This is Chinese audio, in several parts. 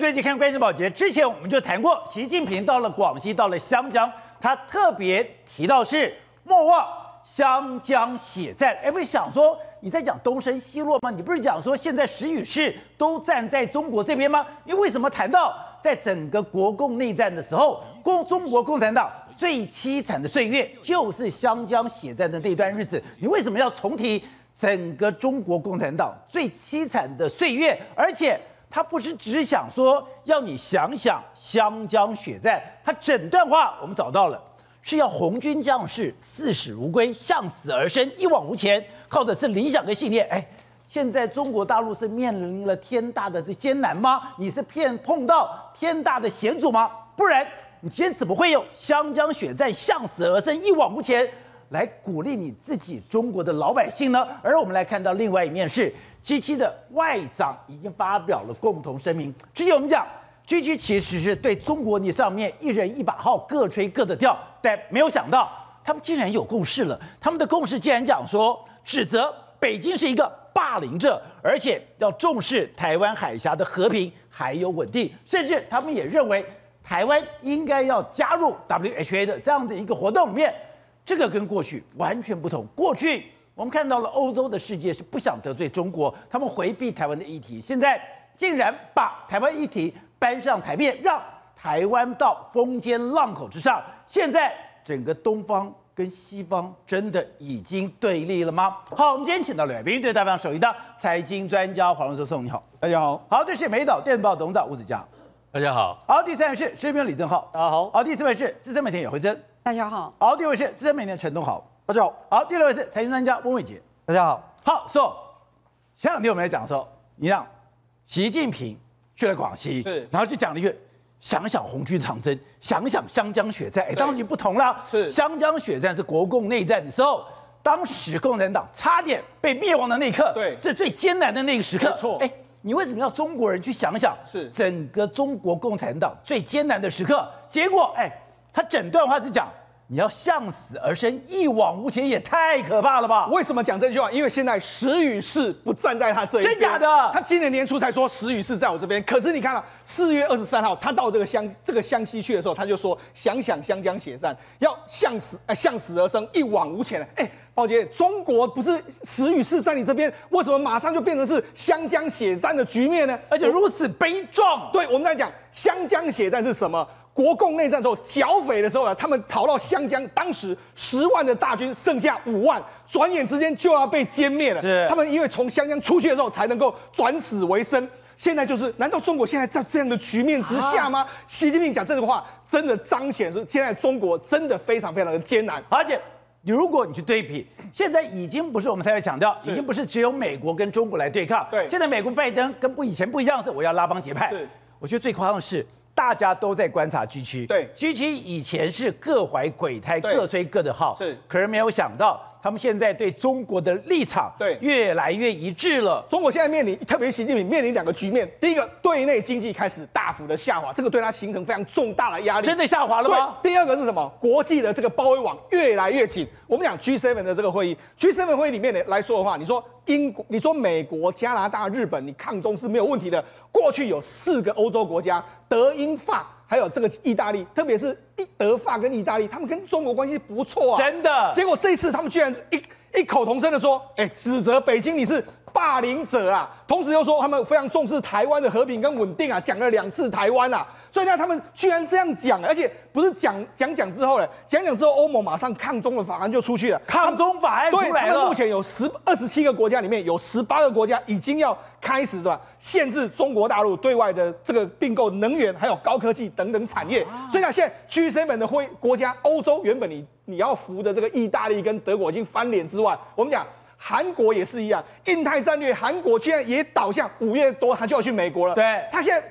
追击看关键保捷。之前我们就谈过，习近平到了广西，到了湘江，他特别提到是莫忘湘江血战。哎，我想说你在讲东升西落吗？你不是讲说现在时与势都站在中国这边吗？因为为什么谈到在整个国共内战的时候，共中国共产党最凄惨的岁月就是湘江血战的那段日子？你为什么要重提整个中国共产党最凄惨的岁月？而且。他不是只想说要你想想湘江血战，他整段话我们找到了，是要红军将士视死如归，向死而生，一往无前，靠的是理想跟信念。哎，现在中国大陆是面临了天大的这艰难吗？你是骗碰到天大的险阻吗？不然你今天怎么会有湘江血战，向死而生，一往无前来鼓励你自己中国的老百姓呢？而我们来看到另外一面是。G7 的外长已经发表了共同声明。之前我们讲，G7 其实是对中国你上面一人一把号，各吹各的调，但没有想到他们竟然有共识了。他们的共识竟然讲说，指责北京是一个霸凌者，而且要重视台湾海峡的和平还有稳定，甚至他们也认为台湾应该要加入 WHA 的这样的一个活动里面。这个跟过去完全不同，过去。我们看到了欧洲的世界是不想得罪中国，他们回避台湾的议题，现在竟然把台湾议题搬上台面，让台湾到风尖浪口之上。现在整个东方跟西方真的已经对立了吗？好，我们今天请到了来宾，对大方首席的财经专家黄教授，你好，大家好。好，这是美岛电子报董事长吴子嘉，大家好。好，第三位是时评李正浩，大家好。好，第四位是资深媒体姚惠贞，大家好。好，第五位是资深媒体陈东豪。大家好，好，第六位是财经专家翁伟杰，大家好，好，说前两天我们来讲的时候，你让习近平去了广西，是，然后就讲了一句，想想红军长征，想想湘江血战，哎，当时就不同了，是，湘江血战是国共内战的时候，当时共产党差点被灭亡的那一刻，对，是最艰难的那个时刻，没错，哎，你为什么要中国人去想想，是。整个中国共产党最艰难的时刻？结果，哎，他整段话是讲。你要向死而生，一往无前，也太可怕了吧？为什么讲这句话？因为现在石宇是不站在他这一边。真假的？他今年年初才说石宇是在我这边，可是你看啊，四月二十三号他到这个湘这个湘西去的时候，他就说想想湘江血战，要向死呃向死而生，一往无前。哎，宝姐，中国不是石宇是在你这边，为什么马上就变成是湘江血战的局面呢？而且如此悲壮。对，我们在讲湘江血战是什么？国共内战之后，剿匪的时候呢，他们逃到湘江，当时十万的大军剩下五万，转眼之间就要被歼灭了。是，他们因为从湘江出去的时候，才能够转死为生。现在就是，难道中国现在在这样的局面之下吗？习近平讲这句话，真的彰显是现在中国真的非常非常的艰难。而且，如果你去对比，现在已经不是我们才会强调，已经不是只有美国跟中国来对抗。对，现在美国拜登跟不以前不一样，是我要拉帮结派。是，我觉得最夸张的是。大家都在观察 G7，对，G7 以前是各怀鬼胎，各吹各的号，是，可是没有想到。他们现在对中国的立场对越来越一致了。中国现在面临，特别习近平面临两个局面：第一个，对内经济开始大幅的下滑，这个对他形成非常重大的压力。真的下滑了吗？第二个是什么？国际的这个包围网越来越紧。我们讲 G7 的这个会议，G7 会议里面的来说的话，你说英国、你说美国、加拿大、日本，你抗中是没有问题的。过去有四个欧洲国家，德、英、法。还有这个意大利，特别是意德法跟意大利，他们跟中国关系不错啊，真的。结果这一次他们居然一异口同声的说，哎，指责北京你是霸凌者啊，同时又说他们非常重视台湾的和平跟稳定啊，讲了两次台湾啊。所以呢，他们居然这样讲，而且不是讲讲讲之后呢，讲讲之后，欧盟马上抗中的法案就出去了。抗中法案出来了。对，他们目前有十二十七个国家里面有十八个国家已经要开始的限制中国大陆对外的这个并购能源还有高科技等等产业。所以呢，现在 G 本的会国家，欧洲原本你你要服的这个意大利跟德国已经翻脸之外，我们讲韩国也是一样，印太战略，韩国居然也倒向五月多他就要去美国了。对，他现在。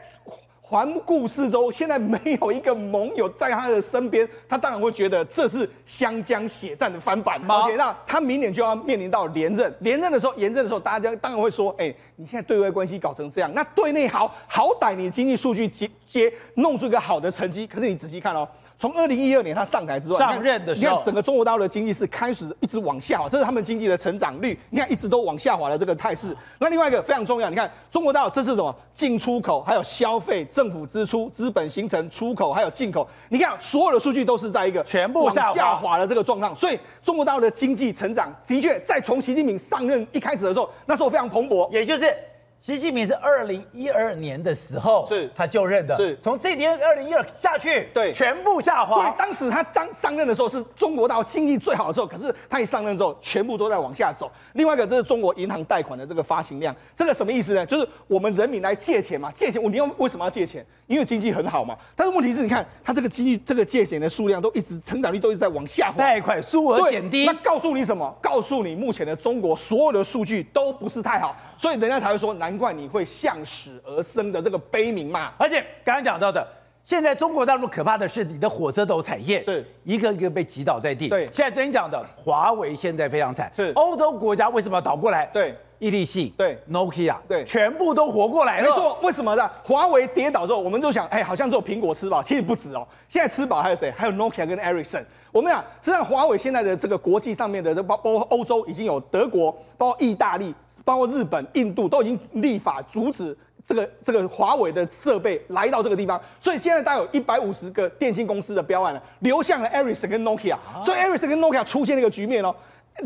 环顾四周，现在没有一个盟友在他的身边，他当然会觉得这是湘江血战的翻版。而且，那他明年就要面临到连任，连任的时候，连任的时候，大家当然会说：“哎，你现在对外关系搞成这样，那对内好好歹你经济数据接接弄出一个好的成绩。”可是你仔细看哦，从二零一二年他上台之后，上任的时候，你看整个中国大陆的经济是开始一直往下滑，这是他们经济的成长率，你看一直都往下滑的这个态势。那另外一个非常重要，你看中国大陆这是什么？进出口，还有消费、政府支出、资本形成、出口，还有进口，你看所有的数据都是在一个全部往下滑的这个状况。所以中国大陆的经济成长的确在从习近平上任一开始的时候，那时候非常蓬勃，也就是。习近平是二零一二年的时候，是他就任的，是从这一年二零一二下去，对，全部下滑。对，当时他刚上任的时候是中国大陆经济最好的时候，可是他一上任之后，全部都在往下走。另外一个，这是中国银行贷款的这个发行量，这个什么意思呢？就是我们人民来借钱嘛，借钱，我你要为什么要借钱？因为经济很好嘛。但是问题是，你看他这个经济这个借钱的数量都一直成长率都一直在往下滑，贷款数额减低。那告诉你什么？告诉你目前的中国所有的数据都不是太好，所以人家才会说，难怪你会。向死而生的这个悲鸣嘛，而且刚刚讲到的，现在中国大陆可怕的是你的火车头产业是一个一个被击倒在地。对，现在昨天讲的华为现在非常惨，是欧洲国家为什么要倒过来？对，伊利系，对，Nokia，对，全部都活过来了。没错，为什么呢？华为跌倒之后，我们就想，哎，好像只有苹果吃饱，其实不止哦。现在吃饱还有谁？还有 Nokia 跟 Ericsson。我们讲，实际上华为现在的这个国际上面的，包包括欧洲已经有德国，包括意大利，包括日本、印度都已经立法阻止。这个这个华为的设备来到这个地方，所以现在大概有一百五十个电信公司的标案了，流向了 Ericsson 跟 Nokia，所以 Ericsson 跟 Nokia 出现了一个局面哦。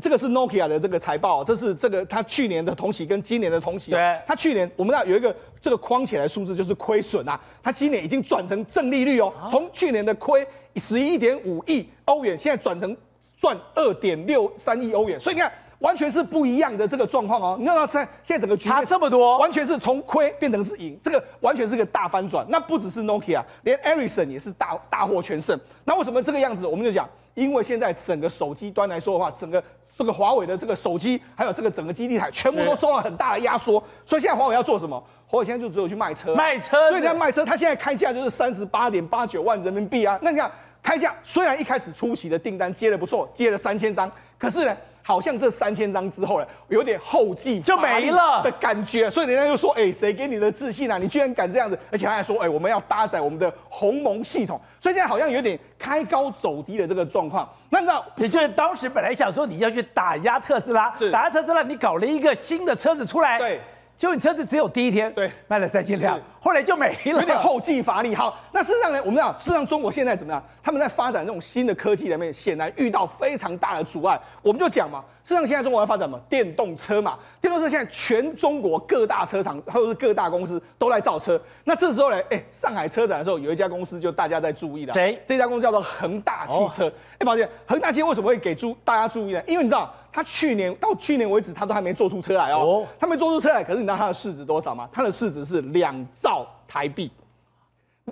这个是 Nokia 的这个财报，这是这个它去年的同期跟今年的同期。对，它去年我们那有一个这个框起来数字就是亏损啊，它今年已经转成正利率哦，从去年的亏十一点五亿欧元，现在转成赚二点六三亿欧元，所以你看。完全是不一样的这个状况哦，你看到在现在整个局面差这么多，完全是从亏变成是赢，这个完全是个大翻转。那不只是 Nokia，连 Ericsson 也是大大获全胜。那为什么这个样子？我们就讲，因为现在整个手机端来说的话，整个这个华为的这个手机，还有这个整个基地台，全部都受到很大的压缩。所以现在华为要做什么？华为现在就只有去卖车，卖车。对，在卖车，他现在开价就是三十八点八九万人民币啊。那你看开价，虽然一开始初期的订单接的不错，接了三千张，可是呢？好像这三千张之后呢，有点后继就没了的感觉，所以人家就说：“哎，谁给你的自信啊？你居然敢这样子！”而且他还说：“哎，我们要搭载我们的鸿蒙系统。”所以现在好像有点开高走低的这个状况。那你知道，也就是当时本来想说你要去打压特斯拉，打压特斯拉，你搞了一个新的车子出来，对。就你车子只有第一天对卖了三千辆，后来就没了，有点后继乏力。好，那事实上呢，我们知道，事实上中国现在怎么样？他们在发展这种新的科技里面，显然遇到非常大的阻碍。我们就讲嘛，事实上现在中国要发展什么？电动车嘛，电动车现在全中国各大车厂或者是各大公司都在造车。那这时候呢，哎，上海车展的时候，有一家公司就大家在注意了，谁？这家公司叫做恒大汽车。哎、哦，抱歉，恒大汽车为什么会给注大家注意呢？因为你知道。他去年到去年为止，他都还没做出车来哦，哦，他没做出车来。可是你知道他的市值多少吗？他的市值是两兆台币，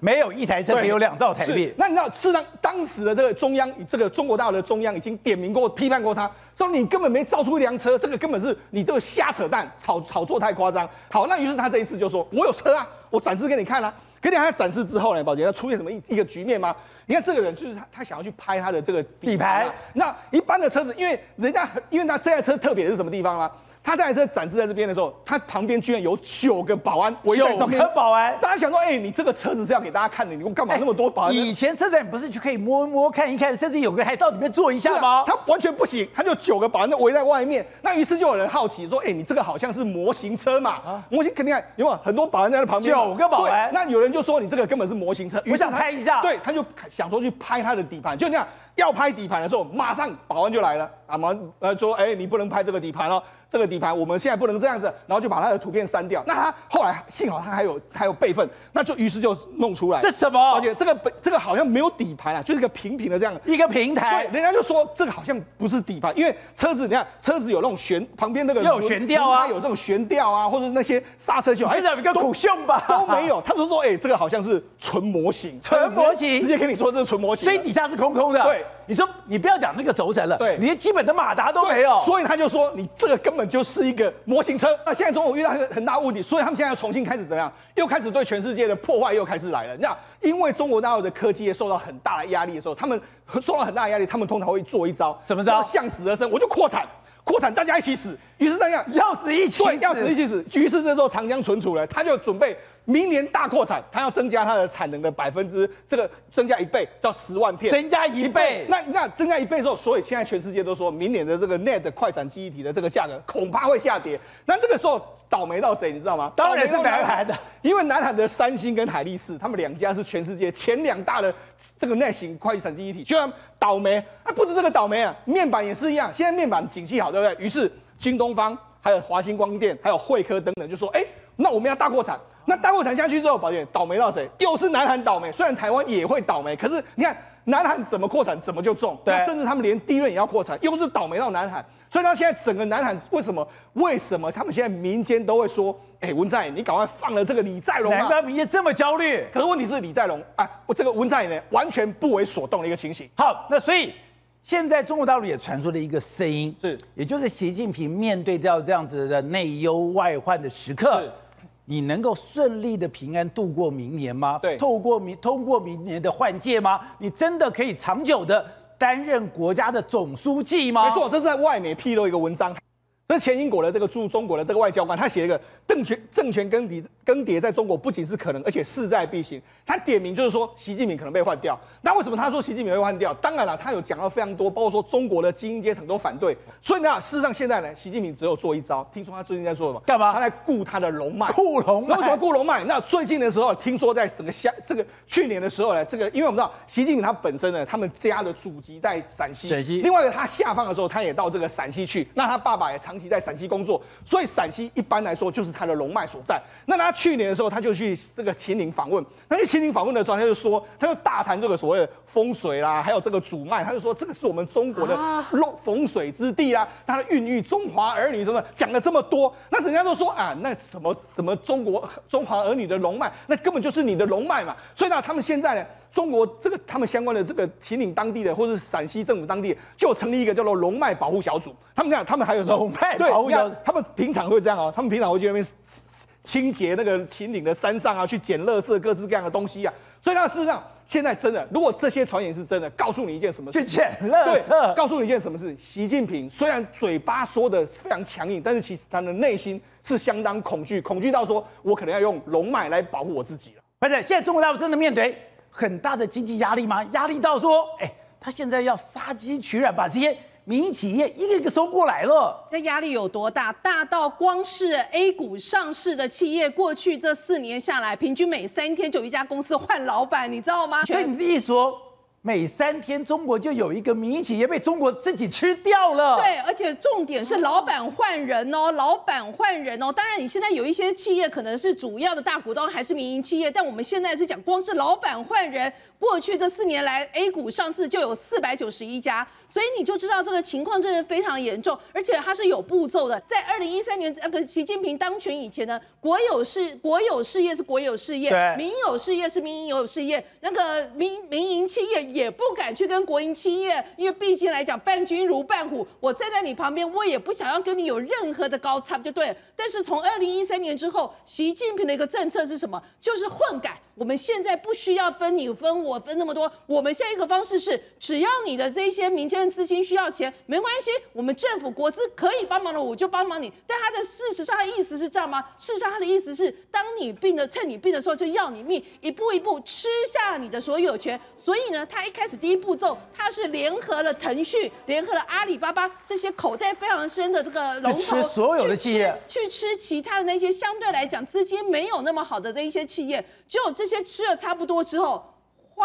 没有一台车可以有两兆台币。那你知道，事实上当时的这个中央，这个中国大陆的中央已经点名过、批判过他，说你根本没造出一辆车，这个根本是你这个瞎扯淡，炒炒作太夸张。好，那于是他这一次就说，我有车啊，我展示给你看啊。可你看他展示之后呢，宝杰，要出现什么一一个局面吗？你看这个人就是他，他想要去拍他的这个底盘啊。那一般的车子，因为人家，因为他这台车特别的是什么地方吗？他这台车展示在这边的时候，他旁边居然有九个保安围在这边。九个保安，大家想说，哎、欸，你这个车子是要给大家看的，你干嘛那么多保安？欸、以前车展不是就可以摸一摸、看一看，甚至有个还到里面坐一下吗？啊、他完全不行，他就九个保安都围在外面。那于是就有人好奇说，哎、欸，你这个好像是模型车嘛？啊、模型肯定有没有很多保安在那旁边？九个保安。那有人就说，你这个根本是模型车。我想拍一下。对，他就想说去拍他的底盘，就那样要拍底盘的时候，马上保安就来了，啊，马上呃说，哎、欸，你不能拍这个底盘哦。这个底盘我们现在不能这样子，然后就把他的图片删掉。那他后来幸好他还有还有备份，那就于是就弄出来。这什么？而且这个这个好像没有底盘啊，就是一个平平的这样一个平台。对，人家就说这个好像不是底盘，因为车子你看车子有那种悬旁边那个有悬吊啊，有这种悬吊啊，或者那些刹车系统，还有一个苦胸吧都没有。他就说，哎、欸，这个好像是纯模型，纯模型，直接跟你说这是纯模型，所以底下是空空的。对。你说你不要讲那个轴承了，对，连基本的马达都没有，所以他就说你这个根本就是一个模型车。那现在中国遇到一个很大问题，所以他们现在要重新开始怎么样？又开始对全世界的破坏又开始来了。你知道，因为中国大陆的科技业受到很大的压力的时候，他们受到很大的压力，他们通常会做一招，什么招？向死而生，我就扩产，扩产大家一起死。于是那样要死一起死，要死一起死。于是这时候长江存储了，他就准备。明年大扩产，它要增加它的产能的百分之这个增加一倍到十万片，增加一倍。那那增加一倍之后，所以现在全世界都说明年的这个 NAND 快闪记忆体的这个价格恐怕会下跌。那这个时候倒霉到谁？你知道吗？当然是南韩的，因为南韩的三星跟海力士，他们两家是全世界前两大的这个 NAND 型快闪记忆体，居然倒霉。啊，不止这个倒霉啊，面板也是一样。现在面板景气好，对不对？于是京东方。还有华星光电，还有慧科等等，就说：哎，那我们要大扩产。那大扩产下去之后，宝姐倒霉到谁？又是南韩倒霉。虽然台湾也会倒霉，可是你看南韩怎么扩产，怎么就中。对，甚至他们连低润也要扩产，又是倒霉到南韩。所以到现在整个南韩为什么？为什么他们现在民间都会说：哎，文在寅，你赶快放了这个李在镕。难怪民间这么焦虑。可是问题是李在镕啊，我这个文在寅呢，完全不为所动的一个情形。好，那所以。现在中国大陆也传出了一个声音，是，也就是习近平面对到这样子的内忧外患的时刻，是你能够顺利的平安度过明年吗？对，透过明通过明年的换届吗？你真的可以长久的担任国家的总书记吗？没错，这是在外媒披露一个文章。这是前英国的这个驻中国的这个外交官，他写一个政权政权更迭更迭在中国不仅是可能，而且势在必行。他点名就是说，习近平可能被换掉。那为什么他说习近平被换掉？当然了，他有讲到非常多，包括说中国的精英阶层都反对。所以呢，事实上现在呢，习近平只有做一招。听说他最近在做什么？干嘛？他在顾他的龙脉。顾龙脉？那为什么顾龙脉？那最近的时候，听说在整个下这个去年的时候呢，这个因为我们知道习近平他本身呢，他们家的祖籍在陕西。陕西。另外一个他下放的时候，他也到这个陕西去。那他爸爸也长期在陕西工作。所以陕西一般来说就是他的龙脉所在。那他去年的时候，他就去这个秦岭访问。那去秦岭访问的时候，他就说，他就大谈这个所谓的风水啦，还有这个主脉。他就说，这个是我们中国的龙风水之地啊，他的孕育中华儿女什么讲了这么多。那人家都说啊，那什么什么中国中华儿女的龙脉，那根本就是你的龙脉嘛。所以呢，他们现在呢。中国这个他们相关的这个秦岭当地的，或者是陕西政府当地，就成立一个叫做龙脉保护小组。他们这样，他们还有龙脉保护小组，他们平常会这样哦，他们平常会去那边清洁那个秦岭的山上啊，去捡垃圾，各式各样的东西啊。所以那，事实上现在真的，如果这些传言是真的，告诉你一件什么事？去捡垃圾。对，告诉你一件什么事？习近平虽然嘴巴说的非常强硬，但是其实他的内心是相当恐惧，恐惧到说我可能要用龙脉来保护我自己了。不是现在中国大陆真的面对。很大的经济压力吗？压力到说，哎，他现在要杀鸡取卵，把这些民营企业一个一个收过来了。那压力有多大？大到光是 A 股上市的企业，过去这四年下来，平均每三天就有一家公司换老板，你知道吗？所以你的意思说？每三天，中国就有一个民营企业被中国自己吃掉了。对，而且重点是老板换人哦，老板换人哦。当然，你现在有一些企业可能是主要的大股东还是民营企业，但我们现在是讲光是老板换人，过去这四年来 A 股上市就有四百九十一家，所以你就知道这个情况真的非常严重，而且它是有步骤的。在二零一三年那个习近平当权以前呢，国有事国有事业是国有事业，民有事业是民营有事业，那个民民营企业。也不敢去跟国营企业，因为毕竟来讲，伴君如伴虎。我站在你旁边，我也不想要跟你有任何的高差，就对。但是从二零一三年之后，习近平的一个政策是什么？就是混改。我们现在不需要分你分我分那么多，我们现在一个方式是，只要你的这些民间资金需要钱，没关系，我们政府国资可以帮忙的，我就帮忙你。但他的事实上的意思是这样吗？事实上他的意思是，当你病的，趁你病的时候就要你命，一步一步吃下你的所有权。所以呢，他一开始第一步骤，他是联合了腾讯，联合了阿里巴巴这些口袋非常深的这个龙头，所有的企业去吃，去吃其他的那些相对来讲资金没有那么好的这一些企业，只有这。先吃了差不多之后，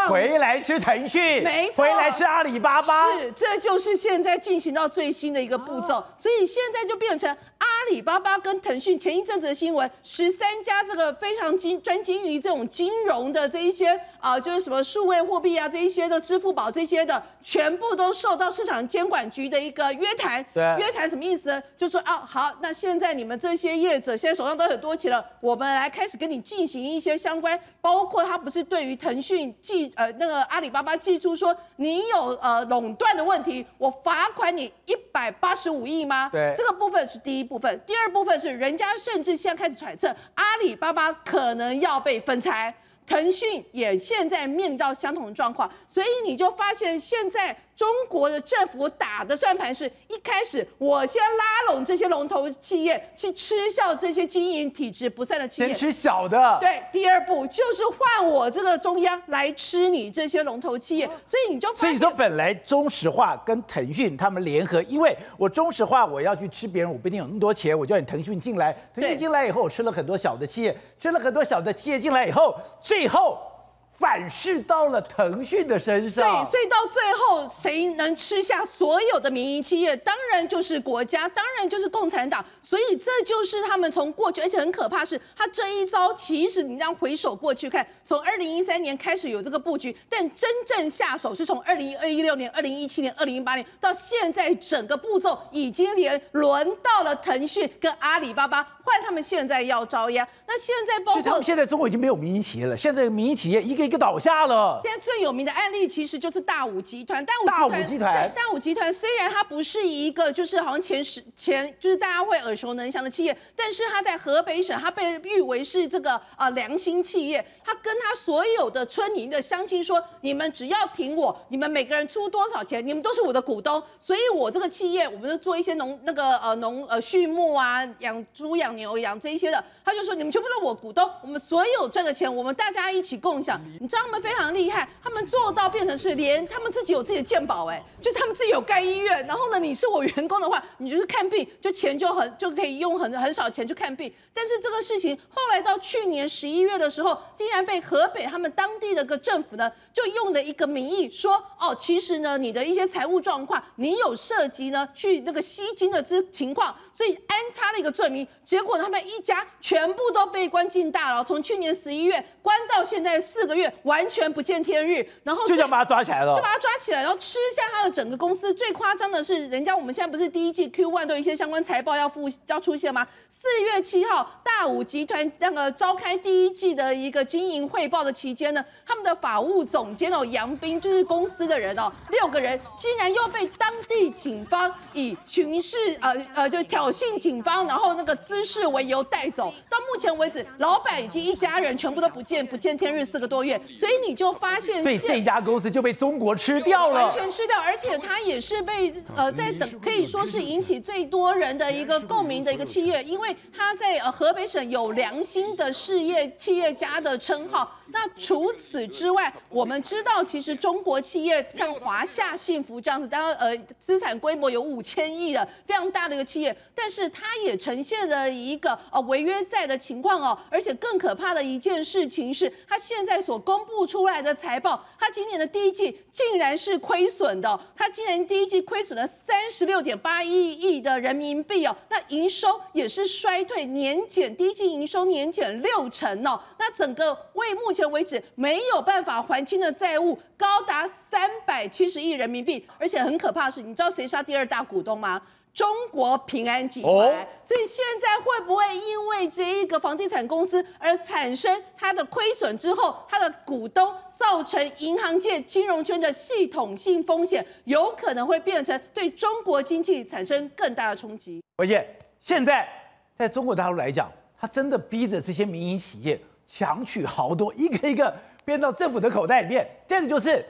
回来吃腾讯，没错，回来吃阿里巴巴，是，这就是现在进行到最新的一个步骤，所以现在就变成。阿里巴巴跟腾讯前一阵子的新闻，十三家这个非常精专精于这种金融的这一些啊、呃，就是什么数位货币啊这一些的支付宝这些的，全部都受到市场监管局的一个约谈。对，约谈什么意思呢？就说啊，好，那现在你们这些业者现在手上都很多钱了，我们来开始跟你进行一些相关，包括他不是对于腾讯记呃那个阿里巴巴记出说你有呃垄断的问题，我罚款你一百八十五亿吗？对，这个部分是第一。部分，第二部分是人家甚至现在开始揣测，阿里巴巴可能要被分拆，腾讯也现在面临到相同的状况，所以你就发现现在中国的政府打的算盘是一开始我先拉拢这些龙头企业，去吃笑这些经营体制不善的企业，先吃小的。对，第二步就是换我这个中央来吃你这些龙头企业，所以你就所以说本来中石化跟腾讯他们联合，因为我中石化我要去吃别人，我不一定有那么多钱，我叫你腾讯进来，腾讯进来以后，我吃了很多小的企业，吃了很多小的企业进来以后，最后。反噬到了腾讯的身上，对，所以到最后谁能吃下所有的民营企业？当然就是国家，当然就是共产党。所以这就是他们从过去，而且很可怕是，他这一招其实你让回首过去看，从二零一三年开始有这个布局，但真正下手是从二零一六年、二零一七年、二零一八年到现在，整个步骤已经连轮到了腾讯跟阿里巴巴，换他们现在要招压。那现在包括他们现在中国已经没有民营企业了，现在民营企业一个。一个倒下了。现在最有名的案例其实就是大武集团。大武集团，对，大武集团虽然它不是一个就是好像前十前就是大家会耳熟能详的企业，但是它在河北省，它被誉为是这个啊、呃、良心企业。它跟它所有的村民的乡亲说：你们只要挺我，你们每个人出多少钱，你们都是我的股东。所以我这个企业，我们就做一些农那个呃农呃畜牧啊，养猪养牛养这一些的。他就说：你们全部都是我股东，我们所有赚的钱，我们大家一起共享。你知道他们非常厉害，他们做到变成是连他们自己有自己的健保，哎，就是他们自己有盖医院。然后呢，你是我员工的话，你就是看病，就钱就很就可以用很很少钱去看病。但是这个事情后来到去年十一月的时候，竟然被河北他们当地的个政府呢，就用了一个名义说，哦，其实呢，你的一些财务状况，你有涉及呢去那个吸金的这情况，所以安插了一个罪名。结果他们一家全部都被关进大牢，从去年十一月关到现在四个月。完全不见天日，然后就想把他抓起来了，就把他抓起来，然后吃下他的整个公司。最夸张的是，人家我们现在不是第一季 Q1 都有一些相关财报要付要出现吗？四月七号，大武集团那个召开第一季的一个经营汇报的期间呢，他们的法务总监哦杨斌就是公司的人哦，六个人竟然又被当地警方以巡视呃呃就挑衅警方，然后那个滋事为由带走。到目前为止，老板以及一家人全部都不见不见天日四个多月。所以你就发现，所以这家公司就被中国吃掉了，完全吃掉，而且他也是被呃在等可以说是引起最多人的一个共鸣的一个企业，因为他在呃河北省有良心的事业企业家的称号。那除此之外，我们知道其实中国企业像华夏幸福这样子，当然呃资产规模有五千亿的非常大的一个企业，但是它也呈现了一个呃违约债的情况哦，而且更可怕的一件事情是，它现在所公布出来的财报，它今年的第一季竟然是亏损的，它今年第一季亏损了三十六点八一亿的人民币哦，那营收也是衰退，年减第一季营收年减六成哦，那整个为目前为止没有办法还清的债务高达三百七十亿人民币，而且很可怕的是，你知道谁是他第二大股东吗？中国平安集团。所以现在会不会因为这一个房地产公司而产生它的亏损之后，它的股东造成银行界金融圈的系统性风险，有可能会变成对中国经济产生更大的冲击？而且现在在中国大陆来讲，他真的逼着这些民营企业。强取豪夺，一个一个变到政府的口袋里面。第二个就是，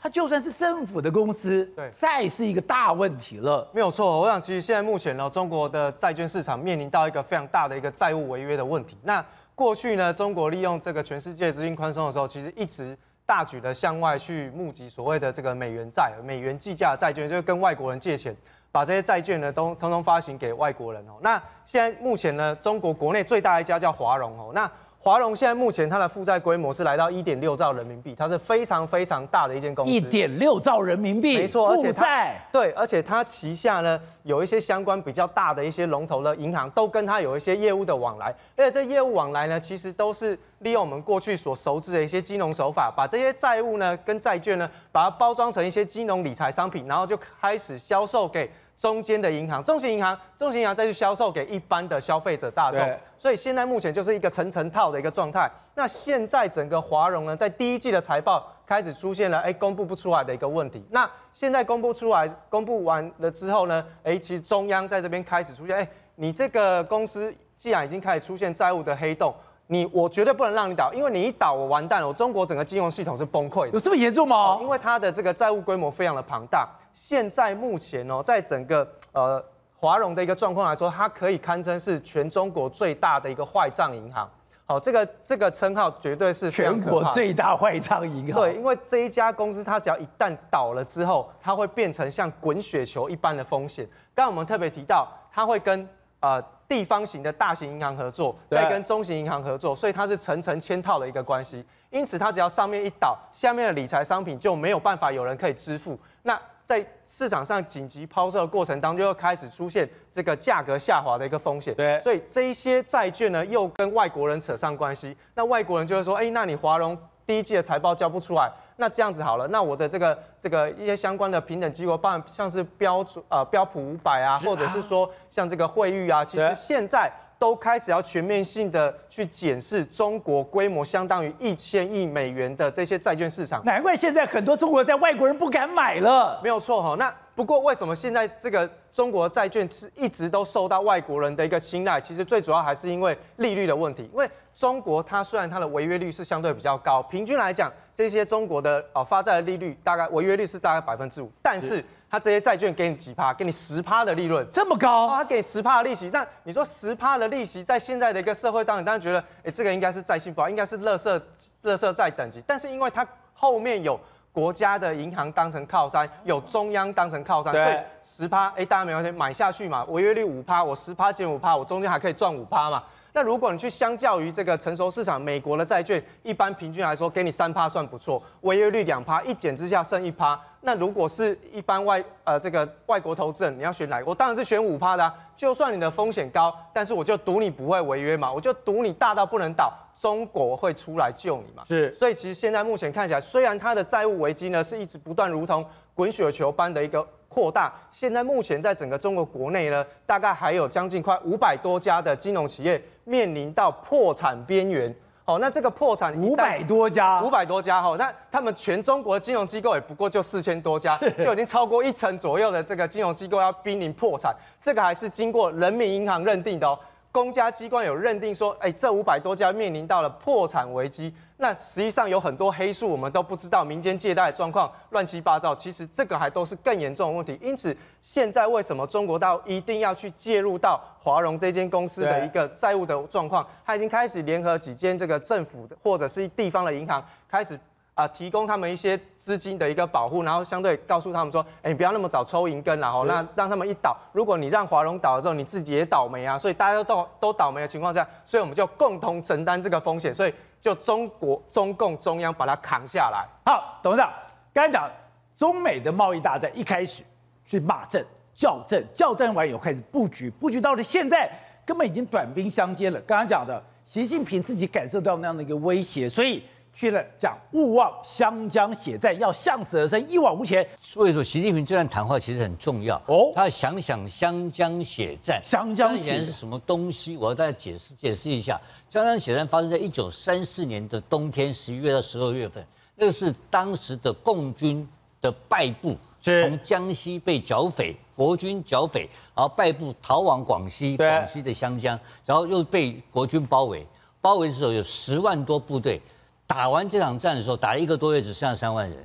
它就算是政府的公司，对，再是一个大问题了。没有错，我想其实现在目前呢，中国的债券市场面临到一个非常大的一个债务违约的问题。那过去呢，中国利用这个全世界资金宽松的时候，其实一直大举的向外去募集所谓的这个美元债、美元计价的债券，就是跟外国人借钱，把这些债券呢都通通发行给外国人哦。那现在目前呢，中国国内最大一家叫华融哦，那。华融现在目前它的负债规模是来到一点六兆人民币，它是非常非常大的一间公司。一点六兆人民币，没错，而且负债对，而且它旗下呢有一些相关比较大的一些龙头的银行，都跟它有一些业务的往来。而且这业务往来呢，其实都是利用我们过去所熟知的一些金融手法，把这些债务呢跟债券呢，把它包装成一些金融理财商品，然后就开始销售给。中间的银行、中型银行、中型银行再去销售给一般的消费者大众，所以现在目前就是一个层层套的一个状态。那现在整个华融呢，在第一季的财报开始出现了哎公布不出来的一个问题。那现在公布出来，公布完了之后呢，哎其实中央在这边开始出现，哎你这个公司既然已经开始出现债务的黑洞。你我绝对不能让你倒，因为你一倒我完蛋了，我中国整个金融系统是崩溃的。有这么严重吗？因为它的这个债务规模非常的庞大，现在目前哦，在整个呃华融的一个状况来说，它可以堪称是全中国最大的一个坏账银行。好，这个这个称号绝对是全国最大坏账银行。对，因为这一家公司，它只要一旦倒了之后，它会变成像滚雪球一般的风险。刚刚我们特别提到，它会跟呃。地方型的大型银行合作，再跟中型银行合作，所以它是层层嵌套的一个关系。因此，它只要上面一倒，下面的理财商品就没有办法有人可以支付。那在市场上紧急抛售的过程当中，又开始出现这个价格下滑的一个风险。对，所以这一些债券呢，又跟外国人扯上关系。那外国人就会说：“哎，那你华融第一季的财报交不出来。”那这样子好了，那我的这个这个一些相关的平等机构，包含像是标准呃标普五百啊，或者是说像这个惠誉啊，其实现在都开始要全面性的去检视中国规模相当于一千亿美元的这些债券市场。难怪现在很多中国在外国人不敢买了。没有错哈，那。不过，为什么现在这个中国债券是一直都受到外国人的一个青睐？其实最主要还是因为利率的问题。因为中国它虽然它的违约率是相对比较高，平均来讲，这些中国的呃发债的利率大概违约率是大概百分之五，但是它这些债券给你几趴，给你十趴的利润，这么高？它给十趴的利息。那你说十趴的利息，在现在的一个社会当中，当然觉得，哎，这个应该是债信不好，应该是垃圾垃圾债等级。但是因为它后面有。国家的银行当成靠山，有中央当成靠山，所以十趴，哎，大家没关系，买下去嘛。违约率五趴，我十趴减五趴，我中间还可以赚五趴嘛。那如果你去相较于这个成熟市场，美国的债券，一般平均来说给你三趴算不错，违约率两趴，一减之下剩一趴。那如果是一般外呃这个外国投资人，你要选哪个？我当然是选五趴的啊。就算你的风险高，但是我就赌你不会违约嘛，我就赌你大到不能倒，中国会出来救你嘛。是，所以其实现在目前看起来，虽然它的债务危机呢是一直不断如同滚雪球般的一个扩大，现在目前在整个中国国内呢，大概还有将近快五百多家的金融企业面临到破产边缘。哦，那这个破产五百多家，五百多家哈，那他们全中国的金融机构也不过就四千多家，就已经超过一成左右的这个金融机构要濒临破产，这个还是经过人民银行认定的哦。公家机关有认定说，哎，这五百多家面临到了破产危机。那实际上有很多黑数，我们都不知道民间借贷状况乱七八糟。其实这个还都是更严重的问题。因此，现在为什么中国大陆一定要去介入到华融这间公司的一个债务的状况？他已经开始联合几间这个政府的或者是地方的银行开始。啊，提供他们一些资金的一个保护，然后相对告诉他们说，哎，你不要那么早抽银根，然后那让他们一倒，如果你让华融倒了之后，你自己也倒霉啊，所以大家都都都倒霉的情况下，所以我们就共同承担这个风险，所以就中国中共中央把它扛下来。好，董事长，刚才讲中美的贸易大战一开始是骂阵、叫阵，叫阵完以后开始布局，布局到了现在根本已经短兵相接了。刚刚讲的习近平自己感受到那样的一个威胁，所以。去了讲勿忘湘江血战，要向死而生，一往无前。所以说，习近平这段谈话其实很重要哦。他想想湘江血战，湘江血战是什么东西？我要大家解释解释一下。湘江血战发生在一九三四年的冬天，十一月到十二月份，那个是当时的共军的败部，从江西被剿匪，国军剿匪，然后败部逃往广西，广西的湘江，然后又被国军包围，包围的时候有十万多部队。打完这场战的时候，打了一个多月，只剩下三万人，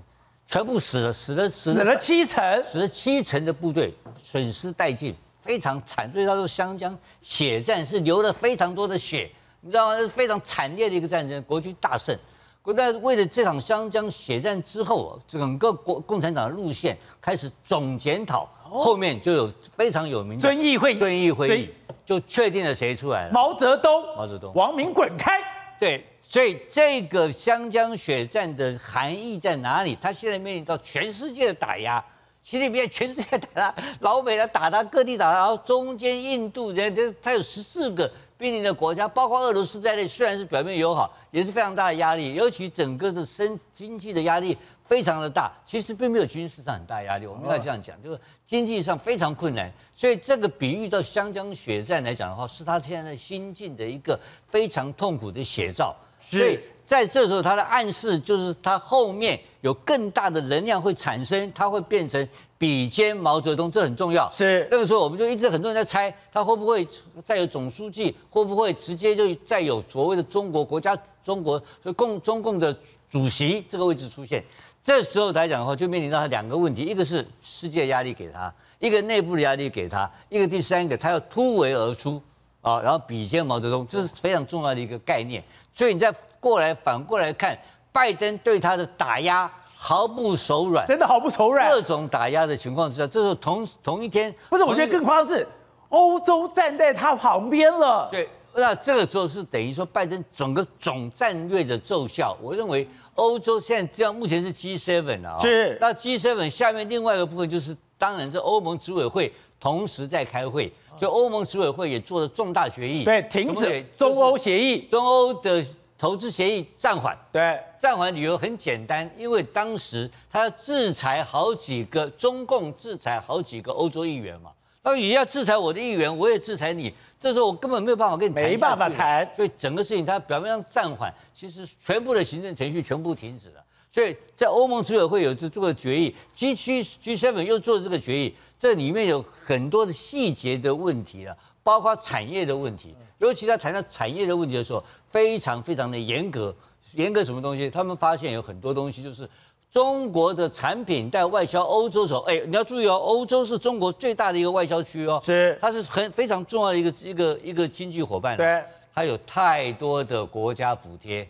全部死了，死了，死了，死了七成，死了七成的部队，损失殆尽，非常惨。所以他说湘江血战是流了非常多的血，你知道吗？是非常惨烈的一个战争，国军大胜。国家为了这场湘江血战之后，整个国共产党的路线开始总检讨，后面就有非常有名的遵义会议，遵义会议就确定了谁出来了？毛泽东，毛泽东，王明滚开，对。所以这个湘江血战的含义在哪里？他现在面临到全世界的打压，习近平全世界打他，老美来打他，各地打他，然后中间印度人，这他有十四个濒临的国家，包括俄罗斯在内，虽然是表面友好，也是非常大的压力，尤其整个的生经济的压力非常的大。其实并没有军事上很大压力，我们要这样讲，就是经济上非常困难。所以这个比喻到湘江血战来讲的话，是他现在心境的一个非常痛苦的写照。所以在这时候，它的暗示就是它后面有更大的能量会产生，它会变成比肩毛泽东，这很重要。是那个时候，我们就一直很多人在猜，他会不会再有总书记，会不会直接就再有所谓的中国国家、中国共中共的主席这个位置出现。这时候来讲的话，就面临到他两个问题：一个是世界压力给他，一个内部的压力给他，一个第三个他要突围而出。啊，然后比肩毛泽东，这是非常重要的一个概念。所以你再过来反过来看，拜登对他的打压毫不手软，真的毫不手软。各种打压的情况之下，这是同同一天。不是，我觉得更夸张是，欧洲站在他旁边了。对，那这个时候是等于说拜登整个总战略的奏效。我认为欧洲现在这样，目前是 G7 啊，是。那 G7 下面另外一个部分就是，当然是欧盟执委会同时在开会。就欧盟执委会也做了重大决议，对，停止中欧协议，中欧的投资协议暂缓。对，暂缓理由很简单，因为当时他要制裁好几个中共，制裁好几个欧洲议员嘛。那你要制裁我的议员，我也制裁你，这时候我根本没有办法跟你谈，没办法谈。所以整个事情他表面上暂缓，其实全部的行政程序全部停止了。所以在欧盟执委会有这做个决议，G 七 G seven 又做这个决议，这里面有很多的细节的问题啊，包括产业的问题。尤其在谈到产业的问题的时候，非常非常的严格。严格什么东西？他们发现有很多东西就是中国的产品在外销欧洲的时候，哎，你要注意哦，欧洲是中国最大的一个外销区哦，是，它是很非常重要的一个一个一个经济伙伴。对，它有太多的国家补贴。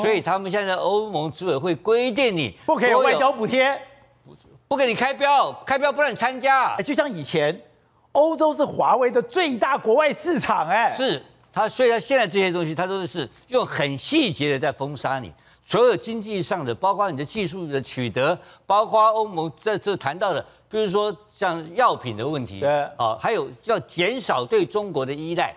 所以他们现在欧盟执委会规定你不可以外交补贴，不不给你开标，开标不让你参加。哎，就像以前，欧洲是华为的最大国外市场，哎，是他。虽然现在这些东西，他都是用很细节的在封杀你，所有经济上的，包括你的技术的取得，包括欧盟在这谈到的，比如说像药品的问题，对，啊，还有要减少对中国的依赖。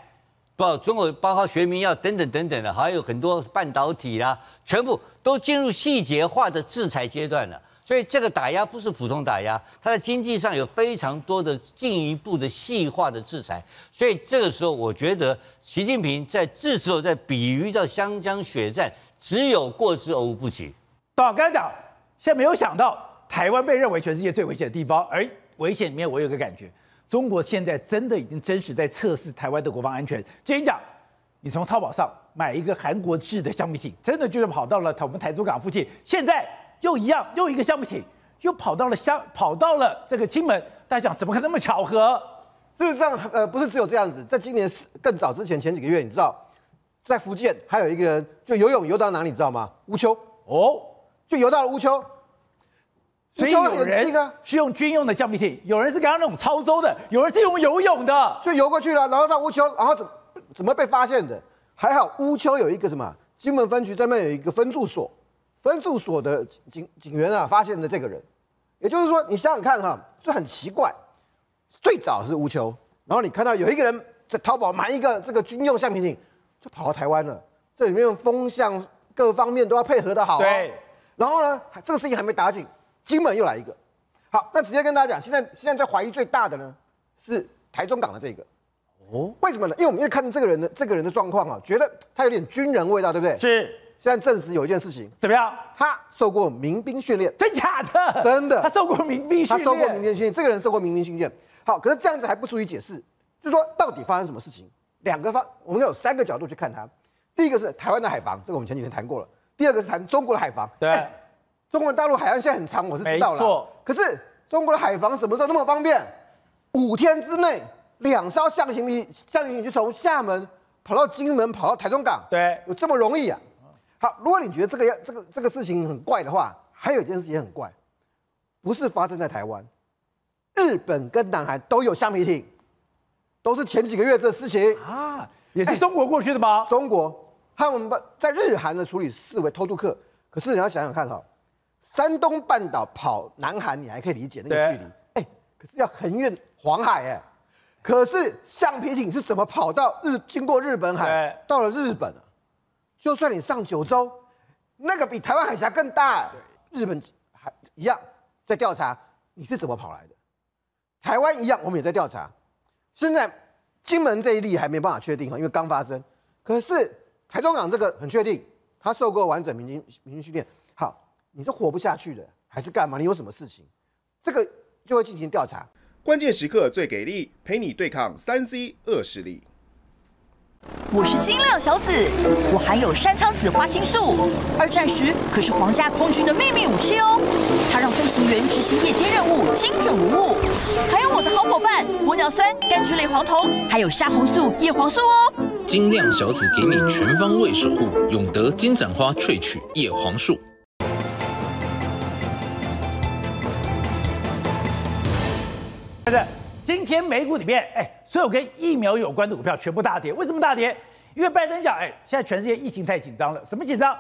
中国包括学民药等等等等的，还有很多半导体啦，全部都进入细节化的制裁阶段了。所以这个打压不是普通打压，它在经济上有非常多的进一步的细化的制裁。所以这个时候，我觉得习近平在这时候在比喻到湘江血战，只有过之而无不及。到刚才讲，现在没有想到台湾被认为全世界最危险的地方，而危险里面我有个感觉。中国现在真的已经真实在测试台湾的国防安全。之前讲，你从淘宝上买一个韩国制的橡皮艇，真的就是跑到了我们台中港附近。现在又一样，又一个橡皮艇又跑到了香，跑到了这个金门。大家想，怎么可能那么巧合？事实上，呃，不是只有这样子。在今年更早之前，前几个月，你知道，在福建还有一个人就游泳游到哪里，你知道吗？乌丘哦，就游到了乌丘。所以有人是用军用的橡皮艇，有人是刚刚那种操舟的，有人是用游泳的，就游过去了，然后到乌丘，然后怎怎么被发现的？还好乌丘有一个什么金门分局这边有一个分驻所，分驻所的警警员啊发现了这个人，也就是说你想想看哈，这很奇怪，最早是乌丘，然后你看到有一个人在淘宝买一个这个军用橡皮艇，就跑到台湾了，这里面风向各方面都要配合的好，对，然后呢，这个事情还没打紧。金门又来一个，好，那直接跟大家讲，现在现在在怀疑最大的呢是台中港的这个，哦，为什么呢？因为我们因为看这个人的这个人的状况啊，觉得他有点军人味道，对不对？是。现在证实有一件事情，怎么样？他受过民兵训练，真假的？真的，他受过民兵训练，他受过民兵训练，这个人受过民兵训练。好，可是这样子还不足以解释，就是说到底发生什么事情？两个方，我们有三个角度去看他。第一个是台湾的海防，这个我们前几天谈过了。第二个是谈中国的海防，对。欸中国大陆海岸线很长，我是知道了。可是中国的海防什么时候那么方便？五天之内，两艘象形艇，象形艇就从厦门跑到金门，跑到台中港。对，有这么容易啊？好，如果你觉得这个要这个这个事情很怪的话，还有一件事情也很怪，不是发生在台湾，日本跟南韩都有橡皮艇，都是前几个月这事情啊，也是中国过去的吗？中国，他们把在日韩的处理视为偷渡客，可是你要想想看哈。山东半岛跑南韩，你还可以理解那个距离，哎，可是要横越黄海，哎，可是橡皮艇是怎么跑到日，经过日本海，到了日本？就算你上九州，那个比台湾海峡更大，日本还一样在调查你是怎么跑来的，台湾一样，我们也在调查。现在金门这一例还没办法确定哈，因为刚发生。可是台中港这个很确定。他受过完整民军民军训练，好，你是活不下去的，还是干嘛？你有什么事情？这个就会进行调查。关键时刻最给力，陪你对抗三 C 恶势力。我是金亮小子，我含有山苍子花青素，二战时可是皇家空军的秘密武器哦。它让飞行员执行夜间任务精准无误。还有我的好伙伴玻尿酸、柑橘类黄酮，还有虾红素、叶黄素哦。金亮小子给你全方位守护，永德金盏花萃取叶黄素。是，今天美股里面，哎，所有跟疫苗有关的股票全部大跌。为什么大跌？因为拜登讲，哎，现在全世界疫情太紧张了。什么紧张？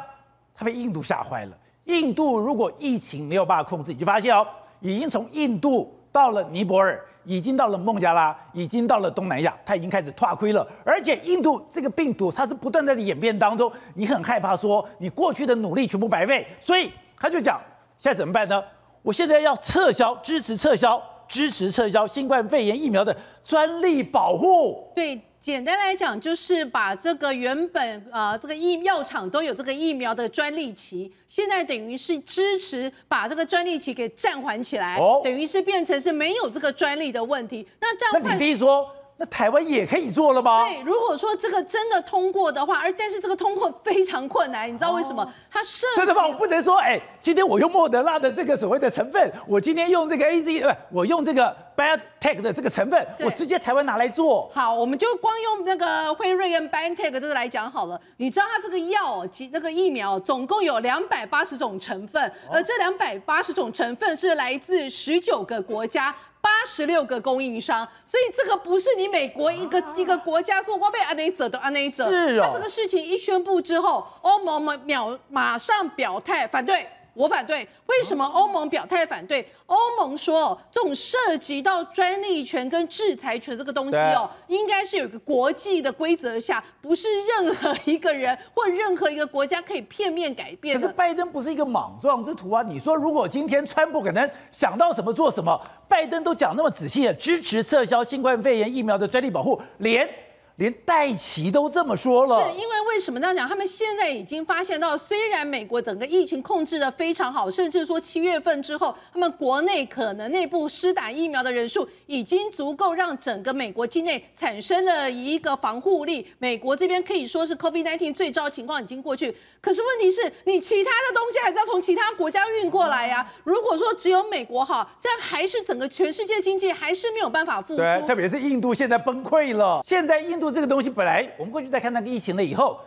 他被印度吓坏了。印度如果疫情没有办法控制，你就发现哦，已经从印度到了尼泊尔，已经到了孟加拉，已经到了东南亚，他已经开始脱亏了。而且印度这个病毒，它是不断在演变当中，你很害怕说你过去的努力全部白费，所以他就讲，现在怎么办呢？我现在要撤销，支持撤销。支持撤销新冠肺炎疫苗的专利保护。对，简单来讲就是把这个原本呃这个疫药厂都有这个疫苗的专利期，现在等于是支持把这个专利期给暂缓起来，哦，等于是变成是没有这个专利的问题。那这样，那你第一说。那台湾也可以做了吗？对，如果说这个真的通过的话，而但是这个通过非常困难，你知道为什么？哦、它设真的吗？我不能说，哎，今天我用莫德纳的这个所谓的成分，我今天用这个 A Z，不，我用这个 BioNTech 的这个成分，我直接台湾拿来做。好，我们就光用那个辉瑞跟 BioNTech 这个来讲好了。你知道它这个药及那个疫苗总共有两百八十种成分，而这两百八十种成分是来自十九个国家。八十六个供应商，所以这个不是你美国一个、啊、一个国家说我被安内者的安内者。是哦。他这个事情一宣布之后，欧盟秒马上表态反对。我反对，为什么欧盟表态反对？欧盟说，这种涉及到专利权跟制裁权这个东西哦，应该是有一个国际的规则下，不是任何一个人或任何一个国家可以片面改变。可是拜登不是一个莽撞之徒啊！你说，如果今天川普可能想到什么做什么，拜登都讲那么仔细的支持撤销新冠肺炎疫苗的专利保护，连。连戴琪都这么说了，是因为为什么这样讲？他们现在已经发现到，虽然美国整个疫情控制的非常好，甚至说七月份之后，他们国内可能内部施打疫苗的人数已经足够让整个美国境内产生了一个防护力。美国这边可以说是 COVID-19 最糟情况已经过去，可是问题是你其他的东西还是要从其他国家运过来呀、啊。如果说只有美国好，这样还是整个全世界经济还是没有办法复苏。对，特别是印度现在崩溃了，现在印度。这个东西本来我们过去在看那个疫情了以后，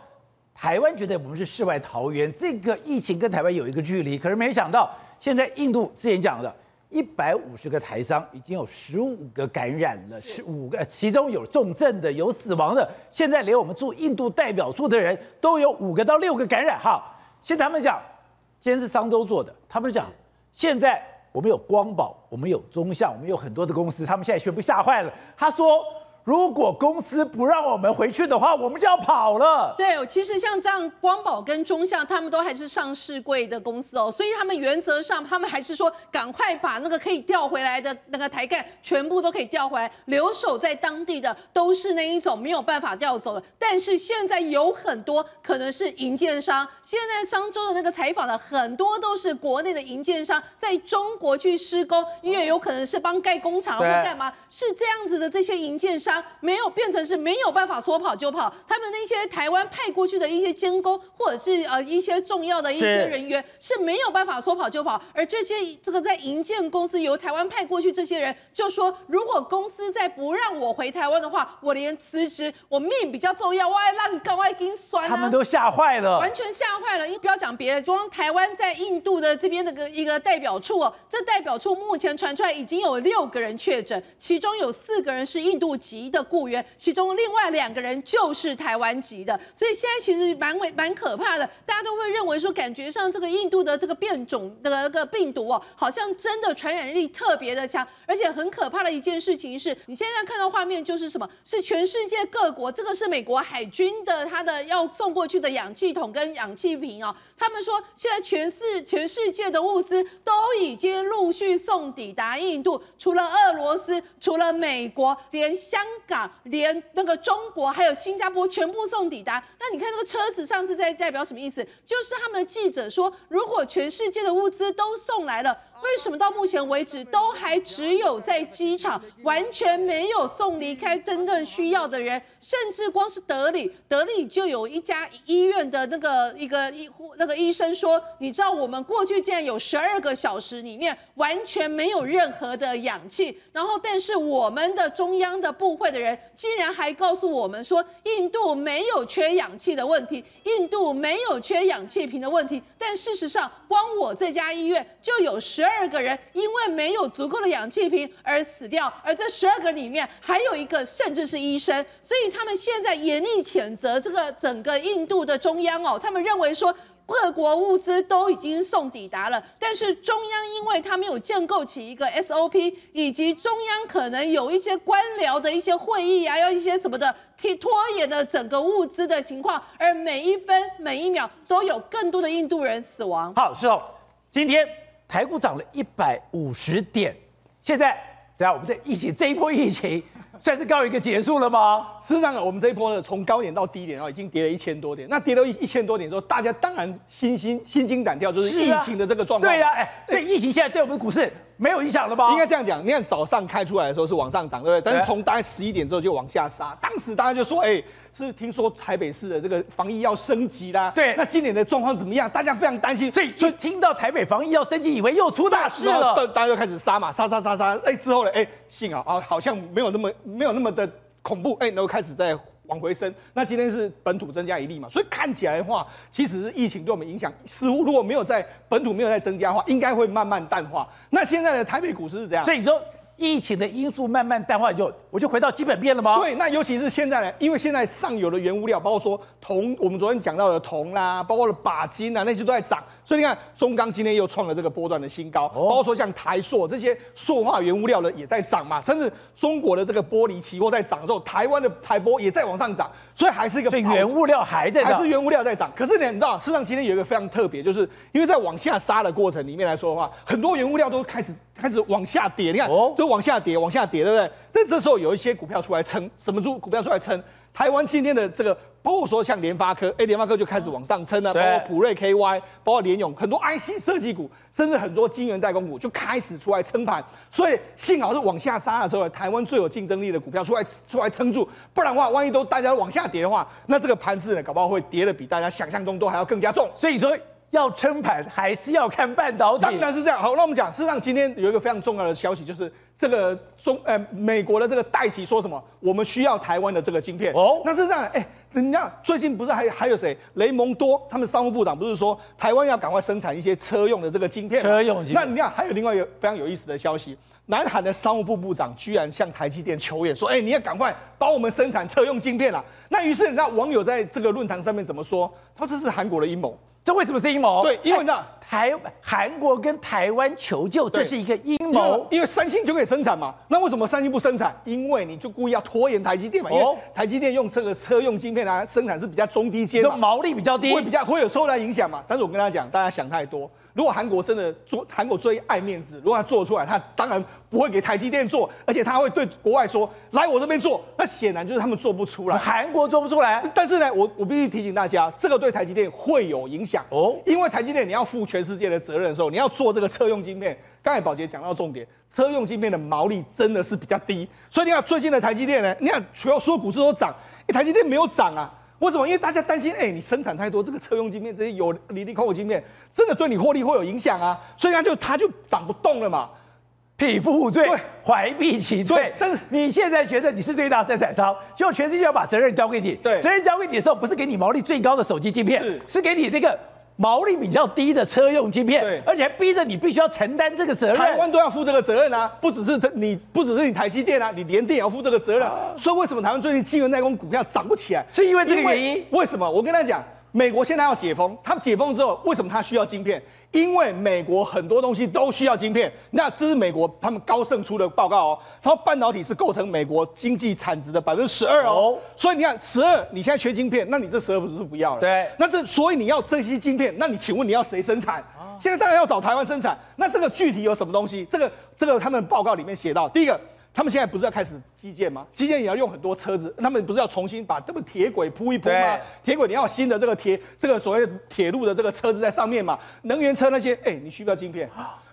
台湾觉得我们是世外桃源，这个疫情跟台湾有一个距离。可是没想到，现在印度之前讲的，一百五十个台商已经有十五个感染了，十五个其中有重症的，有死亡的。现在连我们驻印度代表处的人都有五个到六个感染。哈，现在他们讲，今天是商周做的，他们讲现在我们有光宝，我们有中橡，我们有很多的公司，他们现在全部吓坏了。他说。如果公司不让我们回去的话，我们就要跑了。对，其实像这样，光宝跟中橡他们都还是上市柜的公司哦，所以他们原则上，他们还是说赶快把那个可以调回来的那个台干全部都可以调回来，留守在当地的都是那一种没有办法调走的。但是现在有很多可能是银建商，现在商周的那个采访的很多都是国内的银建商在中国去施工，因为有可能是帮盖工厂或干嘛，是这样子的这些银建商。没有变成是没有办法说跑就跑，他们那些台湾派过去的一些监工或者是呃一些重要的一些人员是没有办法说跑就跑，而这些这个在营建公司由台湾派过去这些人就说，如果公司再不让我回台湾的话，我连辞职，我命比较重要，我爱让高爱给酸，他们都吓坏了，完全吓坏了。因为不要讲别的，光台湾在印度的这边的个一个代表处哦，这代表处目前传出来已经有六个人确诊，其中有四个人是印度籍。的雇员，其中另外两个人就是台湾籍的，所以现在其实蛮为蛮可怕的，大家都会认为说，感觉上这个印度的这个变种的那个病毒哦，好像真的传染力特别的强，而且很可怕的一件事情是，你现在看到画面就是什么？是全世界各国，这个是美国海军的他的要送过去的氧气筒跟氧气瓶哦，他们说现在全世全世界的物资都已经陆续送抵达印度，除了俄罗斯，除了美国，连香香港、连那个中国还有新加坡全部送抵达。那你看那个车子上次在代表什么意思？就是他们的记者说，如果全世界的物资都送来了。为什么到目前为止都还只有在机场，完全没有送离开真正需要的人？甚至光是德里，德里就有一家医院的那个一个医护那个医生说，你知道我们过去竟然有十二个小时里面完全没有任何的氧气，然后但是我们的中央的部会的人竟然还告诉我们说，印度没有缺氧气的问题，印度没有缺氧气瓶的问题，但事实上，光我这家医院就有十。十二个人因为没有足够的氧气瓶而死掉，而这十二个里面还有一个甚至是医生，所以他们现在严厉谴责这个整个印度的中央哦，他们认为说各国物资都已经送抵达了，但是中央因为他没有建构起一个 SOP，以及中央可能有一些官僚的一些会议啊，要一些什么的替拖延的整个物资的情况，而每一分每一秒都有更多的印度人死亡。好，是哦，今天。台股涨了一百五十点，现在在我们的疫情这一波疫情算是告一个结束了吗？事实上，我们这一波呢，从高点到低点啊，已经跌了一千多点。那跌到一一千多点之后，大家当然心心心惊胆跳，就是疫情的这个状况。对呀，哎，所以疫情现在对我们的股市没有影响了吧？应该这样讲，你看早上开出来的时候是往上涨，对不对？但是从大概十一点之后就往下杀。当时大家就说，哎。是听说台北市的这个防疫要升级啦，对，那今年的状况怎么样？大家非常担心，所以就听到台北防疫要升级，以为又出大事了，大家就开始杀嘛，杀杀杀杀，哎，之后呢，哎，幸好啊，好像没有那么没有那么的恐怖，哎，然后开始在往回升。那今天是本土增加一例嘛，所以看起来的话，其实疫情对我们影响似乎如果没有在本土没有在增加的话，应该会慢慢淡化。那现在的台北股市是怎样？所以说。疫情的因素慢慢淡化，就我就回到基本面了吗？对，那尤其是现在呢，因为现在上游的原物料，包括说铜，我们昨天讲到的铜啦，包括了钯金啊，那些都在涨。所以你看，中钢今天又创了这个波段的新高，包括说像台塑这些塑化原物料呢也在涨嘛，甚至中国的这个玻璃期货在涨的时候，台湾的台玻也在往上涨，所以还是一个。所以原物料还在涨，还是原物料在涨。可是呢，你知道，事实上今天有一个非常特别，就是因为在往下杀的过程里面来说的话，很多原物料都开始。开始往下跌，你看，都往下跌，往下跌，对不对？但这时候有一些股票出来撑，什么猪股票出来撑？台湾今天的这个，包括说像联发科，哎，联发科就开始往上撑了，包括普瑞 KY，包括联咏，很多 IC 设计股，甚至很多晶圆代工股就开始出来撑盘。所以幸好是往下杀的时候，台湾最有竞争力的股票出来出来撑住，不然的话，万一都大家都往下跌的话，那这个盘势呢，搞不好会跌的比大家想象中都还要更加重。所以说。要撑盘还是要看半导体？当然是这样。好，那我们讲，事实上今天有一个非常重要的消息，就是这个中呃美国的这个戴奇说什么？我们需要台湾的这个晶片。哦，那是这样。哎，你看最近不是还还有谁？雷蒙多他们商务部长不是说台湾要赶快生产一些车用的这个晶片？车用晶片。那你看还有另外一个非常有意思的消息，南韩的商务部部长居然向台积电求援，说：哎，你要赶快帮我们生产车用晶片了。那于是你知道网友在这个论坛上面怎么说？他说这是韩国的阴谋。这为什么是阴谋？对，因为呢，台韩国跟台湾求救，这是一个阴谋。因为三星就可以生产嘛，那为什么三星不生产？因为你就故意要拖延台积电嘛。因为台积电用这个车用晶片来，生产是比较中低阶，的毛利比较低，会比较会有受到影响嘛。但是我跟大家讲，大家想太多。如果韩国真的做，韩国最爱面子，如果他做出来，他当然不会给台积电做，而且他会对国外说，来我这边做。那显然就是他们做不出来，韩国做不出来。但是呢，我我必须提醒大家，这个对台积电会有影响哦，因为台积电你要负全世界的责任的时候，你要做这个车用晶片。刚才宝杰讲到重点，车用晶片的毛利真的是比较低，所以你看最近的台积电呢，你看所有所有股市都涨，台积电没有涨啊。为什么？因为大家担心，哎、欸，你生产太多这个车用晶片，这些有离离口口晶片，真的对你获利会有影响啊，所以它就它就涨不动了嘛。匹夫无罪，怀璧其罪。但是你现在觉得你是最大生产商，结果全世界要把责任交给你。对，责任交给你的时候，不是给你毛利最高的手机晶片，是是给你这个。毛利比较低的车用晶片，对，而且还逼着你必须要承担这个责任。台湾都要负这个责任啊，不只是你，不只是你台积电啊，你联电也要负这个责任。啊、所以为什么台湾最近晶圆代工股票涨不起来？是因为这个原因？为什么？我跟他讲。美国现在要解封，他们解封之后，为什么他需要晶片？因为美国很多东西都需要晶片。那这是美国他们高盛出的报告哦，他说半导体是构成美国经济产值的百分之十二哦。所以你看，十二你现在缺晶片，那你这十二不是不要了？对。那这所以你要这些晶片，那你请问你要谁生产？现在当然要找台湾生产。那这个具体有什么东西？这个这个他们报告里面写到，第一个。他们现在不是要开始基建吗？基建也要用很多车子，他们不是要重新把这个铁轨铺一铺吗？铁轨你要新的这个铁，这个所谓的铁路的这个车子在上面嘛？能源车那些，哎，你需不需要晶片？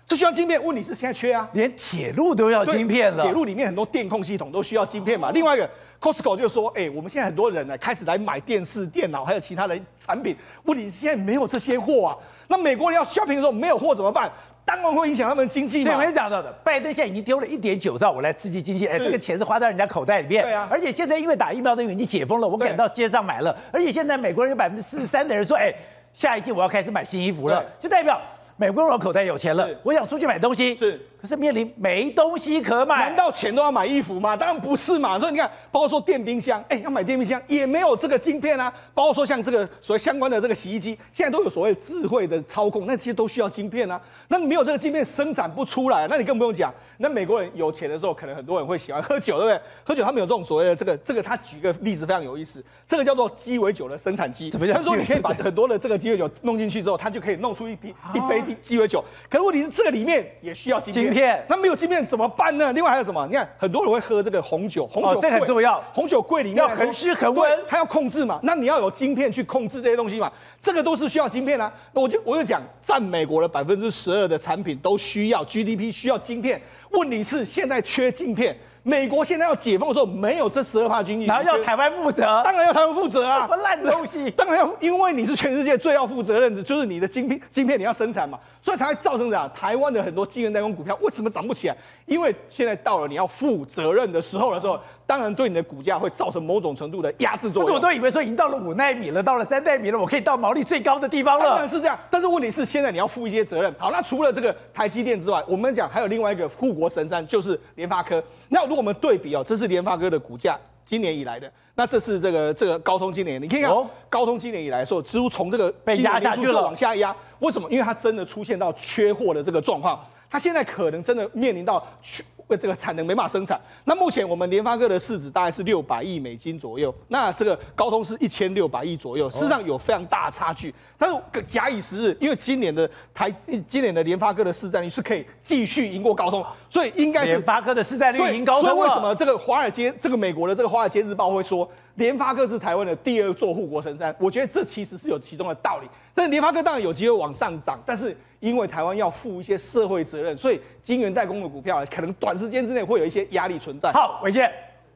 这需要晶片，问题是现在缺啊，连铁路都要晶片了。铁路里面很多电控系统都需要晶片嘛。另外一个，Costco 就说，哎，我们现在很多人呢开始来买电视、电脑，还有其他的产品，问题是现在没有这些货啊。那美国人要 shopping 的时候没有货怎么办？当然会影响他们的经济嘛。所以我们讲到的，拜登现在已经丢了一点九兆，我来刺激经济，哎，这个钱是花在人家口袋里面。对啊。而且现在因为打疫苗的原因已经解封了，我赶到街上买了。而且现在美国人有百分之四十三的人说，哎，下一季我要开始买新衣服了，就代表。美国人我口袋有钱了，我想出去买东西，是，可是面临没东西可买。难道钱都要买衣服吗？当然不是嘛。所以你看，包括说电冰箱，哎，要买电冰箱也没有这个晶片啊。包括说像这个所谓相关的这个洗衣机，现在都有所谓智慧的操控，那这些都需要晶片啊。那你没有这个晶片，生产不出来，那你更不用讲。那美国人有钱的时候，可能很多人会喜欢喝酒，对不对？喝酒他们有这种所谓的这个这个，他举个例子非常有意思，这个叫做鸡尾酒的生产机。怎么样？他说你可以把很多的这个鸡尾酒弄进去之后，它就可以弄出一批一杯鸡尾酒。可是问题是，这个里面也需要晶片。晶片，那没有晶片怎么办呢？另外还有什么？你看，很多人会喝这个红酒，红酒、哦、这很重要。红酒柜里面要恒湿恒温，它要控制嘛。那你要有晶片去控制这些东西嘛？这个都是需要晶片啊。那我就我就讲，占美国的百分之十二的产品都需要 GDP 需要晶片。问题是现在缺晶片。美国现在要解封的时候，没有这十二帕经济，然后要台湾负责，当然要台湾负责啊！什么烂东西？当然要，因为你是全世界最要负责任的，就是你的晶片，晶片你要生产嘛，所以才会造成这样。台湾的很多晶圆代工股票为什么涨不起来？因为现在到了你要负责任的时候的时候，当然对你的股价会造成某种程度的压制作用。我都以为说已经到了五纳米了，到了三奈米了，我可以到毛利最高的地方了。当然是这样，但是问题是现在你要负一些责任。好，那除了这个台积电之外，我们讲还有另外一个护国神山，就是联发科。那如果我们对比哦，这是联发科的股价今年以来的，那这是这个这个高通今年，你可以看高通今年以来说，几乎从这个被压下去了，往下压。为什么？因为它真的出现到缺货的这个状况，它现在可能真的面临到缺。这个产能没办法生产。那目前我们联发科的市值大概是六百亿美金左右，那这个高通是一千六百亿左右，事实上有非常大的差距。但是假以时日，因为今年的台，今年的联发科的市占率是可以继续赢过高通，所以应该是联发科的市占率赢高通。所以为什么这个华尔街，这个美国的这个华尔街日报会说联发科是台湾的第二座护国神山？我觉得这其实是有其中的道理。但是联发科当然有机会往上涨，但是。因为台湾要负一些社会责任，所以晶圆代工的股票可能短时间之内会有一些压力存在。好，伟健，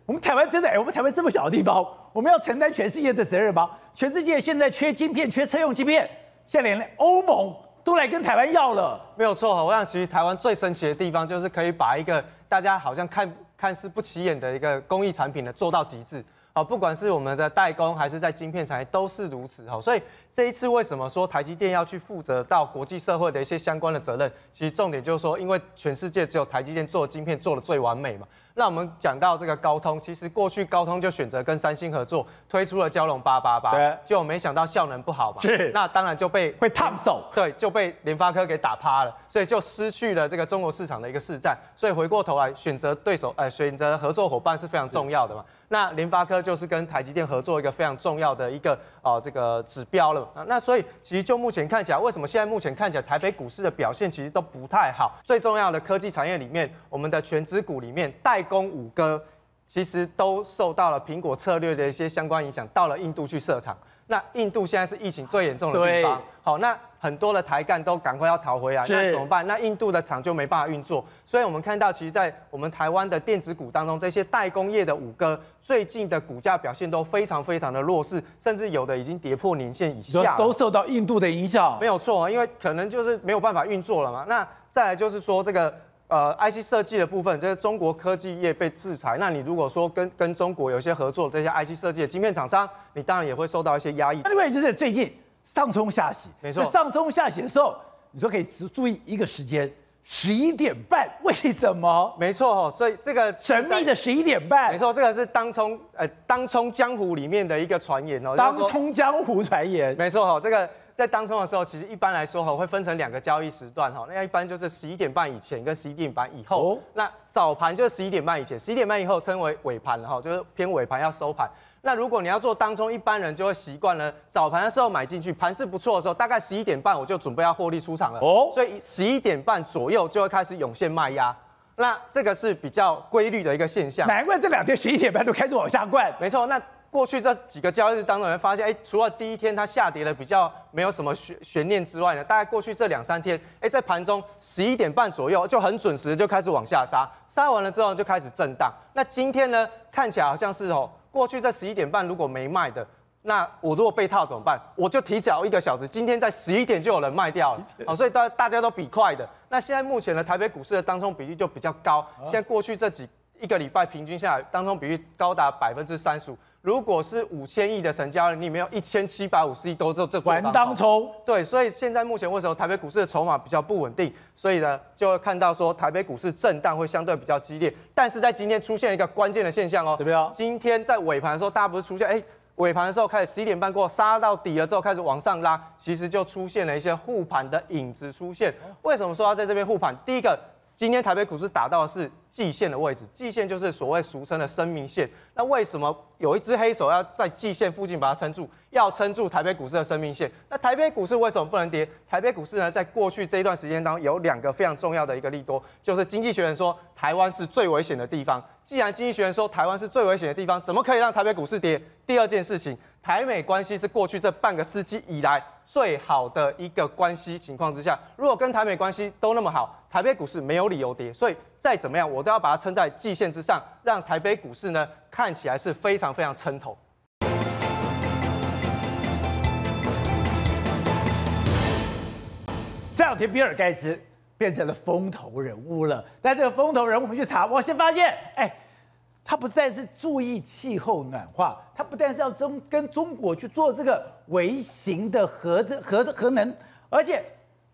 我们台湾真的，哎，我们台湾这么小的地方，我们要承担全世界的责任吗？全世界现在缺晶片，缺车用晶片，现在连欧盟都来跟台湾要了。没有错哈，我想其实台湾最神奇的地方就是可以把一个大家好像看看似不起眼的一个工艺产品呢做到极致。好，不管是我们的代工还是在晶片产业都是如此。好，所以这一次为什么说台积电要去负责到国际社会的一些相关的责任？其实重点就是说，因为全世界只有台积电做的晶片做的最完美嘛。那我们讲到这个高通，其实过去高通就选择跟三星合作，推出了骁龙八八八，就没想到效能不好嘛，是，那当然就被会烫手，对，就被联发科给打趴了，所以就失去了这个中国市场的一个市占，所以回过头来选择对手，呃，选择合作伙伴是非常重要的嘛。那联发科就是跟台积电合作一个非常重要的一个哦、呃、这个指标了。那所以其实就目前看起来，为什么现在目前看起来台北股市的表现其实都不太好？最重要的科技产业里面，我们的全资股里面代工五哥，其实都受到了苹果策略的一些相关影响，到了印度去设厂。那印度现在是疫情最严重的地方，好，那很多的台干都赶快要逃回来，那怎么办？那印度的厂就没办法运作，所以我们看到，其实，在我们台湾的电子股当中，这些代工业的五哥最近的股价表现都非常非常的弱势，甚至有的已经跌破年线以下，都受到印度的影响。没有错，因为可能就是没有办法运作了嘛。那再来就是说这个。呃，IC 设计的部分，这是中国科技业被制裁，那你如果说跟跟中国有一些合作，这些 IC 设计的晶片厂商，你当然也会受到一些压抑。另外就是最近上冲下洗，没错，上冲下洗的时候，你说可以只注意一个时间，十一点半，为什么？没错，所以这个神秘的十一点半，没错，这个是当冲呃当冲江湖里面的一个传言哦，当冲江湖传言，没错哈，这个。在当冲的时候，其实一般来说哈，会分成两个交易时段哈。那一般就是十一点半以前跟十一点半以后。那早盘就是十一点半以前，十一点半以后称为尾盘了哈，就是偏尾盘要收盘。那如果你要做当中，一般人就会习惯了早盘的时候买进去，盘势不错的时候，大概十一点半我就准备要获利出场了。哦，所以十一点半左右就会开始涌现卖压。那这个是比较规律的一个现象。难怪这两天十一点半都开始往下灌。没错，那过去这几个交易日当中，你会发现，哎，除了第一天它下跌的比较没有什么悬悬念之外呢，大概过去这两三天，哎，在盘中十一点半左右就很准时就开始往下杀，杀完了之后就开始震荡。那今天呢，看起来好像是哦，过去在十一点半如果没卖的。那我如果被套怎么办？我就提早一个小时，今天在十一点就有人卖掉了，好，所以大大家都比快的。那现在目前的台北股市的当冲比例就比较高，现在过去这几一个礼拜平均下来，当中比例高达百分之三十五。如果是五千亿的成交，你里面有一千七百五十亿都是这玩当冲。对，所以现在目前为什么台北股市的筹码比较不稳定？所以呢，就会看到说台北股市震荡会相对比较激烈。但是在今天出现一个关键的现象哦，怎么样？今天在尾盘的时候，大家不是出现哎？尾盘的时候开始十一点半过后杀到底了之后开始往上拉，其实就出现了一些护盘的影子出现。为什么说要在这边护盘？第一个，今天台北股市打到的是季线的位置，季线就是所谓俗称的生命线。那为什么有一只黑手要在季线附近把它撑住？要撑住台北股市的生命线。那台北股市为什么不能跌？台北股市呢，在过去这一段时间当中，有两个非常重要的一个利多，就是经济学人说台湾是最危险的地方。既然经济学人说台湾是最危险的地方，怎么可以让台北股市跌？第二件事情，台美关系是过去这半个世纪以来最好的一个关系情况之下，如果跟台美关系都那么好，台北股市没有理由跌。所以再怎么样，我都要把它撑在季线之上，让台北股市呢看起来是非常非常撑头。这两天比尔盖茨变成了风头人物了，但这个风头人物，我们去查，我先发现，哎，他不再是注意气候暖化，他不但是要中跟中国去做这个微型的核的核核能，而且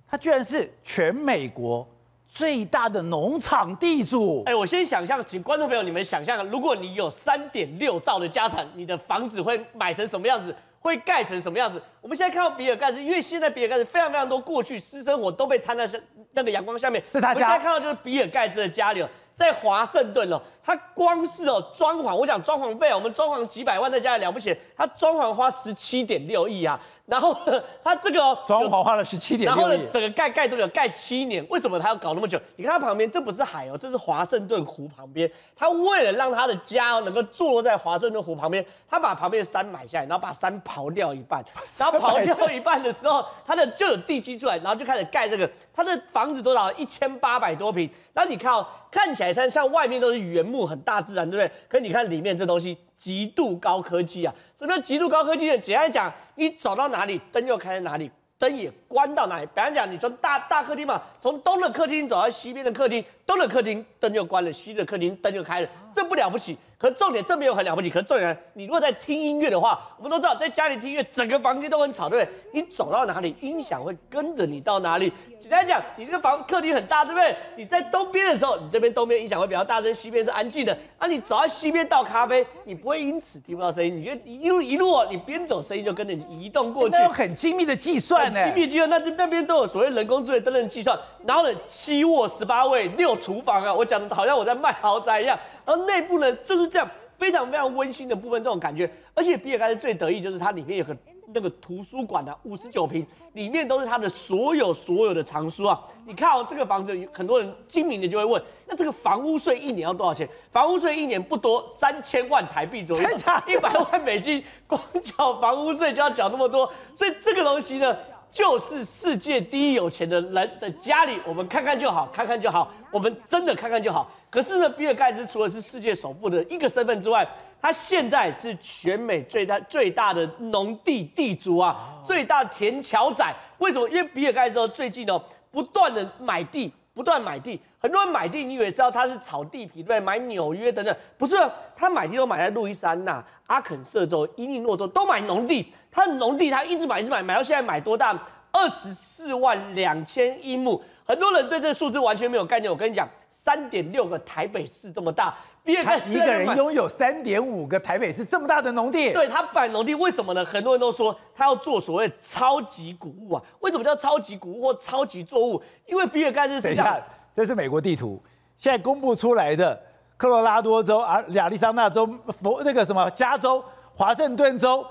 他居然是全美国最大的农场地主。哎，我先想象，请观众朋友你们想象，如果你有三点六兆的家产，你的房子会买成什么样子？会盖成什么样子？我们现在看到比尔盖茨，因为现在比尔盖茨非常非常多过去私生活都被摊在那个阳光下面。我们现在看到就是比尔盖茨的家里哦，在华盛顿哦，他光是哦装潢，我想装潢费，我们装潢几百万在家里了不起，他装潢花十七点六亿啊。然后 他这个装潢花了十七点六亿，然后呢，整个盖盖多久？盖七年。为什么他要搞那么久？你看他旁边，这不是海哦，这是华盛顿湖旁边。他为了让他的家能够坐落在华盛顿湖旁边，他把旁边的山买下来，然后把山刨掉一半。然后刨掉一半的时候，他的就有地基出来，然后就开始盖这个。他的房子多少？一千八百多平。然后你看哦，看起来像像外面都是原木，很大自然，对不对？可是你看里面这东西。极度高科技啊！什么叫极度高科技呢？简单讲，你走到哪里，灯又开在哪里，灯也关到哪里。比方讲，你从大大客厅嘛，从东的客厅走到西边的客厅，东的客厅灯就关了，西的客厅灯就开了，这不了不起。可重点这没有很了不起，可重点，你如果在听音乐的话，我们都知道，在家里听音乐，整个房间都很吵，对不对？你走到哪里，音响会跟着你到哪里。简单讲，你这个房客厅很大，对不对？你在东边的时候，你这边东边音响会比较大声，西边是安静的。啊，你走到西边倒咖啡，你不会因此听不到声音，你就一路一路，你边走声音就跟着你移动过去。那有很精密的计算呢，精密计算，那那边都有所谓人工智能等等计算。然后呢，七卧十八位六厨房啊，我讲的好像我在卖豪宅一样。然后内部呢就是这样。非常非常温馨的部分，这种感觉，而且比尔盖茨最得意就是它里面有个那个图书馆啊，五十九平，里面都是他的所有所有的藏书啊。你看哦，这个房子，很多人精明的就会问，那这个房屋税一年要多少钱？房屋税一年不多，三千万台币左右，一百万美金，光缴房屋税就要缴那么多，所以这个东西呢。就是世界第一有钱的人的家里，我们看看就好，看看就好，我们真的看看就好。可是呢，比尔盖茨除了是世界首富的一个身份之外，他现在是全美最大最大的农地地主啊，最大的田桥仔。为什么？因为比尔盖茨最近哦，不断的买地，不断买地，很多人买地，你以为是要他是炒地皮对？买纽约等等，不是，他买地都买在路易斯安那、阿肯色州、伊利诺州，都买农地。他的农地，他一直买，一直买，买到现在买多大？二十四万两千一亩。很多人对这个数字完全没有概念。我跟你讲，三点六个台北市这么大，比尔盖茨一个人拥有三点五个台北市这么大的农地。对，他买农地，为什么呢？很多人都说他要做所谓超级谷物啊。为什么叫超级谷物或超级作物？因为比尔盖茨是。等一下，这是美国地图，现在公布出来的，科罗拉多州啊、亚利桑那州、佛那个什么加州、华盛顿州。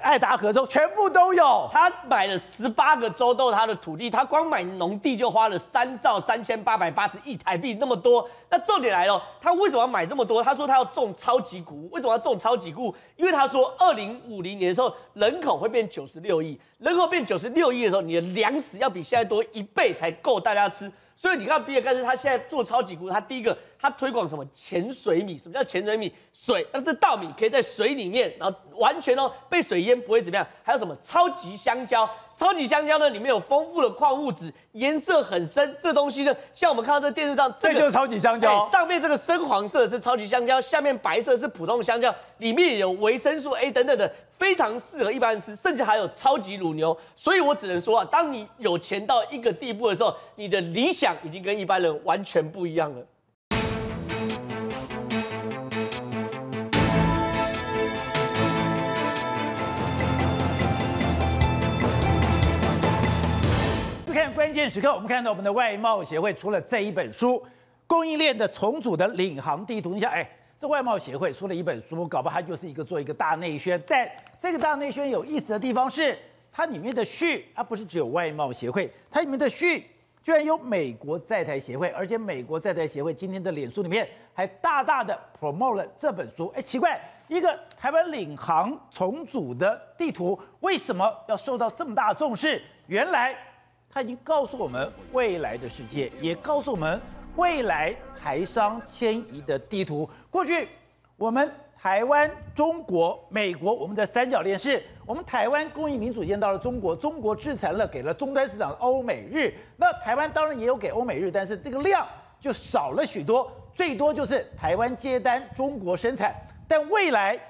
爱达荷州全部都有。他买了十八个州都他的土地，他光买农地就花了三兆三千八百八十亿台币，那么多。那重点来了，他为什么要买这么多？他说他要种超级谷物，为什么要种超级谷？因为他说二零五零年的时候人口会变九十六亿，人口变九十六亿的时候，你的粮食要比现在多一倍才够大家吃。所以你看，比尔盖茨他现在做超级谷，他第一个他推广什么潜水米？什么叫潜水米？水，那这稻米可以在水里面，然后完全哦被水淹不会怎么样。还有什么超级香蕉？超级香蕉呢，里面有丰富的矿物质，颜色很深。这东西呢，像我们看到这电视上，这就是超级香蕉。上面这个深黄色是超级香蕉，下面白色是普通的香蕉，里面有维生素 A 等等的，非常适合一般人吃，甚至还有超级乳牛。所以我只能说啊，当你有钱到一个地步的时候，你的理想已经跟一般人完全不一样了。时刻，我们看到我们的外贸协会出了这一本书《供应链的重组的领航地图》。你想，哎，这外贸协会出了一本书，搞不好它就是一个做一个大内宣。在这个大内宣有意思的地方是，它里面的序，它不是只有外贸协会，它里面的序居然有美国在台协会，而且美国在台协会今天的脸书里面还大大的 promote 了这本书。哎，奇怪，一个台湾领航重组的地图，为什么要受到这么大重视？原来。他已经告诉我们未来的世界，也告诉我们未来台商迁移的地图。过去我们台湾、中国、美国，我们的三角链是我们台湾供应零组件到了中国，中国制裁了给了终端市场欧美日。那台湾当然也有给欧美日，但是这个量就少了许多，最多就是台湾接单，中国生产。但未来。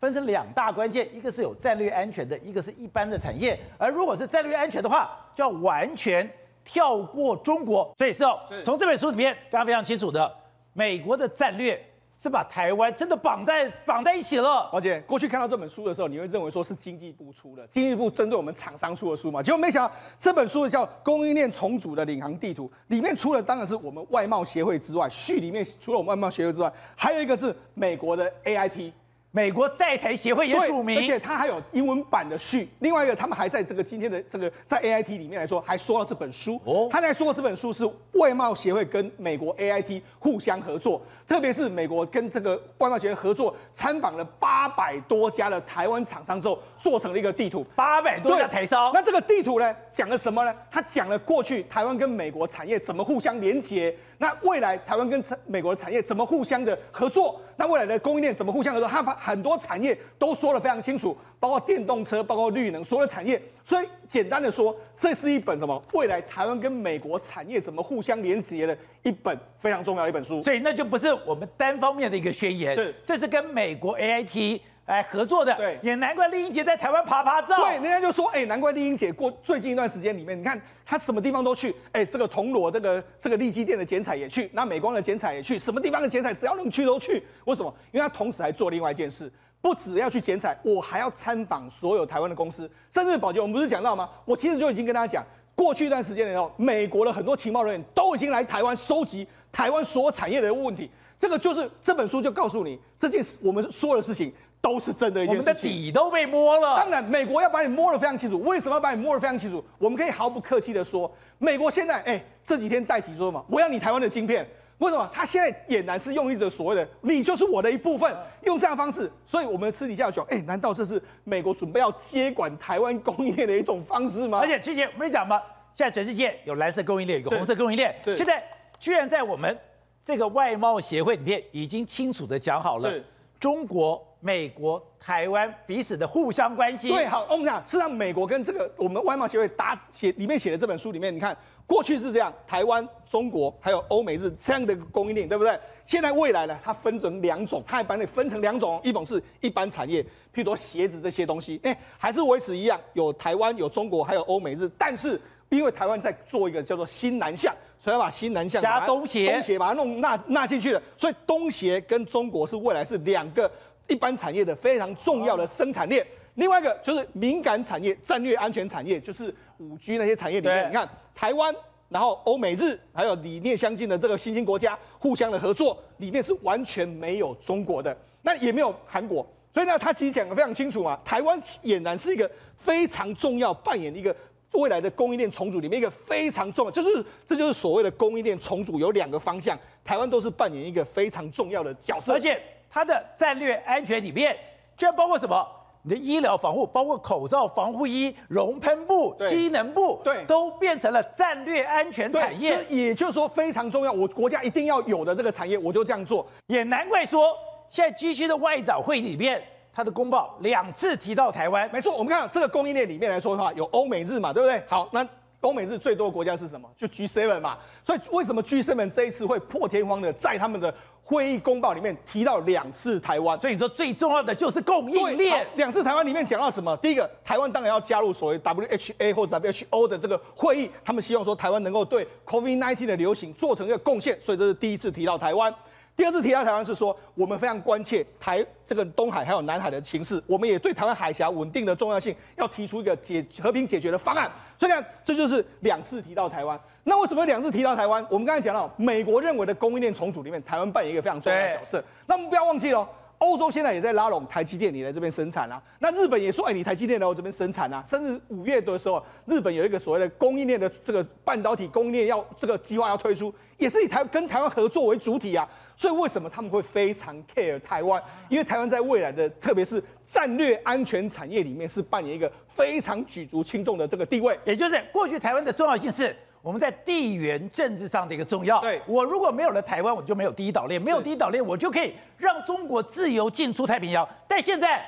分成两大关键，一个是有战略安全的，一个是一般的产业。而如果是战略安全的话，就要完全跳过中国。所以是哦，从这本书里面，大家非常清楚的，美国的战略是把台湾真的绑在绑在一起了。而且过去看到这本书的时候，你会认为说是经济部出的，经济部针对我们厂商出的书嘛？结果没想到这本书叫《供应链重组的领航地图》，里面除了当然是我们外贸协会之外，序里面除了我们外贸协会之外，还有一个是美国的 AIT。美国在台协会也署名，而且他还有英文版的序。另外一个，他们还在这个今天的这个在 AIT 里面来说，还说了这本书。哦，他在说这本书是外贸协会跟美国 AIT 互相合作，特别是美国跟这个外贸协会合作，参访了八百多家的台湾厂商之后，做成了一个地图。八百多家台商。那这个地图呢，讲了什么呢？他讲了过去台湾跟美国产业怎么互相连接。那未来台湾跟美国的产业怎么互相的合作？那未来的供应链怎么互相合作？它把很多产业都说得非常清楚，包括电动车，包括绿能，所有的产业。所以简单的说，这是一本什么？未来台湾跟美国产业怎么互相连接的一本非常重要的一本书。所以那就不是我们单方面的一个宣言，是这是跟美国 AIT。来合作的，对，也难怪丽英姐在台湾爬爬照。对，人家就说，哎、欸，难怪丽英姐过最近一段时间里面，你看她什么地方都去，哎、欸，这个铜锣这个这个利基店的剪彩也去，那美光的剪彩也去，什么地方的剪彩只要能去都去。为什么？因为她同时还做另外一件事，不只要去剪彩，我还要参访所有台湾的公司，甚至宝洁，我们不是讲到吗？我其实就已经跟大家讲，过去一段时间的时候，美国的很多情报人员都已经来台湾收集台湾所有产业的问题。这个就是这本书就告诉你这件事，我们说的事情。都是真的一件事情，我们的底都被摸了。当然，美国要把你摸得非常清楚。为什么要把你摸得非常清楚？我们可以毫不客气的说，美国现在，哎，这几天戴起说嘛，我要你台湾的晶片。为什么？他现在俨然是用一种所谓的“你就是我的一部分”，用这样的方式。所以，我们私底下讲，哎，难道这是美国准备要接管台湾供应链的一种方式吗？而且之前我们讲嘛，现在全世界有蓝色供应链，有个红色供应链，现在居然在我们这个外贸协会里面已经清楚的讲好了，中国。美国、台湾彼此的互相关系。对，好，我们讲，事实上，美国跟这个我们外贸协会打写里面写的这本书里面，你看，过去是这样，台湾、中国还有欧美日这样的供应链，对不对？现在未来呢，它分成两种，它还把你分成两种，一种是一般产业，譬如说鞋子这些东西，哎，还是维持一样，有台湾、有中国，还有欧美日，但是因为台湾在做一个叫做新南向，所以要把新南向加东协，东协把它弄纳纳进去了，所以东协跟中国是未来是两个。一般产业的非常重要的生产链，另外一个就是敏感产业、战略安全产业，就是五 G 那些产业里面，你看台湾，然后欧美日，还有理念相近的这个新兴国家互相的合作，里面是完全没有中国的，那也没有韩国。所以呢，他其实讲的非常清楚嘛，台湾俨然是一个非常重要扮演一个未来的供应链重组里面一个非常重要，就是这就是所谓的供应链重组有两个方向，台湾都是扮演一个非常重要的角色，而且它的战略安全里面居然包括什么？你的医疗防护，包括口罩、防护衣、熔喷布、机能布，对，都变成了战略安全产业。也就是说非常重要，我国家一定要有的这个产业，我就这样做。也难怪说，现在 G7 的外长会议里面，他的公报两次提到台湾。没错，我们看这个供应链里面来说的话，有欧美日嘛，对不对？好，那。欧美日最多的国家是什么？就 G7 嘛。所以为什么 G7 这一次会破天荒的在他们的会议公报里面提到两次台湾？所以你说最重要的就是供应链。两次台湾里面讲到什么？第一个，台湾当然要加入所谓 WHA 或者 WHO 的这个会议，他们希望说台湾能够对 COVID-19 的流行做成一个贡献，所以这是第一次提到台湾。第二次提到台湾是说，我们非常关切台这个东海还有南海的情势，我们也对台湾海峡稳定的重要性要提出一个解和平解决的方案。所以呢，这就是两次提到台湾。那为什么两次提到台湾？我们刚才讲到，美国认为的供应链重组里面，台湾扮演一个非常重要的角色。那我们不要忘记了。欧洲现在也在拉拢台积电，你来这边生产啊。那日本也说，哎，你台积电来我这边生产啊。甚至五月的时候，日本有一个所谓的供应链的这个半导体供应链要这个计划要推出，也是以台跟台湾合作为主体啊。所以为什么他们会非常 care 台湾？因为台湾在未来的特别是战略安全产业里面是扮演一个非常举足轻重的这个地位。也就是过去台湾的重要性是。我们在地缘政治上的一个重要。对，我如果没有了台湾，我就没有第一岛链，没有第一岛链，我就可以让中国自由进出太平洋。但现在，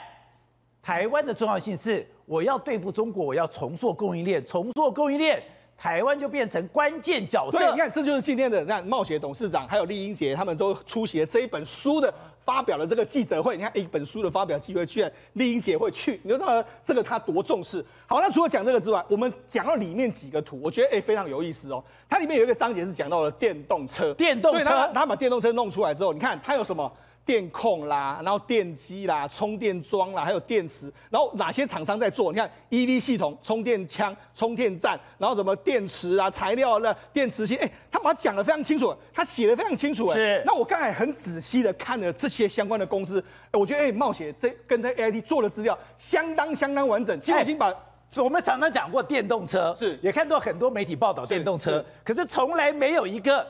台湾的重要性是，我要对付中国，我要重塑供应链，重塑供应链，台湾就变成关键角色。对，你看，这就是今天的那冒险董事长还有酈英杰他们都出席了这一本书的。发表了这个记者会，你看一本书的发表机会，居然丽英姐会去，你就知道这个他多重视。好，那除了讲这个之外，我们讲到里面几个图，我觉得哎非常有意思哦。它里面有一个章节是讲到了电动车，电动车，对，他他把电动车弄出来之后，你看它有什么？电控啦，然后电机啦，充电桩啦，还有电池，然后哪些厂商在做？你看 EV 系统、充电枪、充电站，然后什么电池啊、材料那电池芯，哎，他把它讲得非常清楚，他写得非常清楚，哎，是。那我刚才很仔细的看了这些相关的公司，我觉得哎，冒险这跟他 AIT 做的资料相当相当完整，其实已经把我们常常讲过电动车，是，也看到很多媒体报道电动车，可是从来没有一个。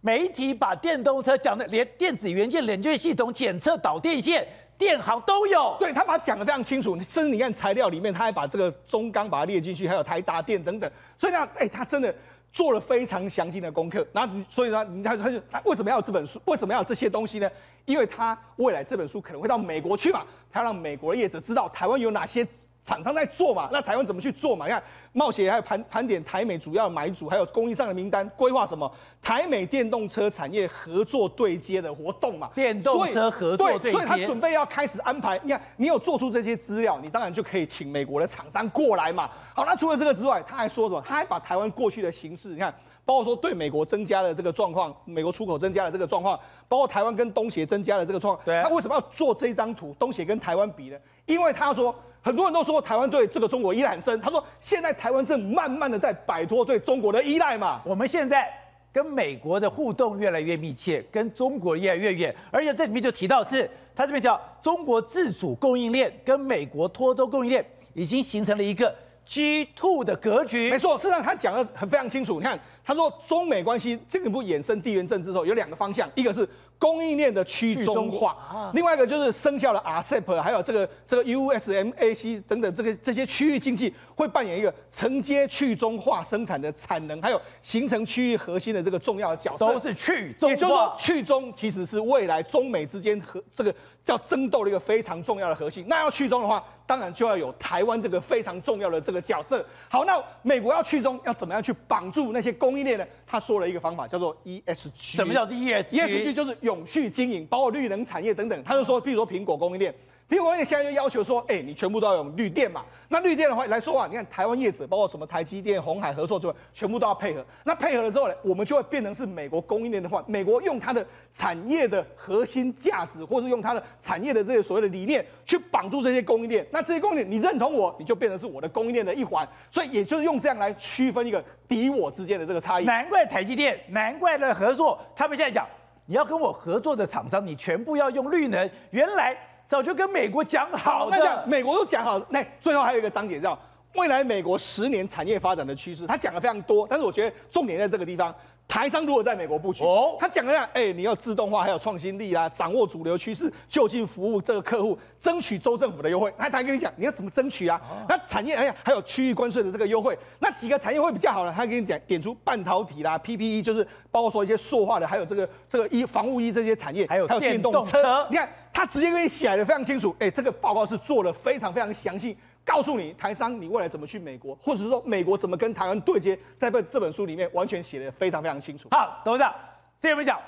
媒体把电动车讲的连电子元件、冷却系统、检测导电线、电行都有，对，他把它讲的非常清楚。甚至你看材料里面，他还把这个中钢把它列进去，还有台达电等等。所以呢，哎，他真的做了非常详尽的功课。然后，所以呢，他他就他为什么要这本书？为什么要这些东西呢？因为他未来这本书可能会到美国去嘛，他要让美国的业者知道台湾有哪些。厂商在做嘛，那台湾怎么去做嘛？你看，冒险还有盘盘点台美主要的买主，还有供应商的名单，规划什么台美电动车产业合作对接的活动嘛？电动车合作对接，所以他准备要开始安排。你看，你有做出这些资料，你当然就可以请美国的厂商过来嘛。好，那除了这个之外，他还说什么？他还把台湾过去的形势，你看，包括说对美国增加了这个状况，美国出口增加了这个状况，包括台湾跟东协增加了这个状况，对，他为什么要做这张图？东协跟台湾比呢？因为他说。很多人都说台湾对这个中国依赖很深。他说，现在台湾正慢慢的在摆脱对中国的依赖嘛。我们现在跟美国的互动越来越密切，跟中国越来越远。而且这里面就提到是，他这边叫中国自主供应链跟美国脱钩供应链已经形成了一个 G two 的格局。没错，事实上他讲的很非常清楚。你看，他说中美关系这个不衍生地缘政治之后有两个方向，一个是。供应链的去中化，另外一个就是生效的 RCEP，还有这个这个 USMAC 等等，这个这些区域经济会扮演一个承接去中化生产的产能，还有形成区域核心的这个重要的角色。都是去中化，也就是说，去中其实是未来中美之间和这个叫争斗的一个非常重要的核心。那要去中的话，当然就要有台湾这个非常重要的这个角色。好，那美国要去中，要怎么样去绑住那些供应链呢？他说了一个方法，叫做 ESG。什么叫 ESG？ESG 就是永续经营，包括绿能产业等等。他就说，譬如说苹果供应链。苹果现在就要求说，哎、你全部都要用绿电嘛？那绿电的话来说啊，你看台湾业者，包括什么台积电、鸿海合作之外，全部都要配合。那配合了之后呢，我们就会变成是美国供应链的话，美国用它的产业的核心价值，或者用它的产业的这些所谓的理念去绑住这些供应链。那这些供应链你认同我，你就变成是我的供应链的一环。所以也就是用这样来区分一个敌我之间的这个差异。难怪台积电，难怪的合作，他们现在讲，你要跟我合作的厂商，你全部要用绿能。原来。早就跟美国讲好那的讲。美国都讲好，那最后还有一个章节叫未来美国十年产业发展的趋势，他讲的非常多，但是我觉得重点在这个地方。台商如果在美国布局，哦，他讲了样，哎，你要自动化，还有创新力啊，掌握主流趋势，就近服务这个客户，争取州政府的优惠。他他跟你讲，你要怎么争取啊？那产业哎呀，还有区域关税的这个优惠，那几个产业会比较好呢？他给你点点出半导体啦，PPE 就是包括说一些塑化的，还有这个这个衣防护衣这些产业，还有还有电动车。你看他直接给你写的非常清楚，哎，这个报告是做的非常非常详细。告诉你台商，你未来怎么去美国，或者是说美国怎么跟台湾对接，在这这本书里面完全写的非常非常清楚。好，董事长，这边我们讲，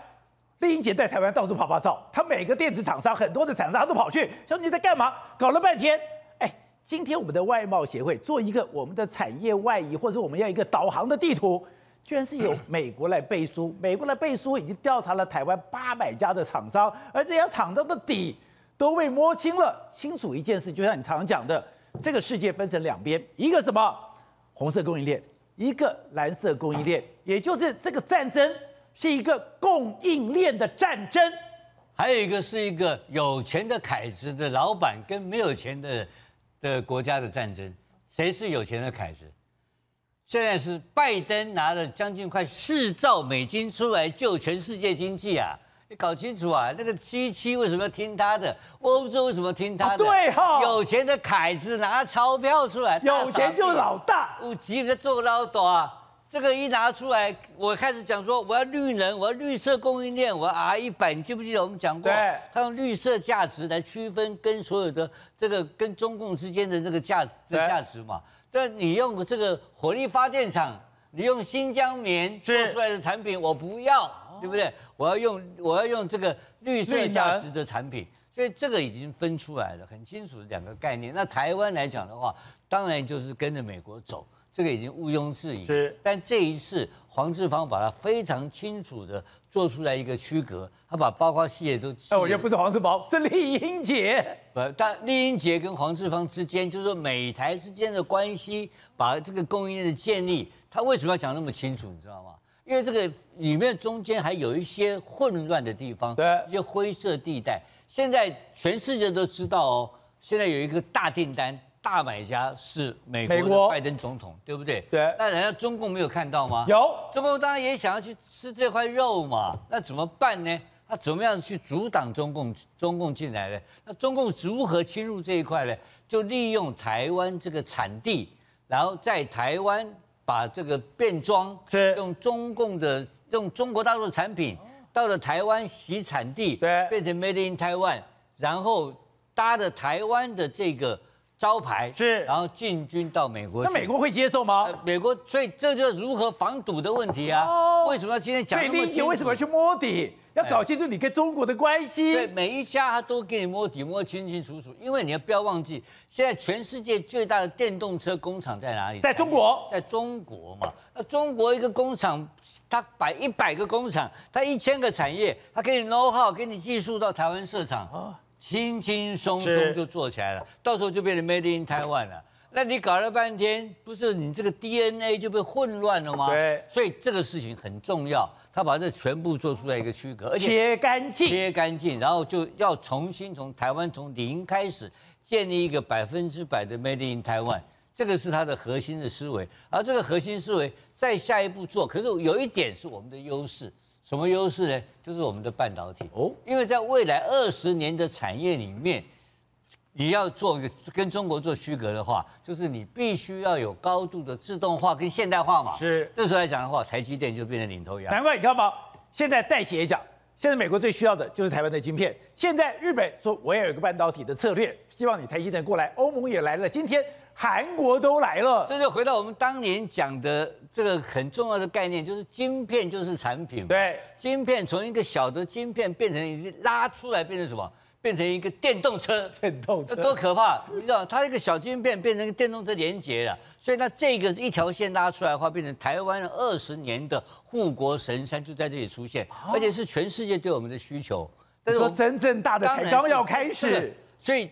丽英姐在台湾到处跑跑照，她每个电子厂商很多的厂商都跑去，说你在干嘛？搞了半天，哎，今天我们的外贸协会做一个我们的产业外移，或者我们要一个导航的地图，居然是由美国来背书，美国来背书已经调查了台湾八百家的厂商，而这些厂商的底都被摸清了，清楚一件事，就像你常常讲的。这个世界分成两边，一个什么红色供应链，一个蓝色供应链，也就是这个战争是一个供应链的战争。还有一个是一个有钱的凯子的老板跟没有钱的的国家的战争，谁是有钱的凯子？现在是拜登拿了将近快四兆美金出来救全世界经济啊！你搞清楚啊！那个七七为什么要听他的？欧洲为什么听他的？哦、对哈、哦，有钱的凯子拿钞票出来，有钱就老大。我急着做老大，这个一拿出来，我开始讲说我要绿能，我要绿色供应链，我要 R 一百。你记不记得我们讲过？对，他用绿色价值来区分跟所有的这个跟中共之间的这个价的价值嘛。但你用这个火力发电厂，你用新疆棉做出来的产品，我不要。对不对？我要用我要用这个绿色价值的产品，所以这个已经分出来了，很清楚的两个概念。那台湾来讲的话，当然就是跟着美国走，这个已经毋庸置疑。是，但这一次黄志芳把它非常清楚的做出来一个区隔，他把包括系列都。哎，我觉得不是黄志芳，是丽英姐。不，但丽英姐跟黄志芳之间，就是说美台之间的关系，把这个供应链的建立，他为什么要讲那么清楚？你知道吗？因为这个里面中间还有一些混乱的地方，对，一些灰色地带。现在全世界都知道哦，现在有一个大订单、大买家是美国的拜登总统，对不对？对。那人家中共没有看到吗？有。中共当然也想要去吃这块肉嘛，那怎么办呢？那怎么样去阻挡中共？中共进来呢？那中共如何侵入这一块呢？就利用台湾这个产地，然后在台湾。把这个变装是。用中共的用中国大陆的产品到了台湾洗产地，对，变成 Made in Taiwan，然后搭着台湾的这个招牌，是，然后进军到美国。那美国会接受吗？美国，所以这就是如何防堵的问题啊！哦、为什么要今天讲那么清楚？为什么要去摸底？要搞清楚你跟中国的关系。对，每一家他都给你摸底，摸清清楚楚。因为你要不要忘记，现在全世界最大的电动车工厂在哪里？在中国，在中国嘛。那中国一个工厂，它摆一百个工厂，它一千个产业，它给你 know how，给你技术到台湾设厂，轻轻松松就做起来了。到时候就变成 Made in Taiwan 了。那你搞了半天，不是你这个 DNA 就被混乱了吗？对。所以这个事情很重要。他把这全部做出来一个区隔，而且切干净，切干净，然后就要重新从台湾从零开始建立一个百分之百的 Made in Taiwan，这个是他的核心的思维。而这个核心思维再下一步做，可是有一点是我们的优势，什么优势呢？就是我们的半导体哦，因为在未来二十年的产业里面。你要做一个跟中国做区隔的话，就是你必须要有高度的自动化跟现代化嘛。是，这时候来讲的话，台积电就变成领头羊。难怪你看嘛，现在戴琪也讲，现在美国最需要的就是台湾的晶片。现在日本说我也有一个半导体的策略，希望你台积电过来。欧盟也来了，今天韩国都来了。这就回到我们当年讲的这个很重要的概念，就是晶片就是产品。对，晶片从一个小的晶片变成一拉出来变成什么？变成一个电动车，电动车多可怕！你知道，它一个小晶片变成一个电动车连接了，所以那这个一条线拉出来的话，变成台湾二十年的护国神山就在这里出现，而且是全世界对我们的需求。但是说真正大的才刚要开始，所以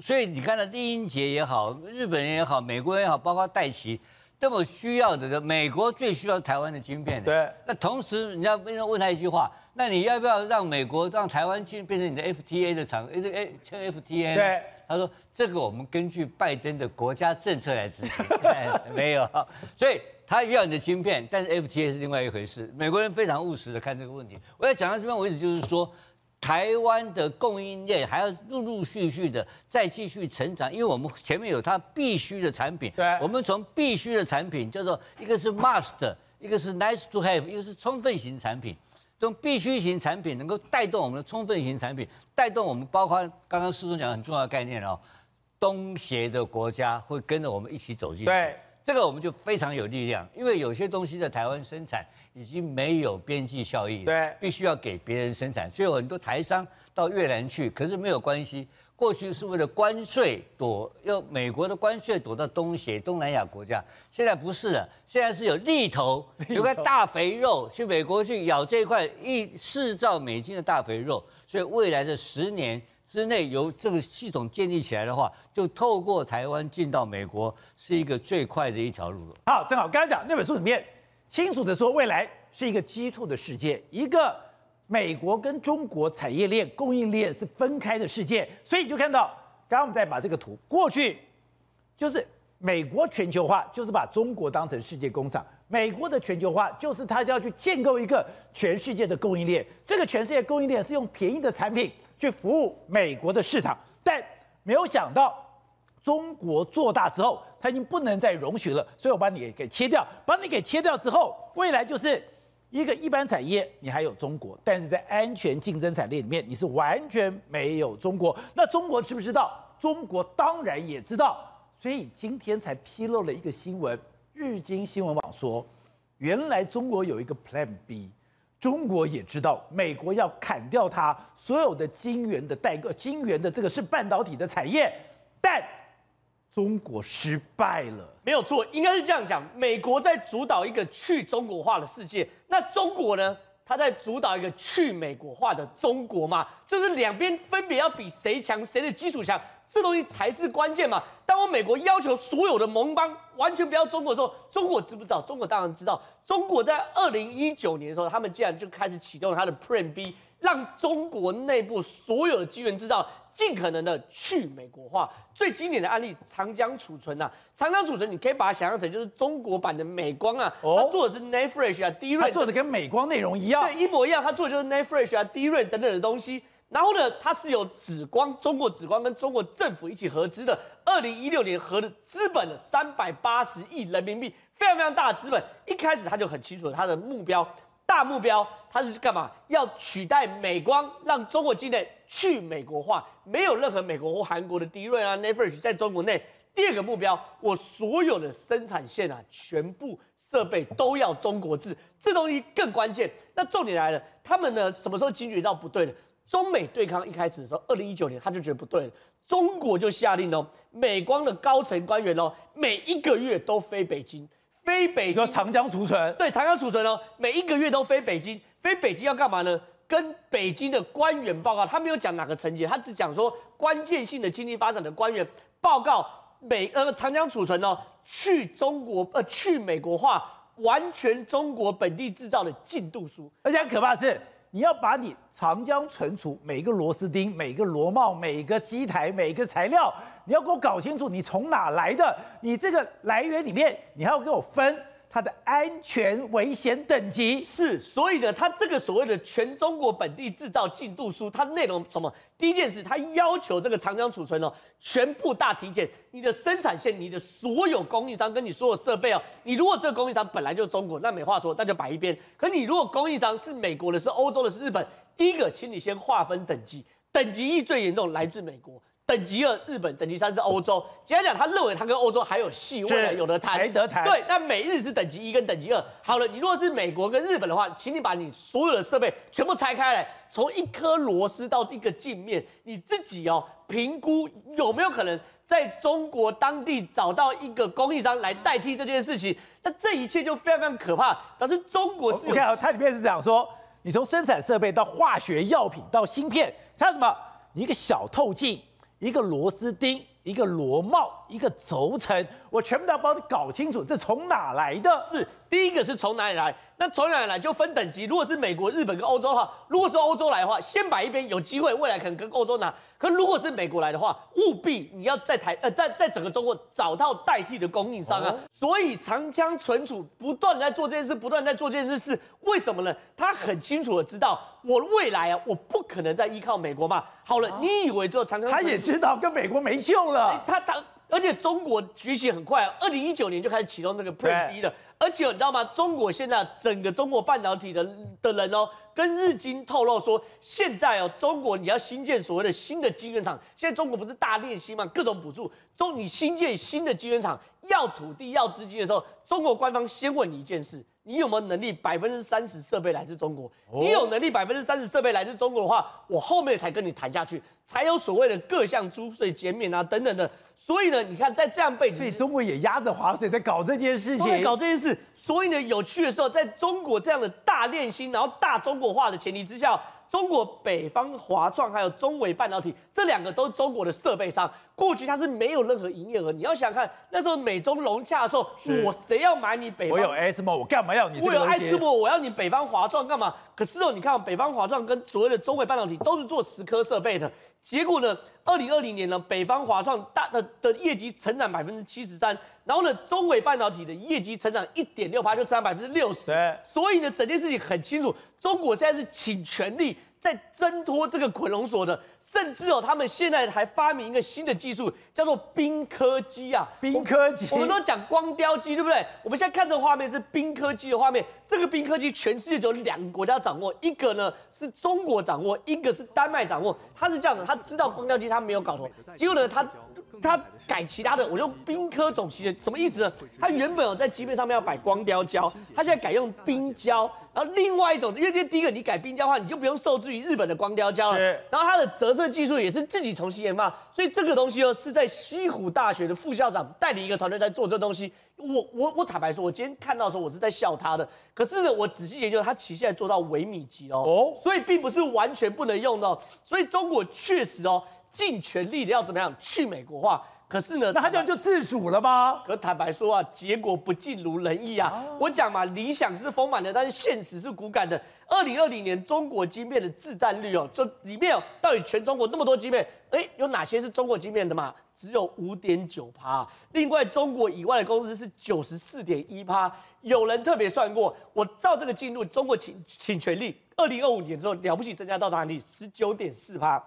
所以你看到丽英杰也好，日本人也好，美国人也好，包括戴琪，这么需要的，美国最需要台湾的晶片。对。那同时，人家问他一句话，那你要不要让美国让台湾进变成你的 FTA 的厂？哎哎，签 FTA。对。他说这个我们根据拜登的国家政策来执行。没有，所以他要你的芯片，但是 FTA 是另外一回事。美国人非常务实的看这个问题。我要讲到这边为止，就是说。台湾的供应链还要陆陆续续的再继续成长，因为我们前面有它必须的产品。对，我们从必须的产品叫做一个是 must，一个是 nice to have，一个是充分型产品。这种必须型产品能够带动我们的充分型产品，带动我们包括刚刚师总讲的很重要的概念哦，东协的国家会跟着我们一起走进去。对。这个我们就非常有力量，因为有些东西在台湾生产已经没有边际效益，对，必须要给别人生产，所以有很多台商到越南去，可是没有关系。过去是为了关税躲，要美国的关税躲到东协、东南亚国家，现在不是了，现在是有利头，有个大肥肉去美国去咬这块一四兆美金的大肥肉，所以未来的十年。之内由这个系统建立起来的话，就透过台湾进到美国是一个最快的一条路了。好，正好刚才讲那本书里面清楚的说，未来是一个 G two 的世界，一个美国跟中国产业链供应链是分开的世界。所以你就看到，刚刚我们再把这个图过去，就是美国全球化就是把中国当成世界工厂，美国的全球化就是它就要去建构一个全世界的供应链，这个全世界供应链是用便宜的产品。去服务美国的市场，但没有想到中国做大之后，它已经不能再容许了，所以我把你给切掉，把你给切掉之后，未来就是一个一般产业，你还有中国，但是在安全竞争产业里面，你是完全没有中国。那中国知不知道？中国当然也知道，所以今天才披露了一个新闻，日经新闻网说，原来中国有一个 Plan B。中国也知道美国要砍掉它所有的晶圆的代工、晶圆的这个是半导体的产业，但中国失败了。没有错，应该是这样讲。美国在主导一个去中国化的世界，那中国呢？他在主导一个去美国化的中国嘛？就是两边分别要比谁强，谁的基础强。这东西才是关键嘛！当我美国要求所有的盟邦完全不要中国的时候，中国知不知道？中国当然知道。中国在二零一九年的时候，他们竟然就开始启动它的 Plan B，让中国内部所有的晶圆制造尽可能的去美国化。最经典的案例，长江储存呐，长江储存你可以把它想象成就是中国版的美光啊，它做的是 Flash 啊，DRAM，它做的跟美光内容一样，对，一模一样，它做的就是 Flash 啊，DRAM 等等的东西。然后呢，它是由紫光、中国紫光跟中国政府一起合资的，二零一六年合的资本三百八十亿人民币，非常非常大的资本。一开始他就很清楚他的目标，大目标，他是干嘛？要取代美光，让中国境内去美国化，没有任何美国或韩国的 DRAM 啊、Nanofish 在中国内。第二个目标，我所有的生产线啊，全部设备都要中国制，这东西更关键。那重点来了，他们呢什么时候惊觉到不对了？中美对抗一开始的时候，二零一九年他就觉得不对了，中国就下令哦，美光的高层官员哦，每一个月都飞北京，飞北京。长江储存。对，长江储存哦，每一个月都飞北京，飞北京要干嘛呢？跟北京的官员报告，他没有讲哪个层级，他只讲说关键性的经济发展的官员报告美呃长江储存哦，去中国呃去美国化，完全中国本地制造的进度书，而且很可怕的是。你要把你长江存储每个螺丝钉、每个螺帽、每个机台、每个材料，你要给我搞清楚你从哪来的，你这个来源里面，你还要给我分。它的安全危险等级是，所以呢，它这个所谓的全中国本地制造进度书，它内容什么？第一件事，它要求这个长江储存哦，全部大体检你的生产线，你的所有供应商跟你所有设备哦，你如果这个供应商本来就是中国，那没话说，那就摆一边。可你如果供应商是美国的，是欧洲的，是日本，第一个，请你先划分等级，等级一最严重来自美国。等级二，日本；等级三是欧洲。简单讲，他认为他跟欧洲还有戏，未来有的谈，没得谈。对，那美日是等级一跟等级二。好了，你如果是美国跟日本的话，请你把你所有的设备全部拆开来，从一颗螺丝到一个镜面，你自己哦评估有没有可能在中国当地找到一个供应商来代替这件事情。那这一切就非常非常可怕，表示中国是。你看，它里面是讲说，你从生产设备到化学药品到芯片，它什么？你一个小透镜。一个螺丝钉，一个螺帽，一个轴承，我全部都要帮你搞清楚，这从哪来的？是第一个是从哪里来？那从哪里来就分等级。如果是美国、日本跟欧洲的话，如果是欧洲来的话，先摆一边，有机会未来可能跟欧洲拿。可如果是美国来的话，务必你要在台呃在在整个中国找到代替的供应商啊。哦、所以长江存储不断在做这件事，不断在做这件事，是为什么呢？他很清楚的知道，我未来啊，我不可能再依靠美国嘛。好了，哦、你以为只有长江？他也知道跟美国没救了。他他。而且中国崛起很快，二零一九年就开始启动这个 Plan B 了。而且你知道吗？中国现在整个中国半导体的的人哦，跟日经透露说，现在哦，中国你要新建所谓的新的晶圆厂，现在中国不是大练习嘛，各种补助。中你新建新的晶圆厂，要土地要资金的时候，中国官方先问你一件事。你有没有能力百分之三十设备来自中国？你有能力百分之三十设备来自中国的话，我后面才跟你谈下去，才有所谓的各项租税减免啊等等的。所以呢，你看在这样背景，所以中国也压着华水在搞这件事情，在搞这件事。所以呢，有趣的时候，在中国这样的大练心，然后大中国化的前提之下。中国北方华创还有中微半导体这两个都是中国的设备商，过去它是没有任何营业额。你要想看那时候美中融洽的时候，我谁要买你北方？我有 ASML，我干嘛要你？我有 ASML，我要你北方华创干嘛？可是哦，你看北方华创跟所谓的中微半导体都是做蚀刻设备的，结果呢，二零二零年呢，北方华创大的的业绩成长百分之七十三，然后呢，中伟半导体的业绩成长一点六八，就成长百分之六十。所以呢，整件事情很清楚，中国现在是倾全力。在挣脱这个捆龙锁的，甚至哦，他们现在还发明一个新的技术，叫做冰科机啊。冰科机，我们都讲光雕机，对不对？我们现在看这个画面是冰科机的画面。这个冰科机全世界只有两个国家掌握，一个呢是中国掌握，一个是丹麦掌握。他是这样的，他知道光雕机他没有搞头，结果呢他。他改其他的，我用冰刻种机的，什么意思呢？他原本有在机片上面要摆光雕胶，他现在改用冰胶。然后另外一种，因为这第一个你改冰胶的话，你就不用受制于日本的光雕胶了。然后它的折射技术也是自己重新研发，所以这个东西哦是在西湖大学的副校长带领一个团队在做这东西。我我我坦白说，我今天看到的时候我是在笑他的。可是呢，我仔细研究，他其实现在做到微米级哦，哦，所以并不是完全不能用的哦。所以中国确实哦。尽全力的要怎么样去美国化？可是呢，那他这样就自主了吗？可坦白说啊，结果不尽如人意啊。哦、我讲嘛，理想是丰满的，但是现实是骨感的。二零二零年中国晶片的自占率哦，这里面哦，到底全中国那么多晶片，哎，有哪些是中国晶片的嘛？只有五点九趴。另外，中国以外的公司是九十四点一趴。有人特别算过，我照这个进度，中国请请全力，二零二五年之后了不起增加到哪里？十九点四趴。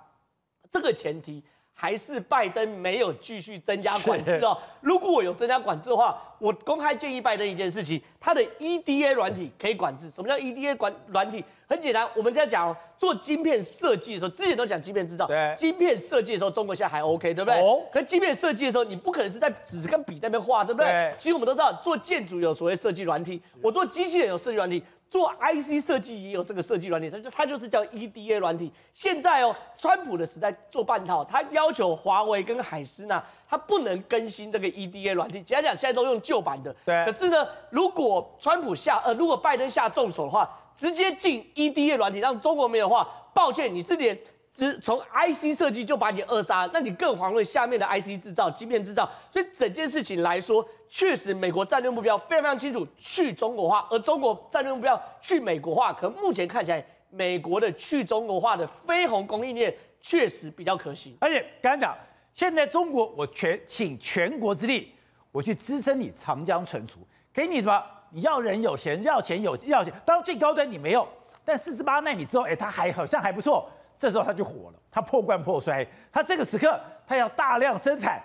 这个前提还是拜登没有继续增加管制哦。如果我有增加管制的话，我公开建议拜登一件事情：他的 EDA 软体可以管制。什么叫 EDA 管软体？很简单，我们在讲做晶片设计的时候，之前都讲晶片制造。对。晶片设计的时候，中国现在还 OK，对不对？哦。可是晶片设计的时候，你不可能是在纸跟笔在那边画，对不对？对。其实我们都知道，做建筑有所谓设计软体，我做机器人有设计软体。做 IC 设计也有这个设计软体，它就它就是叫 EDA 软体。现在哦，川普的时代做半套，他要求华为跟海思呢，他不能更新这个 EDA 软体，简单讲，现在都用旧版的。对。可是呢，如果川普下呃，如果拜登下重手的话，直接进 EDA 软体，让中国没有的话，抱歉，你是连。只从 IC 设计就把你扼杀，那你更遑论下面的 IC 制造、晶片制造。所以整件事情来说，确实美国战略目标非常非常清楚，去中国化，而中国战略目标去美国化。可目前看起来，美国的去中国化的非红供应链确实比较可行。而且刚才讲，现在中国我全请全国之力，我去支撑你长江存储，给你什么？你要人有钱，要钱有要钱，当然最高端你没有，但四十八奈米之后，哎，它还好像还不错。这时候它就火了，它破罐破摔，它这个时刻它要大量生产，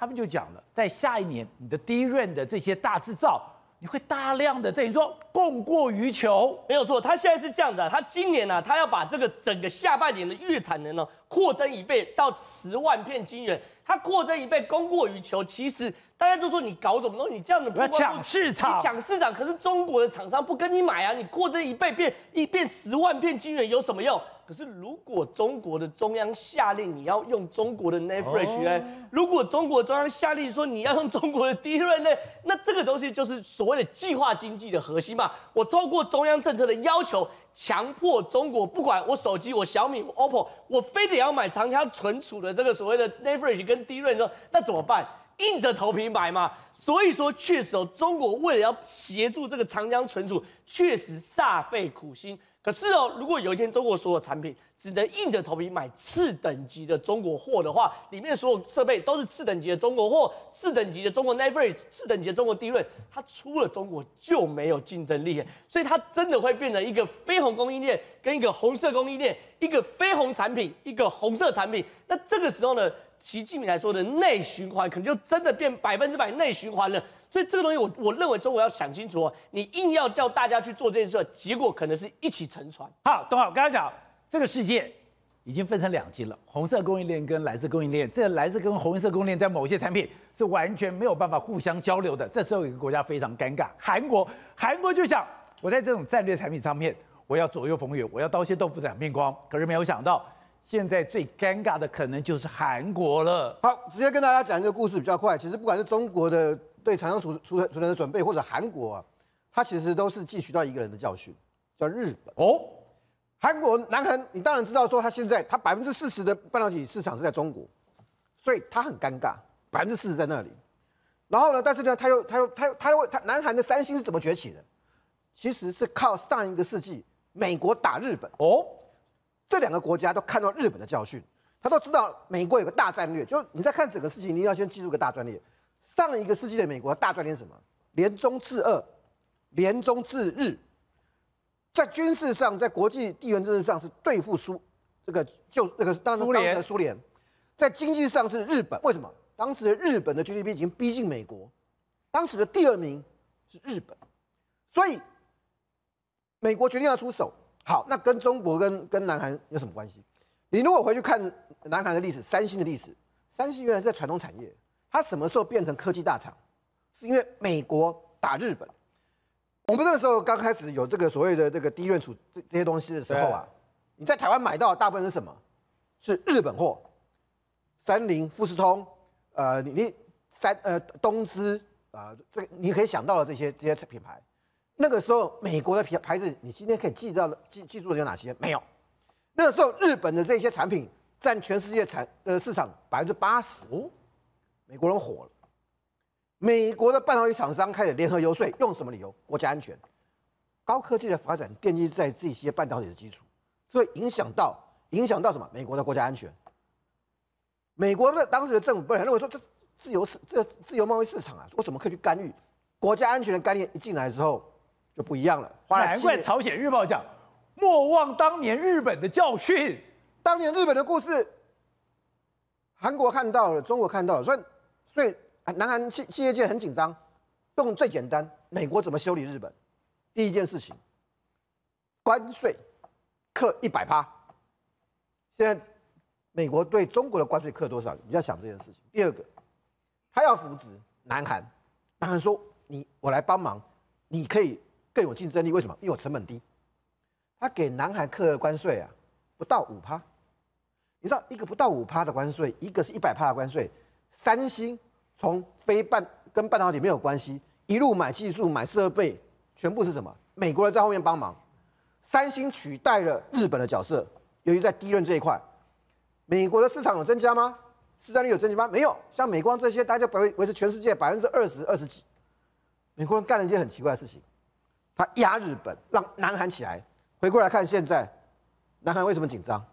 他们就讲了，在下一年你的 DRAM 的这些大制造，你会大量的等于说供过于求，没有错，他现在是这样子啊，他今年呢、啊，他要把这个整个下半年的月产能呢扩增一倍到十万片晶圆，他扩增一倍供过于求，其实大家都说你搞什么东西，你这样子不抢市场，抢市场，可是中国的厂商不跟你买啊，你扩增一倍变一变十万片晶圆有什么用？可是，如果中国的中央下令你要用中国的 NAND Flash 呢？如果中国中央下令说你要用中国的 DRAM 呢？那这个东西就是所谓的计划经济的核心嘛。我透过中央政策的要求，强迫中国不管我手机、我小米、我 OPPO，我非得要买长江存储的这个所谓的 NAND Flash 跟 DRAM 的时候，那怎么办？硬着头皮买嘛。所以说，确实哦，中国为了要协助这个长江存储，确实煞费苦心。可是哦，如果有一天中国所有产品只能硬着头皮买次等级的中国货的话，里面所有设备都是次等级的中国货，次等级的中国 NAND flash，次等级的中国 DRAM，它出了中国就没有竞争力，所以它真的会变成一个非红供应链跟一个红色供应链，一个非红产品，一个红色产品。那这个时候呢，习近平来说的内循环，可能就真的变百分之百内循环了。所以这个东西我，我我认为中国要想清楚哦，你硬要叫大家去做这件事，结果可能是一起沉船。好，董好，我刚才讲这个世界已经分成两极了，红色供应链跟蓝色供应链。这蓝色跟红色供应链在某些产品是完全没有办法互相交流的。这时候有一个国家非常尴尬，韩国，韩国就想我在这种战略产品上面，我要左右逢源，我要刀切豆腐两面光。可是没有想到，现在最尴尬的可能就是韩国了。好，直接跟大家讲一个故事比较快。其实不管是中国的。对长江储储存储存的准备，或者韩国啊，它其实都是汲取到一个人的教训，叫日本哦。韩国南韩，你当然知道说，它现在它百分之四十的半导体市场是在中国，所以它很尴尬，百分之四十在那里。然后呢，但是呢，它又它又它又它又它南韩的三星是怎么崛起的？其实是靠上一个世纪美国打日本哦。这两个国家都看到日本的教训，他都知道美国有个大战略，就是你在看整个事情，你要先记住个大战略。上一个世纪的美国大赚点什么？联中制俄，联中制日，在军事上，在国际地缘政治上是对付苏这个就那个当时当时的苏联，在经济上是日本。为什么？当时的日本的 GDP 已经逼近美国，当时的第二名是日本，所以美国决定要出手。好，那跟中国跟跟南韩有什么关系？你如果回去看南韩的历史，三星的历史，三星原来是在传统产业。它什么时候变成科技大厂？是因为美国打日本。我们那个时候刚开始有这个所谓的这个低润储这这些东西的时候啊，你在台湾买到的大部分是什么？是日本货，三菱、富士通，呃，你你三呃东芝啊、呃，这个你可以想到的这些这些品牌。那个时候美国的牌牌子，你今天可以记到的记记住的有哪些？没有。那个时候日本的这些产品占全世界产呃市场百分之八十。美国人火了，美国的半导体厂商开始联合游说，用什么理由？国家安全，高科技的发展奠基在这些半导体的基础，所以影响到影响到什么？美国的国家安全。美国的当时的政府本来认为说，这自由市这自由贸易市场啊，我怎么可以去干预？国家安全的概念一进来之后就不一样了。难怪朝鲜日报讲，莫忘当年日本的教训，当年日本的故事，韩国看到了，中国看到了，所以。所以，南韩企企业界很紧张，用最简单，美国怎么修理日本？第一件事情，关税克一百趴。现在美国对中国的关税克多少？你要想这件事情。第二个，他要扶植南韩，南韩说你我来帮忙，你可以更有竞争力。为什么？因为我成本低。他给南韩克的关税啊，不到五趴。你知道，一个不到五趴的关税，一个是一百趴的关税。三星从非半跟半导体没有关系，一路买技术、买设备，全部是什么？美国人在后面帮忙。三星取代了日本的角色，由于在低润这一块，美国的市场有增加吗？市占率有增加吗？没有。像美光这些，大家维维持全世界百分之二十二十几。美国人干了一件很奇怪的事情，他压日本，让南韩起来。回过来看现在，南韩为什么紧张？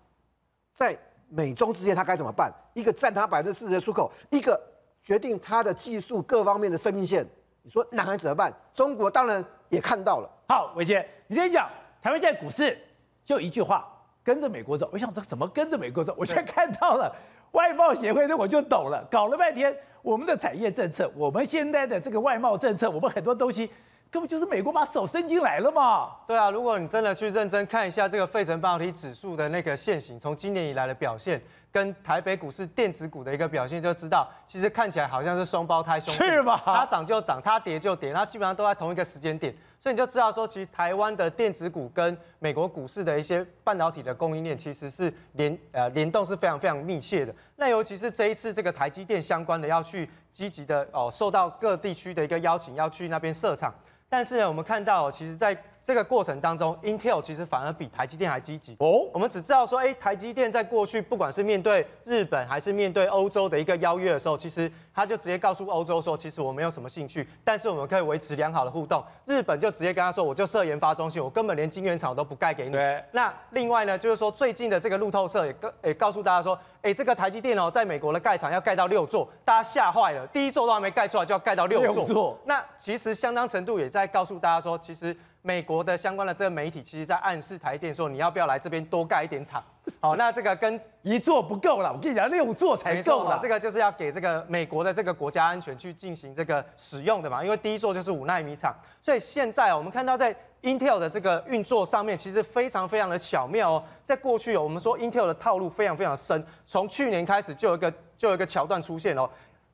在美中之间，它该怎么办？一个占它百分之四十的出口，一个决定它的技术各方面的生命线。你说南韩怎么办？中国当然也看到了。好，伟杰，你先讲。台湾现在股市就一句话，跟着美国走。我想这怎么跟着美国走？我现在看到了外贸协会，那我就懂了。搞了半天，我们的产业政策，我们现在的这个外贸政策，我们很多东西。根本就是美国把手伸进来了嘛？对啊，如果你真的去认真看一下这个费城半导体指数的那个线型，从今年以来的表现，跟台北股市电子股的一个表现，就知道其实看起来好像是双胞胎兄弟。是吗？它涨就涨，它跌就跌，它基本上都在同一个时间点，所以你就知道说，其实台湾的电子股跟美国股市的一些半导体的供应链其实是联呃联动是非常非常密切的。那尤其是这一次这个台积电相关的要去积极的哦，受到各地区的一个邀请要去那边设厂。但是呢，我们看到其实在这个过程当中，Intel 其实反而比台积电还积极哦。我们只知道说，哎，台积电在过去不管是面对日本还是面对欧洲的一个邀约的时候，其实他就直接告诉欧洲说，其实我没有什么兴趣，但是我们可以维持良好的互动。日本就直接跟他说，我就设研发中心，我根本连晶圆厂都不盖给你。那另外呢，就是说最近的这个路透社也告也告诉大家说，哎，这个台积电哦，在美国的盖厂要盖到六座，大家吓坏了，第一座都还没盖出来就要盖到六座。六座。那其实相当程度也在告诉大家说，其实。美国的相关的这个媒体，其实在暗示台电说，你要不要来这边多盖一点厂？好，那这个跟一座不够了，我跟你讲，六座才够了。这个就是要给这个美国的这个国家安全去进行这个使用的嘛，因为第一座就是五纳米厂。所以现在我们看到在 Intel 的这个运作上面，其实非常非常的巧妙哦。在过去哦，我们说 Intel 的套路非常非常深，从去年开始就有一个就有一个桥段出现哦。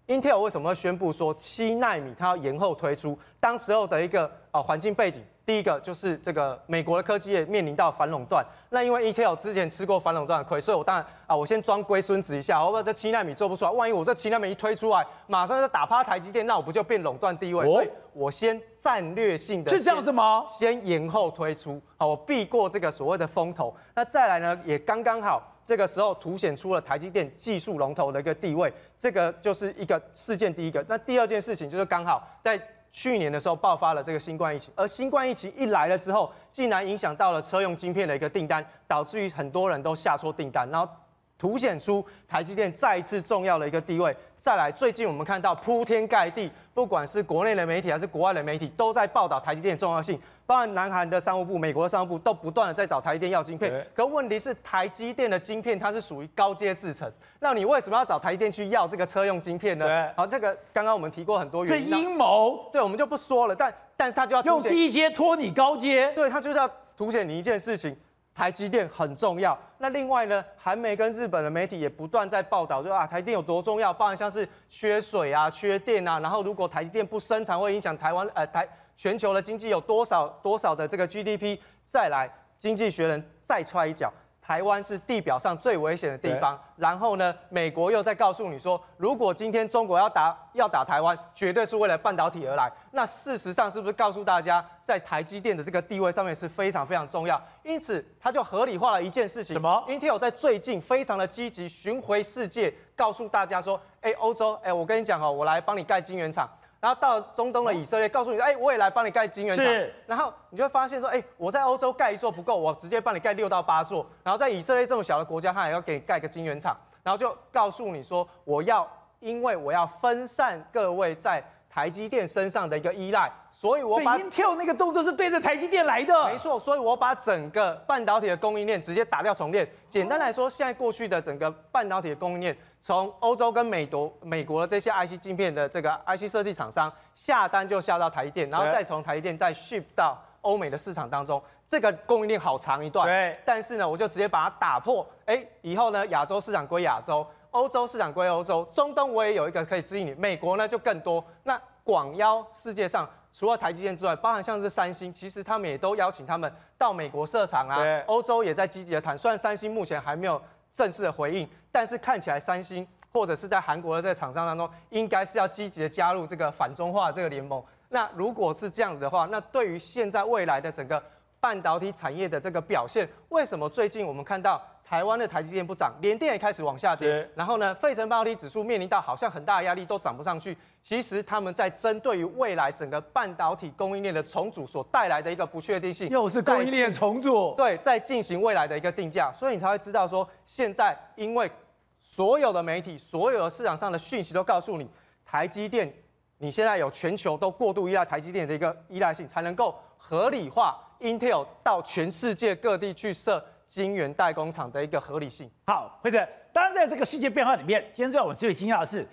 Intel 为什么会宣布说七纳米它要延后推出？当时候的一个啊环境背景。第一个就是这个美国的科技业面临到反垄断，那因为 Intel 之前吃过反垄断的亏，所以我当然啊，我先装龟孙子一下，我把这七纳米做不出来，万一我这七纳米一推出来，马上就打趴台积电，那我不就变垄断地位？所以我先战略性的是这样子吗？先延后推出，好，我避过这个所谓的风头。那再来呢，也刚刚好这个时候凸显出了台积电技术龙头的一个地位，这个就是一个事件。第一个，那第二件事情就是刚好在。去年的时候爆发了这个新冠疫情，而新冠疫情一来了之后，竟然影响到了车用晶片的一个订单，导致于很多人都下错订单，然后凸显出台积电再一次重要的一个地位。再来，最近我们看到铺天盖地，不管是国内的媒体还是国外的媒体，都在报道台积电重要性。包括南韩的商务部、美国的商务部都不断的在找台积电要晶片，可问题是台积电的晶片它是属于高阶制程，那你为什么要找台积电去要这个车用晶片呢？好，这个刚刚我们提过很多原因。这阴谋，对，我们就不说了。但但是他就要用低阶拖你高阶，对，他就是要凸显你一件事情，台积电很重要。那另外呢，韩媒跟日本的媒体也不断在报道，说啊台积电有多重要，包含像是缺水啊、缺电啊，然后如果台积电不生产，会影响台湾呃台。全球的经济有多少多少的这个 GDP？再来，经济学人再踹一脚，台湾是地表上最危险的地方。然后呢，美国又在告诉你说，如果今天中国要打要打台湾，绝对是为了半导体而来。那事实上是不是告诉大家，在台积电的这个地位上面是非常非常重要？因此，他就合理化了一件事情。什么？Intel 在最近非常的积极巡回世界，告诉大家说，哎，欧洲，哎，我跟你讲哦，我来帮你盖晶圆厂。然后到中东的以色列，告诉你，哎，我也来帮你盖晶圆厂。然后你就会发现说，哎，我在欧洲盖一座不够，我直接帮你盖六到八座。然后在以色列这么小的国家，他也要给你盖个晶圆厂。然后就告诉你说，我要，因为我要分散各位在台积电身上的一个依赖，所以我把 Intel 那个动作是对着台积电来的。没错，所以我把整个半导体的供应链直接打掉重练。简单来说，现在过去的整个半导体的供应链。从欧洲跟美国、美国的这些 IC 晶片的这个 IC 设计厂商下单就下到台积电，然后再从台积电再 ship 到欧美的市场当中，这个供应链好长一段。对。但是呢，我就直接把它打破。哎，以后呢，亚洲市场归亚洲，欧洲市场归欧洲，中东我也有一个可以指引你，美国呢就更多。那广邀世界上除了台积电之外，包含像是三星，其实他们也都邀请他们到美国设厂啊。对。欧洲也在积极的谈，虽然三星目前还没有。正式的回应，但是看起来三星或者是在韩国的这个厂商当中，应该是要积极的加入这个反中化这个联盟。那如果是这样子的话，那对于现在未来的整个半导体产业的这个表现，为什么最近我们看到？台湾的台积电不涨，联电也开始往下跌。然后呢，费城半导体指数面临到好像很大的压力，都涨不上去。其实他们在针对于未来整个半导体供应链的重组所带来的一个不确定性，又是供应链重组。对，在进行未来的一个定价，所以你才会知道说，现在因为所有的媒体、所有的市场上的讯息都告诉你，台积电你现在有全球都过度依赖台积电的一个依赖性，才能够合理化 Intel 到全世界各地去设。晶圆代工厂的一个合理性。好，辉哲，当然在这个世界变化里面，今天最让我最惊讶的是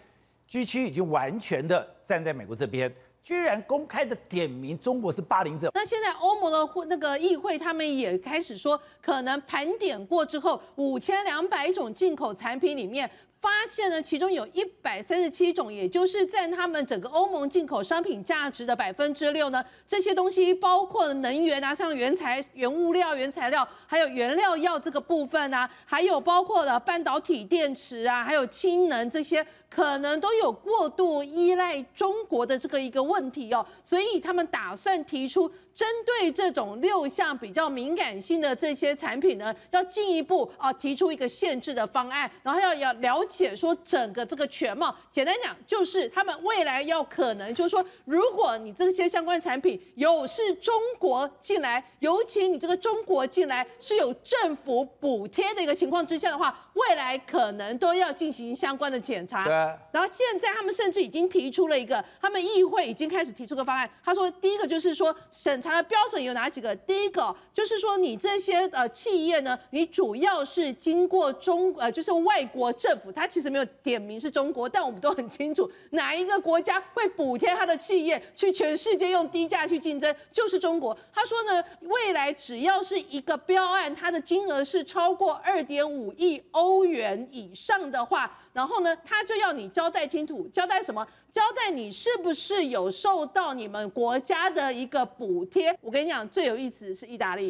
，G7 已经完全的站在美国这边，居然公开的点名中国是霸凌者。那现在欧盟的那个议会，他们也开始说，可能盘点过之后，五千两百种进口产品里面。发现呢，其中有一百三十七种，也就是占他们整个欧盟进口商品价值的百分之六呢。这些东西包括能源啊，像原材、原物料、原材料，还有原料药这个部分啊，还有包括了半导体电池啊，还有氢能这些。可能都有过度依赖中国的这个一个问题哦，所以他们打算提出针对这种六项比较敏感性的这些产品呢，要进一步啊提出一个限制的方案，然后要要了解说整个这个全貌。简单讲就是他们未来要可能就是说，如果你这些相关产品有是中国进来，尤其你这个中国进来是有政府补贴的一个情况之下的话，未来可能都要进行相关的检查。对然后现在他们甚至已经提出了一个，他们议会已经开始提出个方案。他说，第一个就是说审查的标准有哪几个？第一个就是说你这些呃企业呢，你主要是经过中呃就是外国政府，他其实没有点名是中国，但我们都很清楚哪一个国家会补贴他的企业去全世界用低价去竞争，就是中国。他说呢，未来只要是一个标案，它的金额是超过二点五亿欧元以上的话。然后呢，他就要你交代清楚，交代什么？交代你是不是有受到你们国家的一个补贴？我跟你讲，最有意思的是意大利。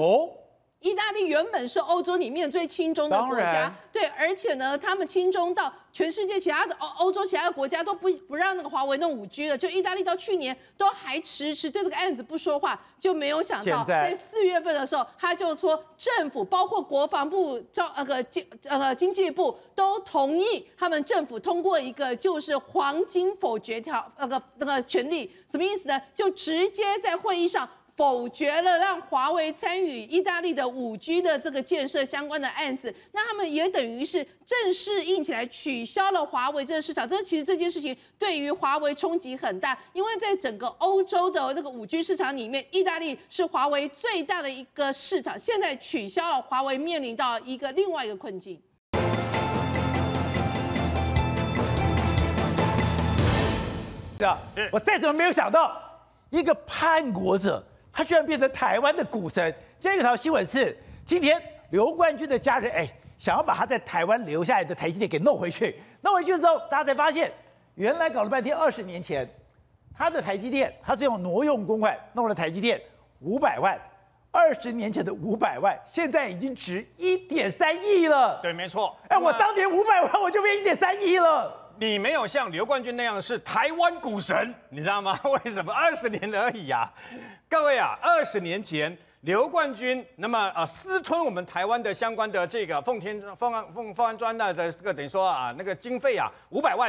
意大利原本是欧洲里面最亲中的国家，对，而且呢，他们亲中到全世界其他的欧欧洲其他的国家都不不让那个华为弄五 G 了，就意大利到去年都还迟迟对这个案子不说话，就没有想到在四月份的时候，他就说政府包括国防部、招那个经呃经济部都同意他们政府通过一个就是黄金否决条那个那个权利，什么意思呢？就直接在会议上。否决了让华为参与意大利的五 G 的这个建设相关的案子，那他们也等于是正式硬起来取消了华为这个市场。这其实这件事情对于华为冲击很大，因为在整个欧洲的那个五 G 市场里面，意大利是华为最大的一个市场。现在取消了，华为面临到一个另外一个困境。是啊，我再怎么没有想到一个叛国者。他居然变成台湾的股神。今天有条新闻是，今天刘冠军的家人哎，想要把他在台湾留下来的台积电给弄回去。弄回去之后，大家才发现，原来搞了半天，二十年前他的台积电，他是用挪用公款弄了台积电五百万。二十年前的五百万，现在已经值一点三亿了。对，没错。哎，我当年五百万，我就变一点三亿了。你没有像刘冠军那样是台湾股神，你知道吗？为什么？二十年而已啊！各位啊，二十年前刘冠军那么呃私吞我们台湾的相关的这个奉天奉安奉奉安专的的这个等于说啊那个经费啊五百万，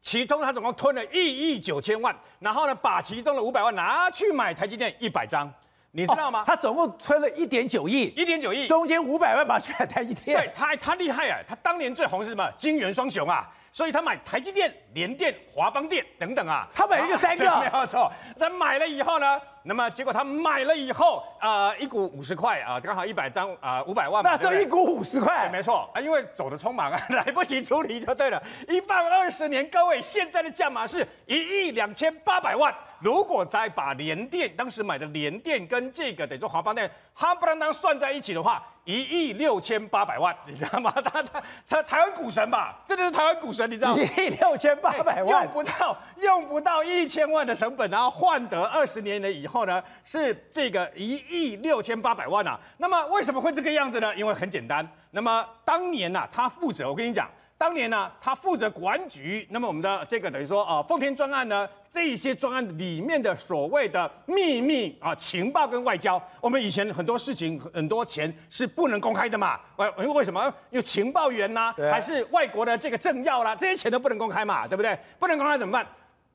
其中他总共吞了一亿九千万，然后呢把其中的五百万拿去买台积电一百张，你知道吗？哦、他总共吞了一点九亿，一点九亿，中间五百万把去买台积电。对，他他厉害啊！他当年最红是什么？金元双雄啊！所以他买台积电、联电、华邦电等等啊，他买一个三个，没有错。他买了以后呢，那么结果他买了以后，呃，一股五十块啊，刚好一百张啊，五百万。那时候一股五十块，没错啊，因为走的匆忙啊，来不及处理就对了。一放二十年，各位现在的价码是一亿两千八百万。如果再把联电当时买的联电跟这个等于说华邦电，哈不啷当算在一起的话，一亿六千八百万，你知道吗？他他他台湾股神吧，真的是台湾股神，你知道吗？一亿六千八百万，用不到用不到一千万的成本，然后换得二十年了以后呢，是这个一亿六千八百万啊。那么为什么会这个样子呢？因为很简单，那么当年呐、啊，他负责，我跟你讲。当年呢，他负责国安局，那么我们的这个等于说啊，奉天专案呢，这一些专案里面的所谓的秘密啊情报跟外交，我们以前很多事情很多钱是不能公开的嘛，为因为为什么？有情报员呐、啊，还是外国的这个政要啦，这些钱都不能公开嘛，对不对？不能公开怎么办？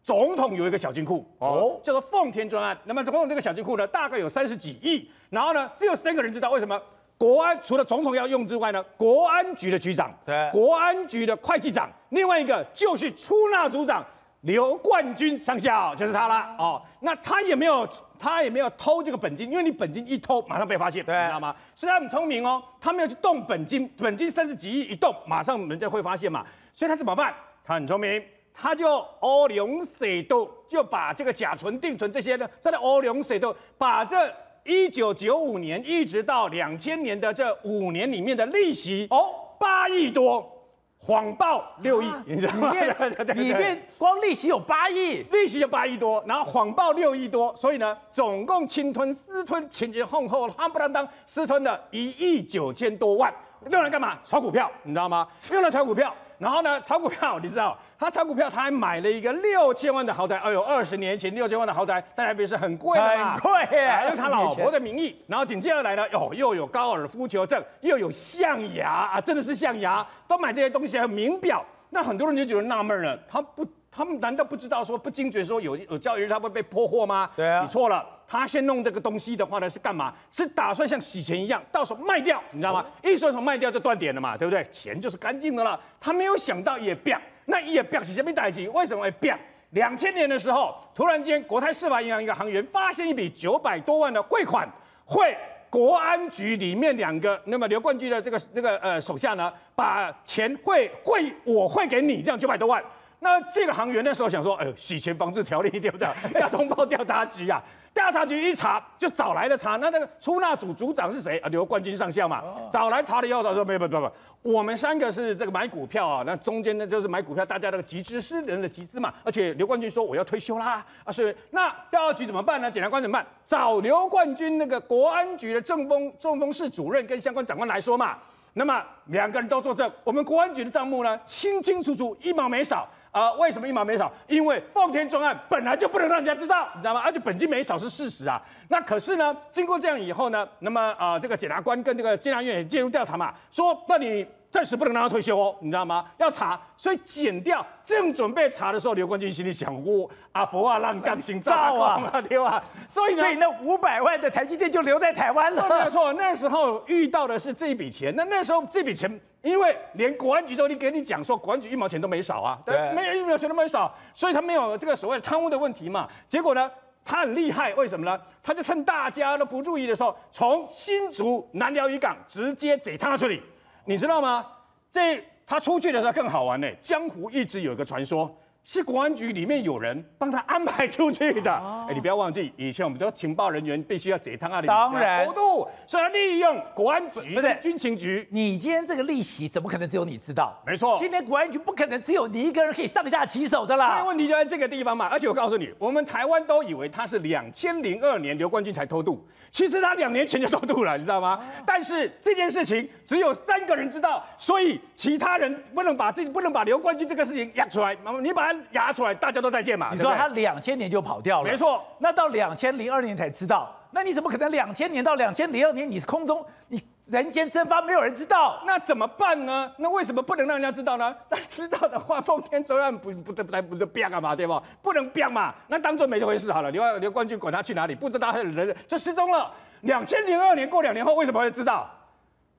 总统有一个小金库哦，叫做奉天专案。那么总统这个小金库呢，大概有三十几亿，然后呢，只有三个人知道，为什么？国安除了总统要用之外呢，国安局的局长，对，国安局的会计长，另外一个就是出纳组长刘冠军上校，就是他了哦。那他也没有，他也没有偷这个本金，因为你本金一偷，马上被发现，对，你知道吗？所以他很聪明哦，他没有去动本金，本金三十几亿一动，马上人家会发现嘛。所以他怎么办？他很聪明，他就欧龙水都就把这个甲醇、定存这些呢，在那欧龙水都把这。一九九五年一直到两千年的这五年里面的利息哦，八亿多谎报六亿，你知道吗？里面 里面光利息有八亿，利息就八亿多，然后谎报六亿多，所以呢，总共侵吞私吞前前后后夯不啷当私吞了一亿九千多万，用来干嘛？炒股票，你知道吗？用来炒股票。然后呢，炒股票，你知道，他炒股票，他还买了一个六千万的豪宅。哎呦，二十年前六千万的豪宅，在台北是很贵的嘛，很贵耶，啊，用他老婆的名义。然后紧接着来呢，哦，又有高尔夫球证，又有象牙啊，真的是象牙，都买这些东西，还有名表。那很多人就觉得纳闷了，他不。他们难道不知道说不精准说有有交易日他会被破获吗？对啊，你错了。他先弄这个东西的话呢是干嘛？是打算像洗钱一样，到时候卖掉，你知道吗？一说从卖掉就断点了嘛，对不对？钱就是干净的了。他没有想到也变，那也变是什么代志？为什么会变？两千年的时候，突然间国泰世华银行一个行员发现一笔九百多万的汇款，汇国安局里面两个，那么刘冠军的这个那个呃手下呢，把钱汇汇我汇给你，这样九百多万。那这个行员那时候想说，呃，洗钱防治条例对不对？要通报调查局啊！调查局一查就找来了查，那那个出纳组组长是谁啊？刘冠军上校嘛，找来查了以后，他说没有没有没有，我们三个是这个买股票啊，那中间呢就是买股票，大家那个集资私人的集资嘛。而且刘冠军说我要退休啦啊，所以那调查局怎么办呢？检察官怎么办？找刘冠军那个国安局的政风政风室主任跟相关长官来说嘛。那么两个人都作证，我们国安局的账目呢清清楚楚，一毛没少。啊、为什么一毛没少？因为奉天重案本来就不能让人家知道，你知道吗？而且本金没少是事实啊。那可是呢，经过这样以后呢，那么啊、呃，这个检察官跟这个监察院也介入调查嘛，说那你暂时不能让他退休哦，你知道吗？要查，所以剪掉正准备查的时候，刘冠军心里想：我阿伯啊，让钢心造啊，对吧？所以，所以那五百万的台积电就留在台湾了。没有错，那时候遇到的是这一笔钱，那那时候这笔钱。因为连国安局都你给你讲说，国安局一毛钱都没少啊，对，没有一毛钱都没少，所以他没有这个所谓贪污的问题嘛。结果呢，他很厉害，为什么呢？他就趁大家都不注意的时候，从新竹南寮渔港直接贼他处理，你知道吗？这他出去的时候更好玩呢。江湖一直有一个传说。是国安局里面有人帮他安排出去的。哎，你不要忘记，以前我们都情报人员必须要解汤啊，当然，厚度，所以要利用国安局，不对，军情局。你今天这个利息怎么可能只有你知道？没错，今天国安局不可能只有你一个人可以上下其手的啦。所以问题就在这个地方嘛。而且我告诉你，我们台湾都以为他是两千零二年刘冠军才偷渡，其实他两年前就偷渡了，你知道吗？但是这件事情只有三个人知道，所以其他人不能把这不能把刘冠军这个事情压出来。你把它压出来，大。家都在见嘛？你说他两千年就跑掉了，没错。那到两千零二年才知道，那你怎么可能两千年到两千零二年你是空中你人间蒸发，没有人知道？那怎么办呢？那为什么不能让人家知道呢？那知道的话，奉天专案不不得来不就变了嘛，对不？不能变嘛，那当做没这回事好了。刘刘冠军管他去哪里，不知道他的人就失踪了。两千零二年过两年后，为什么会知道？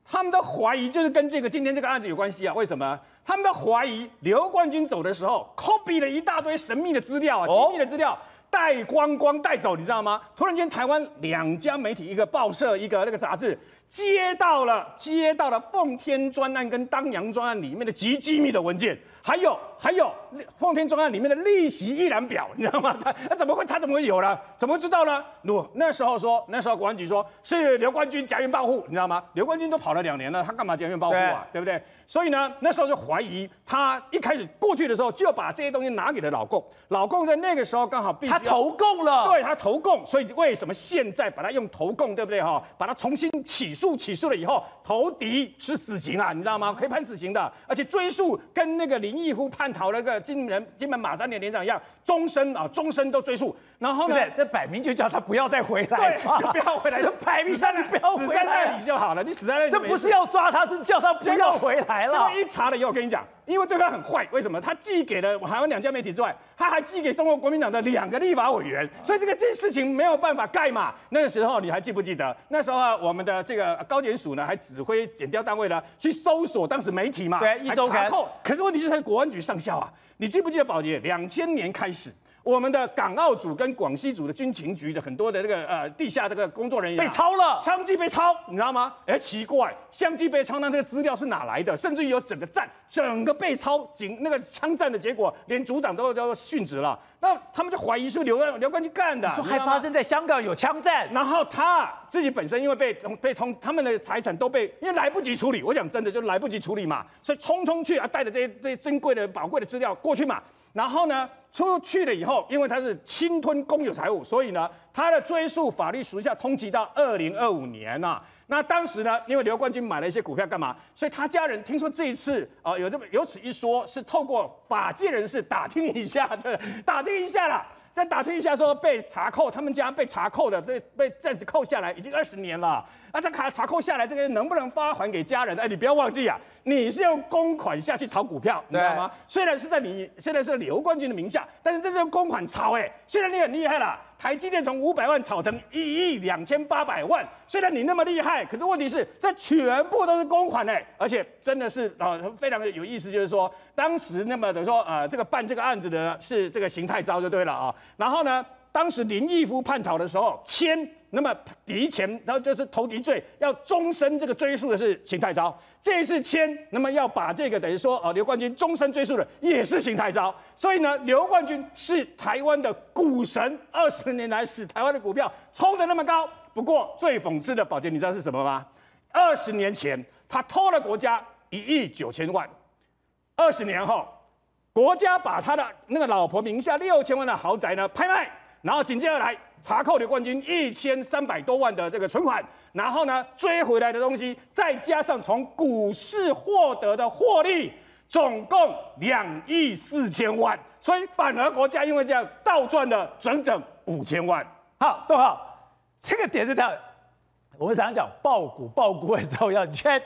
他们的怀疑就是跟这个今天这个案子有关系啊？为什么？他们都怀疑刘冠军走的时候，copy 了一大堆神秘的资料啊，机密的资料带光光带走，你知道吗？突然间，台湾两家媒体，一个报社，一个那个杂志。接到了，接到了奉天专案跟当阳专案里面的极机密的文件，还有还有奉天专案里面的利息一览表，你知道吗？他他怎么会他怎么会有呢？怎么会知道呢？那那时候说，那时候国安局说是刘冠军假冤报户，你知道吗？刘冠军都跑了两年了，他干嘛假冤报户啊？对，对不对？所以呢，那时候就怀疑他一开始过去的时候就把这些东西拿给了老共，老共在那个时候刚好必须他投共了，对他投共，所以为什么现在把他用投共，对不对哈？把他重新起诉。起诉了以后，投敌是死刑啊，你知道吗？可以判死刑的，而且追诉跟那个林毅夫叛逃那个金门金门马三连连长一样，终身啊，终身都追溯。然后呢，这摆明就叫他不要再回来，对，就不要回来，摆明让你不要回来，死在那里就好了。你死在那里，这不是要抓他，是叫他不要回来了。一查了以后，我跟你讲。因为对方很坏，为什么？他寄给了台湾两家媒体之外，他还寄给中国国民党的两个立法委员，所以这个这事情没有办法盖嘛。那个时候你还记不记得？那时候啊，我们的这个高检署呢，还指挥检调单位呢去搜索当时媒体嘛，对，一周扣。可是问题是，他是国安局上校啊，你记不记得宝洁？两千年开始。我们的港澳组跟广西组的军情局的很多的那个呃地下这个工作人员、啊、被抄了，相机被抄，你知道吗？哎，奇怪，相机被抄，那这个资料是哪来的？甚至于有整个站整个被抄，警那个枪战的结果，连组长都都殉职了。那他们就怀疑是刘刘冠军干的，说还发生在香港有枪战，然后他自己本身因为被被通，他们的财产都被因为来不及处理，我想真的就来不及处理嘛，所以匆匆去啊，带着这些这些珍贵的宝贵的资料过去嘛。然后呢，出去了以后，因为他是侵吞公有财物，所以呢，他的追诉法律属下通缉到二零二五年呐、那当时呢，因为刘冠军买了一些股票干嘛？所以他家人听说这一次啊、有这么有此一说，是透过法界人士打听一下的，打听一下啦。再打听一下，说被查扣，他们家被查扣的，被被暂时扣下来，已经二十年了。那这卡查扣下来，这个能不能发还给家人？哎，你不要忘记啊，你是用公款下去炒股票，你知道吗？虽然是在你现在是刘冠军的名下，但是这是用公款炒，哎，虽然你很厉害了。台积电从五百万炒成一亿两千八百万，虽然你那么厉害，可是问题是这全部都是公款哎，而且真的是啊、呃、非常的有意思，就是说当时那么等于说呃这个办这个案子的是这个邢太昭就对了啊，然后呢。当时林毅夫叛逃的时候，签那么敌前，然后就是投敌罪，要终身这个追诉的是邢太昭。这一次签，那么要把这个等于说啊，刘冠军终身追诉的也是邢太昭。所以呢，刘冠军是台湾的股神，二十年来使台湾的股票冲得那么高。不过最讽刺的，宝杰，你知道是什么吗？二十年前他偷了国家一亿九千万，二十年后，国家把他的那个老婆名下六千万的豪宅呢拍卖。然后紧接而来查扣刘冠军一千三百多万的这个存款，然后呢追回来的东西，再加上从股市获得的获利，总共两亿四千万，所以反而国家因为这样倒赚了整整五千万。好，都好，这个点是他，我们常常讲抱股抱股之后要圈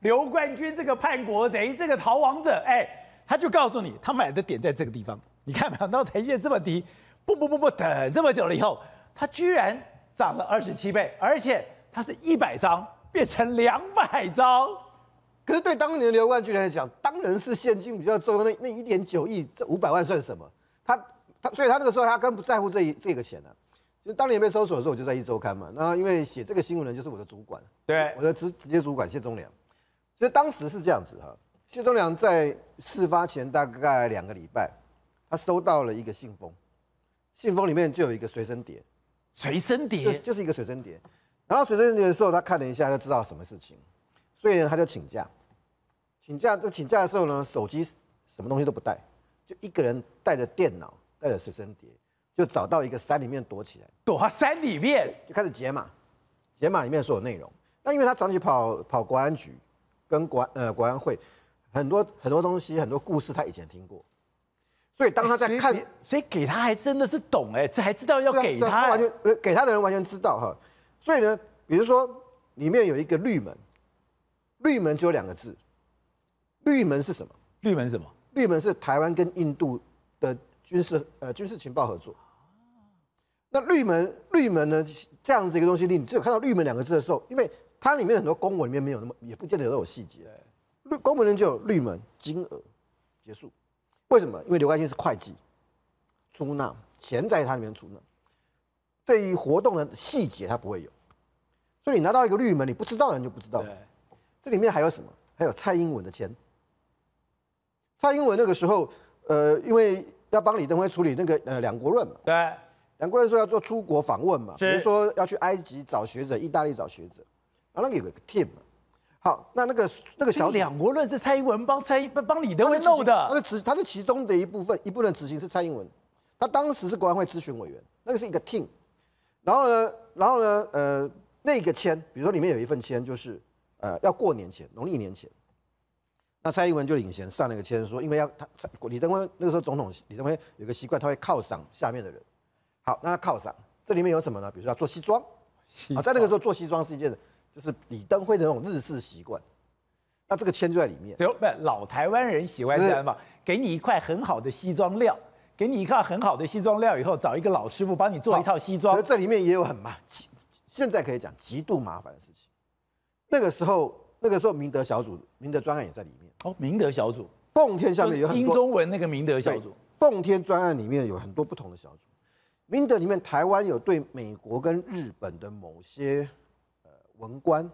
刘冠军这个叛国贼，这个逃亡者，哎，他就告诉你，他买的点在这个地方，你看没有？到台积这么低。不不不不，等这么久了以后，它居然涨了二十七倍，而且它是一百张变成两百张。可是对当年的刘冠军来讲，当然是现金比较重要，那那一点九亿，这五百万算什么？他他，所以他那个时候他更不在乎这一这个钱呢、啊。就当年被搜索的时候，我就在一周刊嘛。然后因为写这个新闻的就是我的主管，对，我的直直接主管谢忠良。所以当时是这样子哈，谢忠良在事发前大概两个礼拜，他收到了一个信封。信封里面就有一个随身碟，随身碟就，就是一个随身碟。然后随身碟的时候，他看了一下，就知道什么事情，所以呢，他就请假。请假就请假的时候呢，手机什么东西都不带，就一个人带着电脑，带着随身碟，就找到一个山里面躲起来。躲到山里面，就开始解码，解码里面所有内容。那因为他长期跑跑国安局，跟国安呃国安会，很多很多东西，很多故事他以前听过。所以当他在看，所以给他还真的是懂哎，这还知道要给他，他完全给他的人完全知道哈。所以呢，比如说里面有一个绿门，绿门只有两个字，绿门是什么？绿门是什么？绿门是台湾跟印度的军事呃军事情报合作。那绿门绿门呢，这样子一个东西，你只有看到绿门两个字的时候，因为它里面很多公文里面没有那么，也不见得都有细节。绿公文里就有绿门金额结束。为什么？因为刘冠军是会计，出纳钱在他里面出纳，对于活动的细节他不会有，所以你拿到一个绿门，你不知道的人就不知道。这里面还有什么？还有蔡英文的钱。蔡英文那个时候，呃，因为要帮李登辉处理那个呃两国论嘛，对，两国论说要做出国访问嘛，比如说要去埃及找学者，意大利找学者，然后那个有个 team 嘛。好，那那个那个小两国论是蔡英文帮蔡帮帮李登辉弄的，他是执他是其中的一部分，一部分执行是蔡英文，他当时是国安会咨询委员，那个是一个 team，然后呢，然后呢，呃，那个签，比如说里面有一份签，就是呃要过年前，农历年前，那蔡英文就领衔上那个签，说因为要他李登辉那个时候总统李登辉有个习惯，他会犒赏下面的人，好，那他犒赏，这里面有什么呢？比如说要做西装，啊，在那个时候做西装是一件。就是李登辉的那种日式习惯，那这个签就在里面。不，老台湾人喜欢这样嘛，给你一块很好的西装料，给你一块很好的西装料以后，找一个老师傅帮你做一套西装。这里面也有很麻，现在可以讲极度麻烦的事情。那个时候，那个时候明德小组、明德专案也在里面。哦，明德小组，奉天下面有很多英中文那个明德小组，奉天专案里面有很多不同的小组，明德里面台湾有对美国跟日本的某些呃文官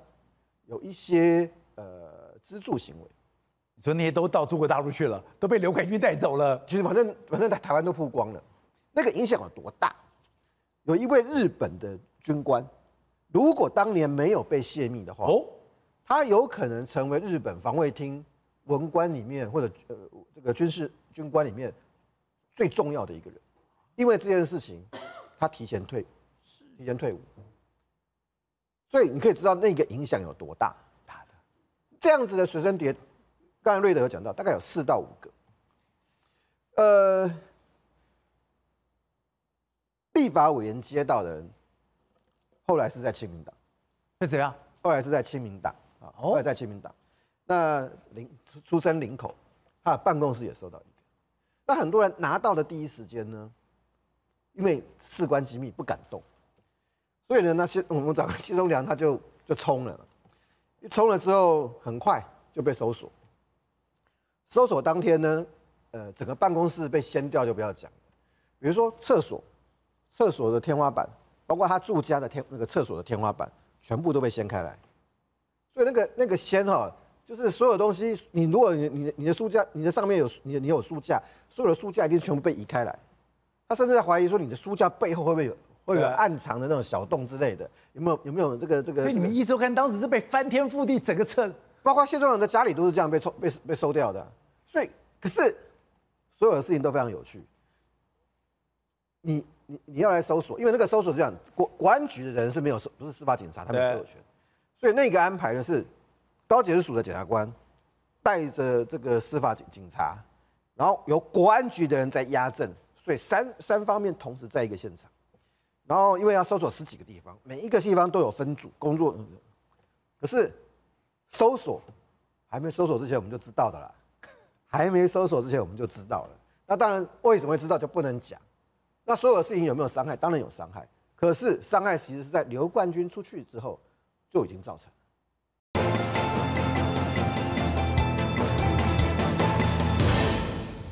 有一些呃资助行为，你说那些都到中国大陆去了，都被刘凯军带走了。其实反正反正在台湾都曝光了，那个影响有多大？有一位日本的军官，如果当年没有被泄密的话，哦，他有可能成为日本防卫厅文官里面或者呃这个军事军官里面最重要的一个人，因为这件事情他提前退，提前退伍，所以你可以知道那个影响有多大。大的这样子的随身碟，刚才瑞德有讲到，大概有四到五个，呃。立法委员接到的人，后来是在亲民党，是怎样？后来是在亲民党啊，后来在亲民党。那林出生林口，他的办公室也收到一个。那很多人拿到的第一时间呢，因为事关机密不敢动，所以呢，那些我们找个谢忠良他就就冲了，一冲了之后，很快就被搜索。搜索当天呢，呃，整个办公室被掀掉就不要讲，比如说厕所。厕所的天花板，包括他住家的天那个厕所的天花板，全部都被掀开来。所以那个那个掀哈，就是所有东西，你如果你你你的书架，你的上面有你你有书架，所有的书架一定全部被移开来。他甚至在怀疑说，你的书架背后会不会有会有暗藏的那种小洞之类的？有没有有没有这个这个？所以你们一周刊当时是被翻天覆地，整个撤，包括谢忠良的家里都是这样被抽被被收掉的。所以可是所有的事情都非常有趣。你。你你要来搜索，因为那个搜索是这样，国国安局的人是没有，不是司法警察，他没有所有权，所以那个安排的是高检署的检察官带着这个司法警警察，然后由国安局的人在压阵，所以三三方面同时在一个现场，然后因为要搜索十几个地方，每一个地方都有分组工作，可是搜索还没搜索之前我们就知道的啦，还没搜索之前我们就知道了，那当然为什么会知道就不能讲。那所有的事情有没有伤害？当然有伤害，可是伤害其实是在刘冠军出去之后就已经造成。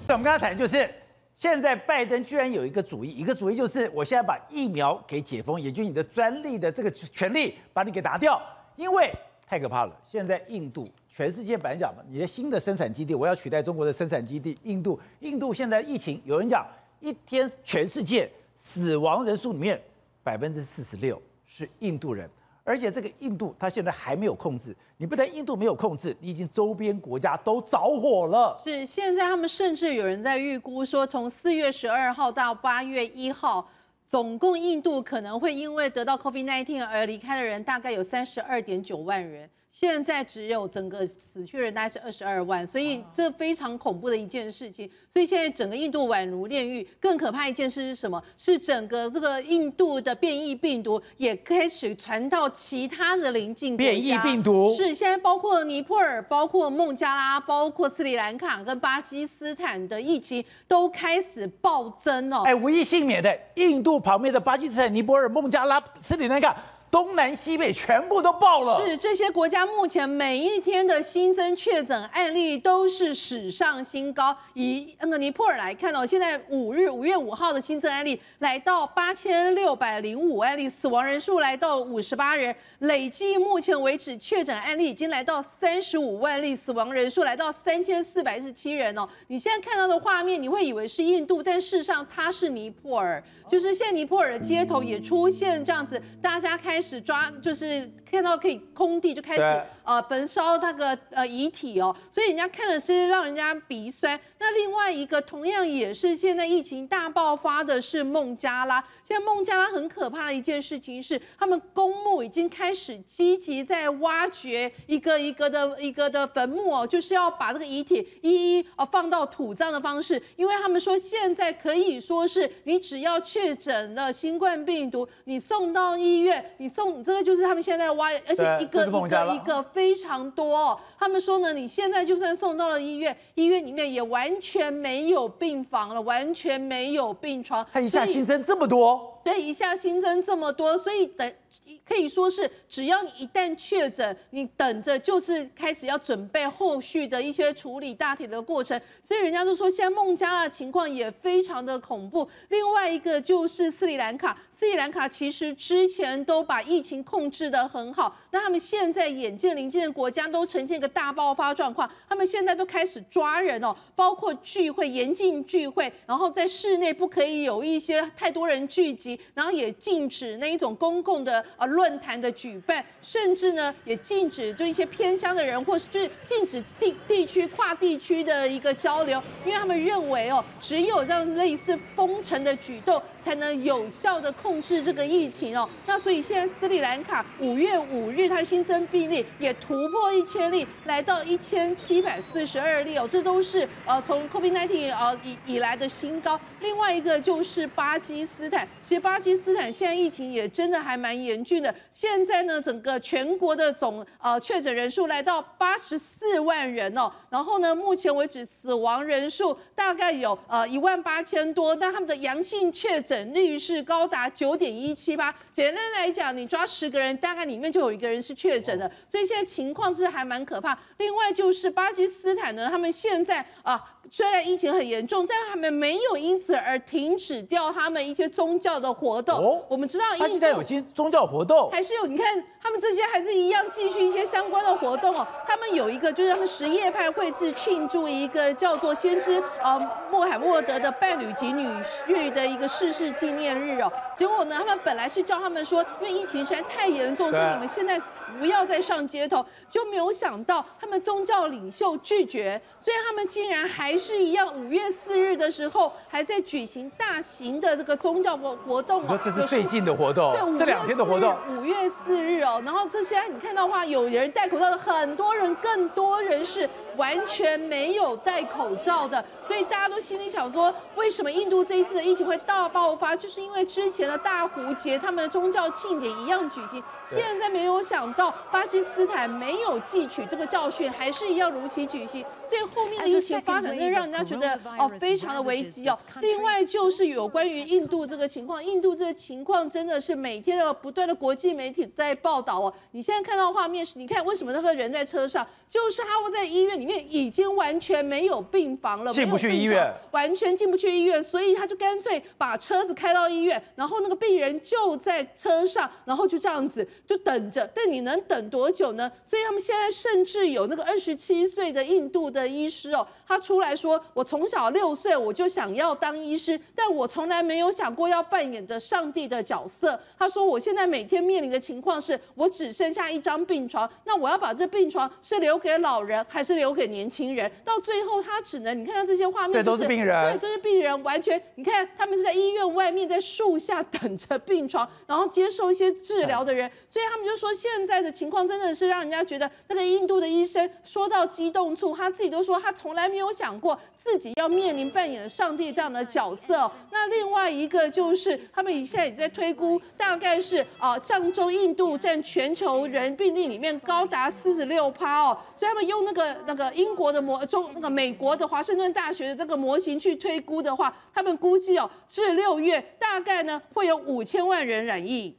我们刚才谈就是，现在拜登居然有一个主意，一个主意就是，我现在把疫苗给解封，也就你的专利的这个权利把你给拿掉，因为太可怕了。现在印度，全世界本来讲嘛，你的新的生产基地，我要取代中国的生产基地，印度，印度现在疫情，有人讲。一天，全世界死亡人数里面百分之四十六是印度人，而且这个印度它现在还没有控制。你不但印度没有控制，你已经周边国家都着火了。是，现在他们甚至有人在预估说，从四月十二号到八月一号，总共印度可能会因为得到 COVID-19 而离开的人大概有三十二点九万人。现在只有整个死去的人大概是二十二万，所以这非常恐怖的一件事情。所以现在整个印度宛如炼狱。更可怕一件事是什么？是整个这个印度的变异病毒也开始传到其他的邻近国家。变异病毒是现在包括尼泊尔、包括孟加拉、包括斯里兰卡跟巴基斯坦的疫情都开始暴增哦。哎，无一幸免的，印度旁边的巴基斯坦、尼泊尔、孟加拉、斯里兰卡。东南西北全部都爆了。是这些国家目前每一天的新增确诊案例都是史上新高。以那个尼泊尔来看哦，现在五日五月五号的新增案例来到八千六百零五案例，死亡人数来到五十八人，累计目前为止确诊案例已经来到三十五万例，死亡人数来到三千四百一十七人哦。你现在看到的画面，你会以为是印度，但事实上它是尼泊尔，就是现在尼泊尔的街头也出现这样子，大家开。开始抓，就是看到可以空地就开始呃焚烧那个呃遗体哦，所以人家看的是让人家鼻酸。那另外一个同样也是现在疫情大爆发的是孟加拉。现在孟加拉很可怕的一件事情是，他们公墓已经开始积极在挖掘一个一个的一个的坟墓哦，就是要把这个遗体一一哦放到土葬的方式，因为他们说现在可以说是你只要确诊了新冠病毒，你送到医院，你。送这个就是他们现在挖，而且一个一个一个非常多哦。他们说呢，你现在就算送到了医院，医院里面也完全没有病房了，完全没有病床。他一下新增这么多。对，一下新增这么多，所以等可以说是，只要你一旦确诊，你等着就是开始要准备后续的一些处理大体的过程。所以人家就说，现在孟加拉情况也非常的恐怖。另外一个就是斯里兰卡，斯里兰卡其实之前都把疫情控制的很好，那他们现在眼见邻近的国家都呈现一个大爆发状况，他们现在都开始抓人哦，包括聚会严禁聚会，然后在室内不可以有一些太多人聚集。然后也禁止那一种公共的呃论坛的举办，甚至呢也禁止对一些偏乡的人，或是就是禁止地地区跨地区的一个交流，因为他们认为哦，只有这样类似封城的举动，才能有效的控制这个疫情哦。那所以现在斯里兰卡五月五日它新增病例也突破一千例，来到一千七百四十二例哦，这都是呃从 COVID-19 呃以以来的新高。另外一个就是巴基斯坦，其实。巴基斯坦现在疫情也真的还蛮严峻的。现在呢，整个全国的总呃确诊人数来到八十四万人哦。然后呢，目前为止死亡人数大概有呃一万八千多，但他们的阳性确诊率是高达九点一七八。简单来讲，你抓十个人，大概里面就有一个人是确诊的。所以现在情况是还蛮可怕。另外就是巴基斯坦呢，他们现在啊。虽然疫情很严重，但他们没有因此而停止掉他们一些宗教的活动。哦，我们知道，他现在有些宗教活动，还是有。你看，他们这些还是一样继续一些相关的活动哦。他们有一个，就是他们什叶派会去庆祝一个叫做先知呃穆罕默德的伴侣及女婿的一个逝世纪念日哦。结果呢，他们本来是叫他们说，因为疫情实在太严重，所以你们现在不要再上街头，就没有想到他们宗教领袖拒绝，所以他们竟然还。是一样，五月四日的时候还在举行大型的这个宗教活活动哦。这是最近的活动，对，这两天的活动。五月四日哦，然后这些你看到的话，有人戴口罩的，很多人，更多人是完全没有戴口罩的，所以大家都心里想说，为什么印度这一次的疫情会大爆发？就是因为之前的大胡节他们的宗教庆典一样举行，现在没有想到巴基斯坦没有汲取这个教训，还是一样如期举行，所以后面的疫情发展的。让人家觉得哦，非常的危机哦。另外就是有关于印度这个情况，印度这个情况真的是每天的不断的国际媒体在报道哦。你现在看到画面是，你看为什么那个人在车上，就是他会在医院里面已经完全没有病房了，进不去医院，完全进不去医院，所以他就干脆把车子开到医院，然后那个病人就在车上，然后就这样子就等着。但你能等多久呢？所以他们现在甚至有那个二十七岁的印度的医师哦，他出来。说我从小六岁我就想要当医师，但我从来没有想过要扮演着上帝的角色。他说我现在每天面临的情况是我只剩下一张病床，那我要把这病床是留给老人还是留给年轻人？到最后他只能，你看到这些画面，对，都是病人，对，这些病人完全，你看他们是在医院外面在树下等着病床，然后接受一些治疗的人，所以他们就说现在的情况真的是让人家觉得那个印度的医生说到激动处，他自己都说他从来没有想过。自己要面临扮演上帝这样的角色，那另外一个就是他们现在也在推估，大概是啊，上周印度占全球人病例里面高达四十六趴哦，所以他们用那个那个英国的模中那个美国的华盛顿大学的这个模型去推估的话，他们估计哦，至六月大概呢会有五千万人染疫。